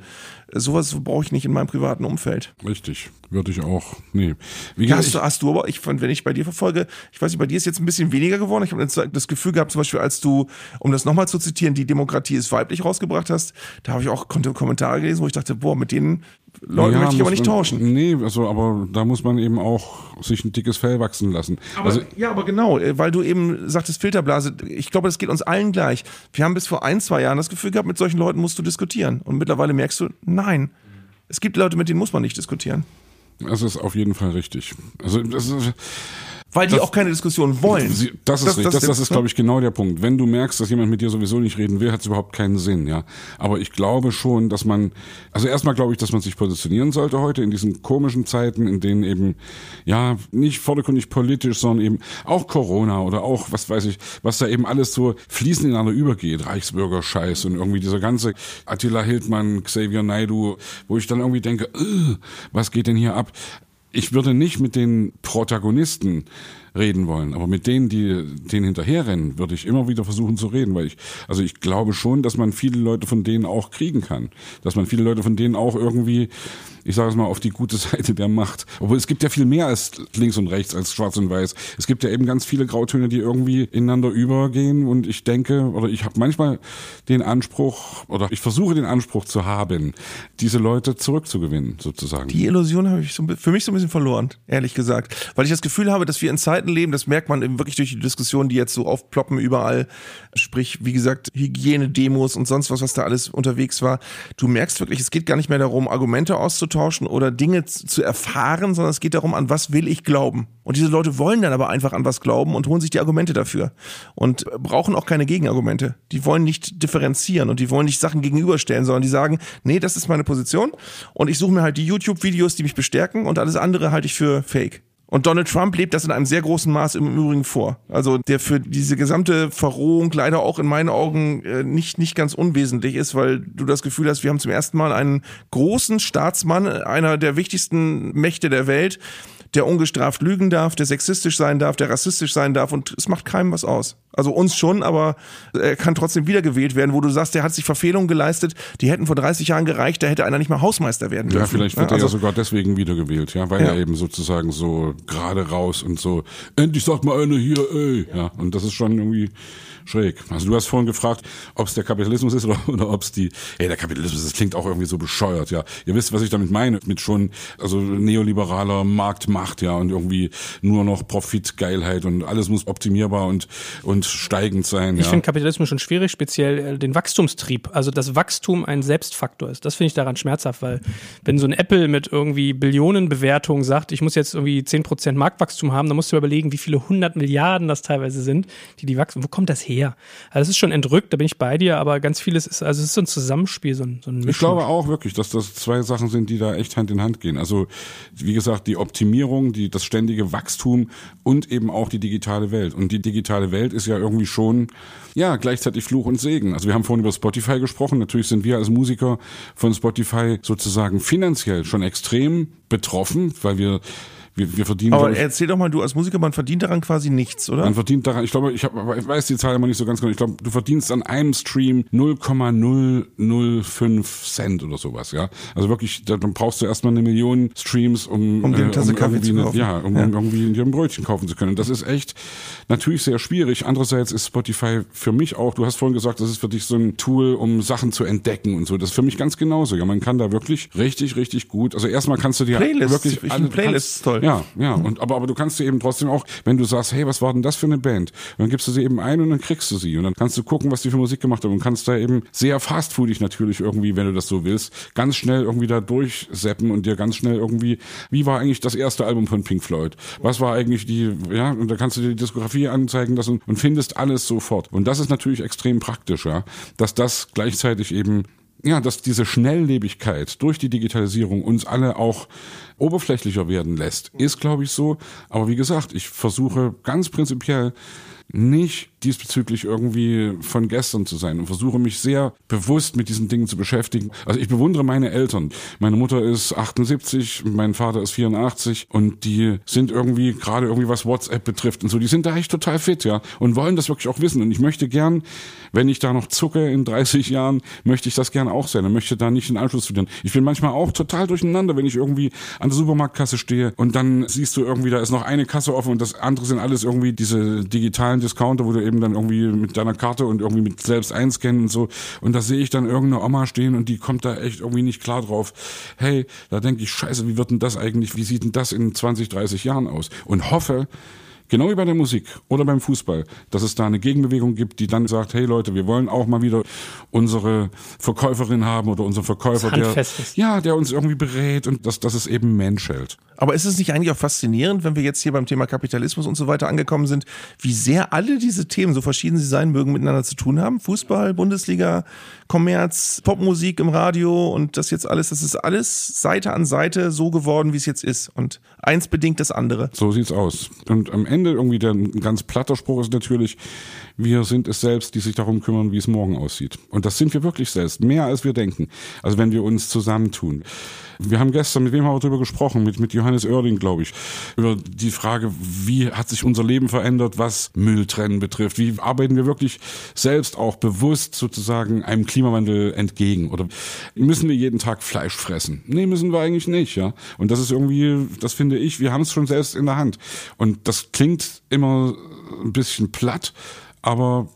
sowas brauche ich nicht in meinem privaten Umfeld. Richtig, würde ich auch. Nee. Wie gesagt, hast, du, hast du aber, ich fand, wenn ich bei dir verfolge, ich weiß nicht, bei dir ist jetzt ein bisschen weniger geworden. Ich habe das Gefühl gehabt, zum Beispiel, als du, um das nochmal zu zitieren, die Demokratie ist weiblich rausgebracht hast, da habe ich auch Kommentare gelesen, wo ich dachte, boah, mit denen Leuten Ja, möchte ich aber nicht man- tauschen. Nee, also, aber da muss man eben auch sich ein dickes Fell wachsen lassen. Aber, also, ja, aber genau, äh, weil du eben sagtest Filterblase, ich glaube, das geht uns allen gleich. Wir haben bis vor ein, zwei Jahren das Gefühl gehabt, mit solchen Leuten musst du diskutieren. Und mittlerweile merkst du, nein. Es gibt Leute, mit denen muss man nicht diskutieren. das ist auf jeden Fall richtig. Also, das ist, Weil die Das- auch keine Diskussion wollen. Sie, das ist richtig. Das, das, ist, ne? glaube ich, genau der Punkt. Wenn du merkst, dass jemand mit dir sowieso nicht reden will, hat es überhaupt keinen Sinn, ja. Aber ich glaube schon, dass man, also erstmal glaube ich, dass man sich positionieren sollte heute in diesen komischen Zeiten, in denen eben, ja, nicht vordergründig politisch, sondern eben auch Corona oder auch, was weiß ich, was da eben alles so fließend ineinander übergeht, Reichsbürger-Scheiß und irgendwie dieser ganze Attila Hildmann, Xavier Naidu, wo ich dann irgendwie denke, was geht denn hier ab? Ich würde nicht mit den Protagonisten reden wollen, aber mit denen, die denen hinterherrennen, würde ich immer wieder versuchen zu reden, weil ich, also ich glaube schon, dass man viele Leute von denen auch kriegen kann, dass man viele Leute von denen auch irgendwie, ich sage es mal, auf die gute Seite der Macht. Obwohl es gibt ja viel mehr als links und rechts, als schwarz und weiß. Es gibt ja eben ganz viele Grautöne, die irgendwie ineinander übergehen und ich denke, oder ich habe manchmal den Anspruch, oder ich versuche den Anspruch zu haben, diese Leute zurückzugewinnen, sozusagen. Die Illusion habe ich so, für mich so ein bisschen verloren, ehrlich gesagt. Weil ich das Gefühl habe, dass wir in Zeiten leben, das merkt man eben wirklich durch die Diskussionen, die jetzt so aufploppen überall. Sprich, wie gesagt, Hygienedemos und sonst was, was da alles unterwegs war. Du merkst wirklich, es geht gar nicht mehr darum, Argumente auszutauschen oder Dinge zu erfahren, sondern es geht darum, an was will ich glauben. Und diese Leute wollen dann aber einfach an was glauben und holen sich die Argumente dafür. Und brauchen auch keine Gegenargumente. Die wollen nicht differenzieren und die wollen nicht Sachen gegenüberstellen, sondern die sagen, nee, das ist meine Position und ich suche mir halt die YouTube-Videos, die mich bestärken und alles andere halte ich für fake. Und Donald Trump lebt das in einem sehr großen Maß im Übrigen vor. Also der für diese gesamte Verrohung leider auch in meinen Augen äh, nicht, nicht ganz unwesentlich ist, weil du das Gefühl hast, wir haben zum ersten Mal einen großen Staatsmann, einer der wichtigsten Mächte der Welt, der ungestraft lügen darf, der sexistisch sein darf, der rassistisch sein darf und es macht keinem was aus. Also uns schon, aber er kann trotzdem wiedergewählt werden, wo du sagst, der hat sich Verfehlungen geleistet, die hätten vor 30 Jahren gereicht, da hätte einer nicht mal Hausmeister werden dürfen. Ja, vielleicht wird ja, also, er also, ja sogar deswegen wiedergewählt, ja, weil Ja. er eben sozusagen so gerade raus und so, endlich sagt mal einer hier, ey, ja, und das ist schon irgendwie schräg. Also du hast vorhin gefragt, ob es der Kapitalismus ist oder, oder ob es die, ey, der Kapitalismus, das klingt auch irgendwie so bescheuert, ja. Ihr wisst, was ich damit meine, mit schon, also neoliberaler Marktmacht, ja, und irgendwie nur noch Profitgeilheit und alles muss optimierbar und, und steigend sein, Ich ja. finde Kapitalismus schon schwierig, speziell äh, den Wachstumstrieb. Also dass Wachstum ein Selbstfaktor ist. Das finde ich daran schmerzhaft, weil wenn so ein Apple mit irgendwie Billionenbewertungen sagt, ich muss jetzt irgendwie 10% Marktwachstum haben, dann musst du überlegen, wie viele hundert Milliarden das teilweise sind, die die wachsen. Wo kommt das her? Also das ist schon entrückt, da bin ich bei dir, aber ganz vieles ist, also es ist so ein Zusammenspiel, so ein, so ein Ich Mischmasch. glaube auch wirklich, dass das zwei Sachen sind, die da echt Hand in Hand gehen. Also wie gesagt, die Optimierung, die das ständige Wachstum und eben auch die digitale Welt. Und die digitale Welt ist ja irgendwie schon ja gleichzeitig Fluch und Segen. Also wir haben vorhin über Spotify gesprochen. Natürlich sind wir als Musiker von Spotify sozusagen finanziell schon extrem betroffen, weil wir wir, wir verdienen aber ich, erzähl doch mal, du als Musiker, man verdient daran quasi nichts, oder? man verdient daran, ich glaube, ich, hab, aber ich weiß die Zahl immer nicht so ganz genau. Ich glaube, du verdienst an einem Stream 0,005 Cent oder sowas, ja. Also wirklich, da- dann brauchst du erstmal eine Million Streams, um, Um dir eine Tasse Kaffee irgendwie, zu kaufen. ja, um Ja. irgendwie dir ein Brötchen kaufen zu können. Das ist echt natürlich sehr schwierig. Andererseits ist Spotify für mich auch, du hast vorhin gesagt, das ist für dich so ein Tool, um Sachen zu entdecken und so. Das ist für mich ganz genauso. Ja, man kann da wirklich richtig, richtig gut, also erstmal kannst du dir Playlists, wirklich alle- Playlists kannst, toll. Ja, ja, und aber, aber du kannst dir eben trotzdem auch, wenn du sagst, hey, was war denn das für eine Band? Dann gibst du sie eben ein und dann kriegst du sie. Und dann kannst du gucken, was die für Musik gemacht haben und kannst da eben sehr fastfoodig natürlich irgendwie, wenn du das so willst, ganz schnell irgendwie da durchseppen und dir ganz schnell irgendwie, wie war eigentlich das erste Album von Pink Floyd? Was war eigentlich die, ja, und da kannst du dir die Diskografie anzeigen lassen und findest alles sofort. Und das ist natürlich extrem praktisch, ja, dass das gleichzeitig eben ja, dass diese Schnelllebigkeit durch die Digitalisierung uns alle auch oberflächlicher werden lässt, ist, glaube ich, so. Aber wie gesagt, ich versuche ganz prinzipiell nicht diesbezüglich irgendwie von gestern zu sein und versuche mich sehr bewusst mit diesen Dingen zu beschäftigen. Also ich bewundere meine Eltern. Meine Mutter ist 78, mein Vater ist 84 und die sind irgendwie gerade irgendwie was WhatsApp betrifft und so, die sind da echt total fit, ja, und wollen das wirklich auch wissen und ich möchte gern, wenn ich da noch zucke in 30 Jahren, möchte ich das gern auch sein und möchte da nicht den Anschluss studieren. Ich bin manchmal auch total durcheinander, wenn ich irgendwie an der Supermarktkasse stehe und dann siehst du irgendwie, da ist noch eine Kasse offen und das andere sind alles irgendwie diese digitalen Discounter, wo du eben dann irgendwie mit deiner Karte und irgendwie mit selbst einscannen und so. Und da sehe ich dann irgendeine Oma stehen und die kommt da echt irgendwie nicht klar drauf. Hey, da denke ich, scheiße, wie wird denn das eigentlich, wie sieht denn das in 20, 30 Jahren aus? Und hoffe, Genau wie bei der Musik oder beim Fußball, dass es da eine Gegenbewegung gibt, die dann sagt, hey Leute, wir wollen auch mal wieder unsere Verkäuferin haben oder unseren Verkäufer, der, ja, der uns irgendwie berät und dass, dass es eben Mensch hält. Aber ist es nicht eigentlich auch faszinierend, wenn wir jetzt hier beim Thema Kapitalismus und so weiter angekommen sind, wie sehr alle diese Themen, so verschieden sie sein mögen, miteinander zu tun haben? Fußball, Bundesliga, Kommerz, Popmusik im Radio und das jetzt alles, das ist alles Seite an Seite so geworden, wie es jetzt ist. Und eins bedingt das andere. So sieht's aus. Und am Ende irgendwie der ganz platter Spruch ist natürlich, wir sind es selbst, die sich darum kümmern, wie es morgen aussieht. Und das sind wir wirklich selbst, mehr als wir denken. Also wenn wir uns zusammentun. Wir haben gestern, mit wem haben wir darüber gesprochen? Mit, mit Johannes Oerding, glaube ich. Über die Frage, wie hat sich unser Leben verändert, was Mülltrennen betrifft? Wie arbeiten wir wirklich selbst auch bewusst sozusagen einem Klimawandel entgegen? Oder müssen wir jeden Tag Fleisch fressen? Nee, müssen wir eigentlich nicht, ja. Und das ist irgendwie, das finde ich, wir haben es schon selbst in der Hand. Und das klingt immer ein bisschen platt, aber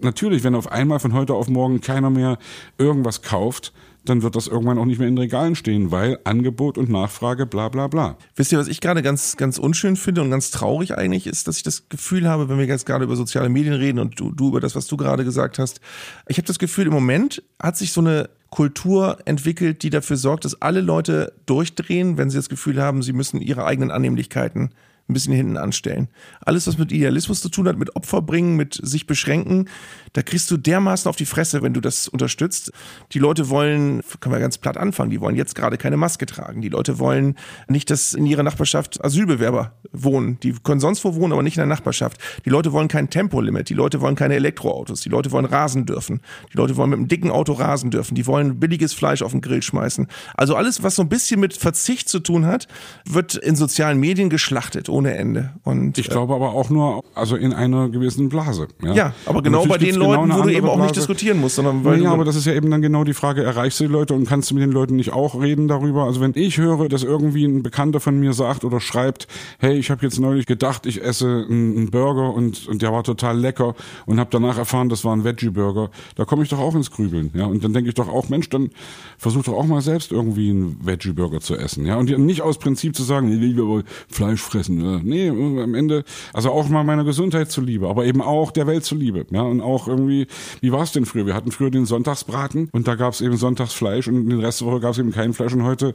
natürlich, wenn auf einmal von heute auf morgen keiner mehr irgendwas kauft, dann wird das irgendwann auch nicht mehr in Regalen stehen, weil Angebot und Nachfrage, bla bla bla. Wisst ihr, was ich gerade ganz, ganz unschön finde und ganz traurig eigentlich ist, dass ich das Gefühl habe, wenn wir jetzt gerade über soziale Medien reden und du, du über das, was du gerade gesagt hast, ich habe das Gefühl, im Moment hat sich so eine Kultur entwickelt, die dafür sorgt, dass alle Leute durchdrehen, wenn sie das Gefühl haben, sie müssen ihre eigenen Annehmlichkeiten ein bisschen hinten anstellen. Alles, was mit Idealismus zu tun hat, mit Opfer bringen, mit sich beschränken, da kriegst du dermaßen auf die Fresse, wenn du das unterstützt. Die Leute wollen, können wir ganz platt anfangen, die wollen jetzt gerade keine Maske tragen. Die Leute wollen nicht, dass in ihrer Nachbarschaft Asylbewerber wohnen. Die können sonst wo wohnen, aber nicht in der Nachbarschaft. Die Leute wollen kein Tempolimit. Die Leute wollen keine Elektroautos. Die Leute wollen rasen dürfen. Die Leute wollen mit einem dicken Auto rasen dürfen. Die wollen billiges Fleisch auf den Grill schmeißen. Also alles, was so ein bisschen mit Verzicht zu tun hat, wird in sozialen Medien geschlachtet ohne Ende. Und Ich glaube aber auch nur, also in einer gewissen Blase. Ja, ja, aber genau bei den genau Leuten, eine wo du eben auch nicht diskutieren musst, sondern weil Ja, aber das ist ja eben dann genau die Frage, erreichst du die Leute und kannst du mit den Leuten nicht auch reden darüber? Also wenn ich höre, dass irgendwie ein Bekannter von mir sagt oder schreibt, hey, ich habe jetzt neulich gedacht, ich esse einen Burger und, und der war total lecker und habe danach erfahren, das war ein Veggie-Burger, da komme ich doch auch ins Grübeln. Ja, und dann denke ich doch auch, Mensch, dann versuch doch auch mal selbst irgendwie einen Veggie-Burger zu essen. Ja, und nicht aus Prinzip zu sagen, nee, ich will Fleisch fressen. Ja. Nee, am Ende, also auch mal meiner Gesundheit zuliebe, aber eben auch der Welt zuliebe. Ja, und auch irgendwie, wie war es denn früher? Wir hatten früher den Sonntagsbraten und da gab es eben Sonntagsfleisch und den Rest der Woche gab es eben kein Fleisch und heute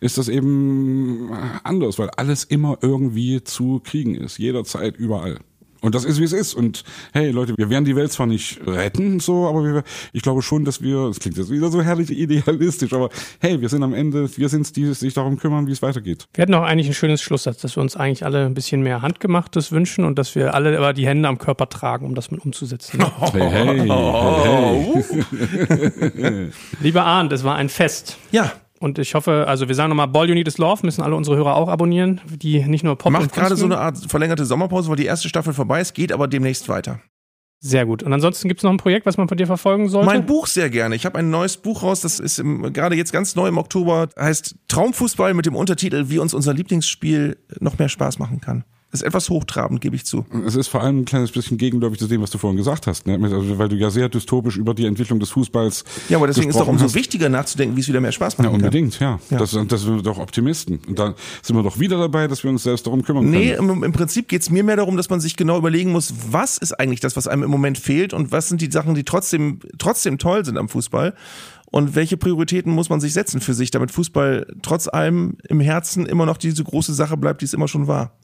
ist das eben anders, weil alles immer irgendwie zu kriegen ist, jederzeit, überall. Und das ist, wie es ist. Und hey, Leute, wir werden die Welt zwar nicht retten, so, aber wir, ich glaube schon, dass wir, es klingt jetzt wieder so herrlich idealistisch, aber hey, wir sind am Ende, wir sind es, die sich darum kümmern, wie es weitergeht. Wir hatten auch eigentlich ein schönes Schlusssatz, dass wir uns eigentlich alle ein bisschen mehr Handgemachtes wünschen und dass wir alle aber die Hände am Körper tragen, um das mit umzusetzen. Hey, hey, hey, hey. Lieber Arndt, es war ein Fest. ja, Und ich hoffe, also wir sagen nochmal, Ball You Need Is Love müssen alle unsere Hörer auch abonnieren, die nicht nur Pop macht gerade so eine Art verlängerte Sommerpause, weil die erste Staffel vorbei ist, geht aber demnächst weiter. Sehr gut. Und ansonsten gibt es noch ein Projekt, was man von dir verfolgen sollte? Mein Buch sehr gerne. Ich habe ein neues Buch raus, das ist im, gerade jetzt ganz neu im Oktober, heißt Traumfußball mit dem Untertitel, wie uns unser Lieblingsspiel noch mehr Spaß machen kann. Ist etwas hochtrabend, gebe ich zu. Es ist vor allem ein kleines bisschen gegenläufig zu dem, was du vorhin gesagt hast, ne? Also, weil du ja sehr dystopisch über die Entwicklung des Fußballs Ja, aber deswegen ist doch gesprochen umso hast. wichtiger nachzudenken, wie es wieder mehr Spaß machen Ja, kann. unbedingt, ja. Ja. Das, das sind wir doch Optimisten. Und da sind wir doch wieder dabei, dass wir uns selbst darum kümmern Nee, können. im, im Prinzip geht's mir mehr darum, dass man sich genau überlegen muss, was ist eigentlich das, was einem im Moment fehlt und was sind die Sachen, die trotzdem, trotzdem toll sind am Fußball. Und welche Prioritäten muss man sich setzen für sich, damit Fußball trotz allem im Herzen immer noch diese große Sache bleibt, die es immer schon war.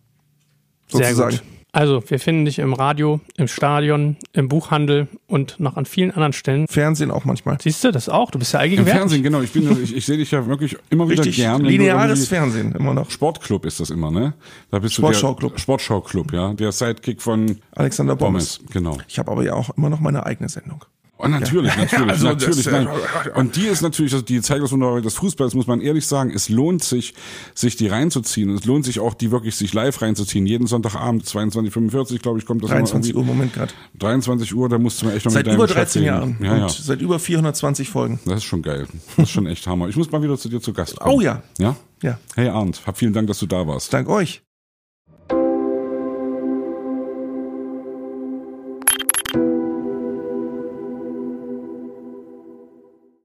Sehr Sozusagen. gut. Also, wir finden dich im Radio, im Stadion, im Buchhandel und noch an vielen anderen Stellen. Fernsehen auch manchmal. Siehst du das auch? Du bist ja Im allgegenwärtig. Fernsehen, genau. Ich, bin, ich, ich sehe dich ja wirklich immer wieder Richtig gern. lineares Fernsehen immer noch. Sportclub ist das immer, ne? Da bist Sportschau-Club. du der Sportschau-Club, ja. Der Sidekick von Alexander Bommes. Bommes, genau. Ich habe aber ja auch immer noch meine eigene Sendung. Oh, natürlich, natürlich, also natürlich. das, nein. äh, Und die ist natürlich, also die zeigt das Wunderbar des Fußballs, muss man ehrlich sagen, es lohnt sich, sich die reinzuziehen. Und es lohnt sich auch, die wirklich sich live reinzuziehen. Jeden Sonntagabend, 22.45 glaube ich, kommt das 23 immer Uhr, Moment gerade. irgendwie. 23 Uhr, da musst du mir echt noch Seit mit deinem über Chef 13 reden. Jahren Ja, ja. seit über 420 Folgen. Das ist schon geil. Das ist schon echt Hammer. Ich muss mal wieder zu dir zu Gast kommen. Oh ja. Ja? Ja. Hey Arndt, hab vielen Dank, dass du da warst. Dank euch.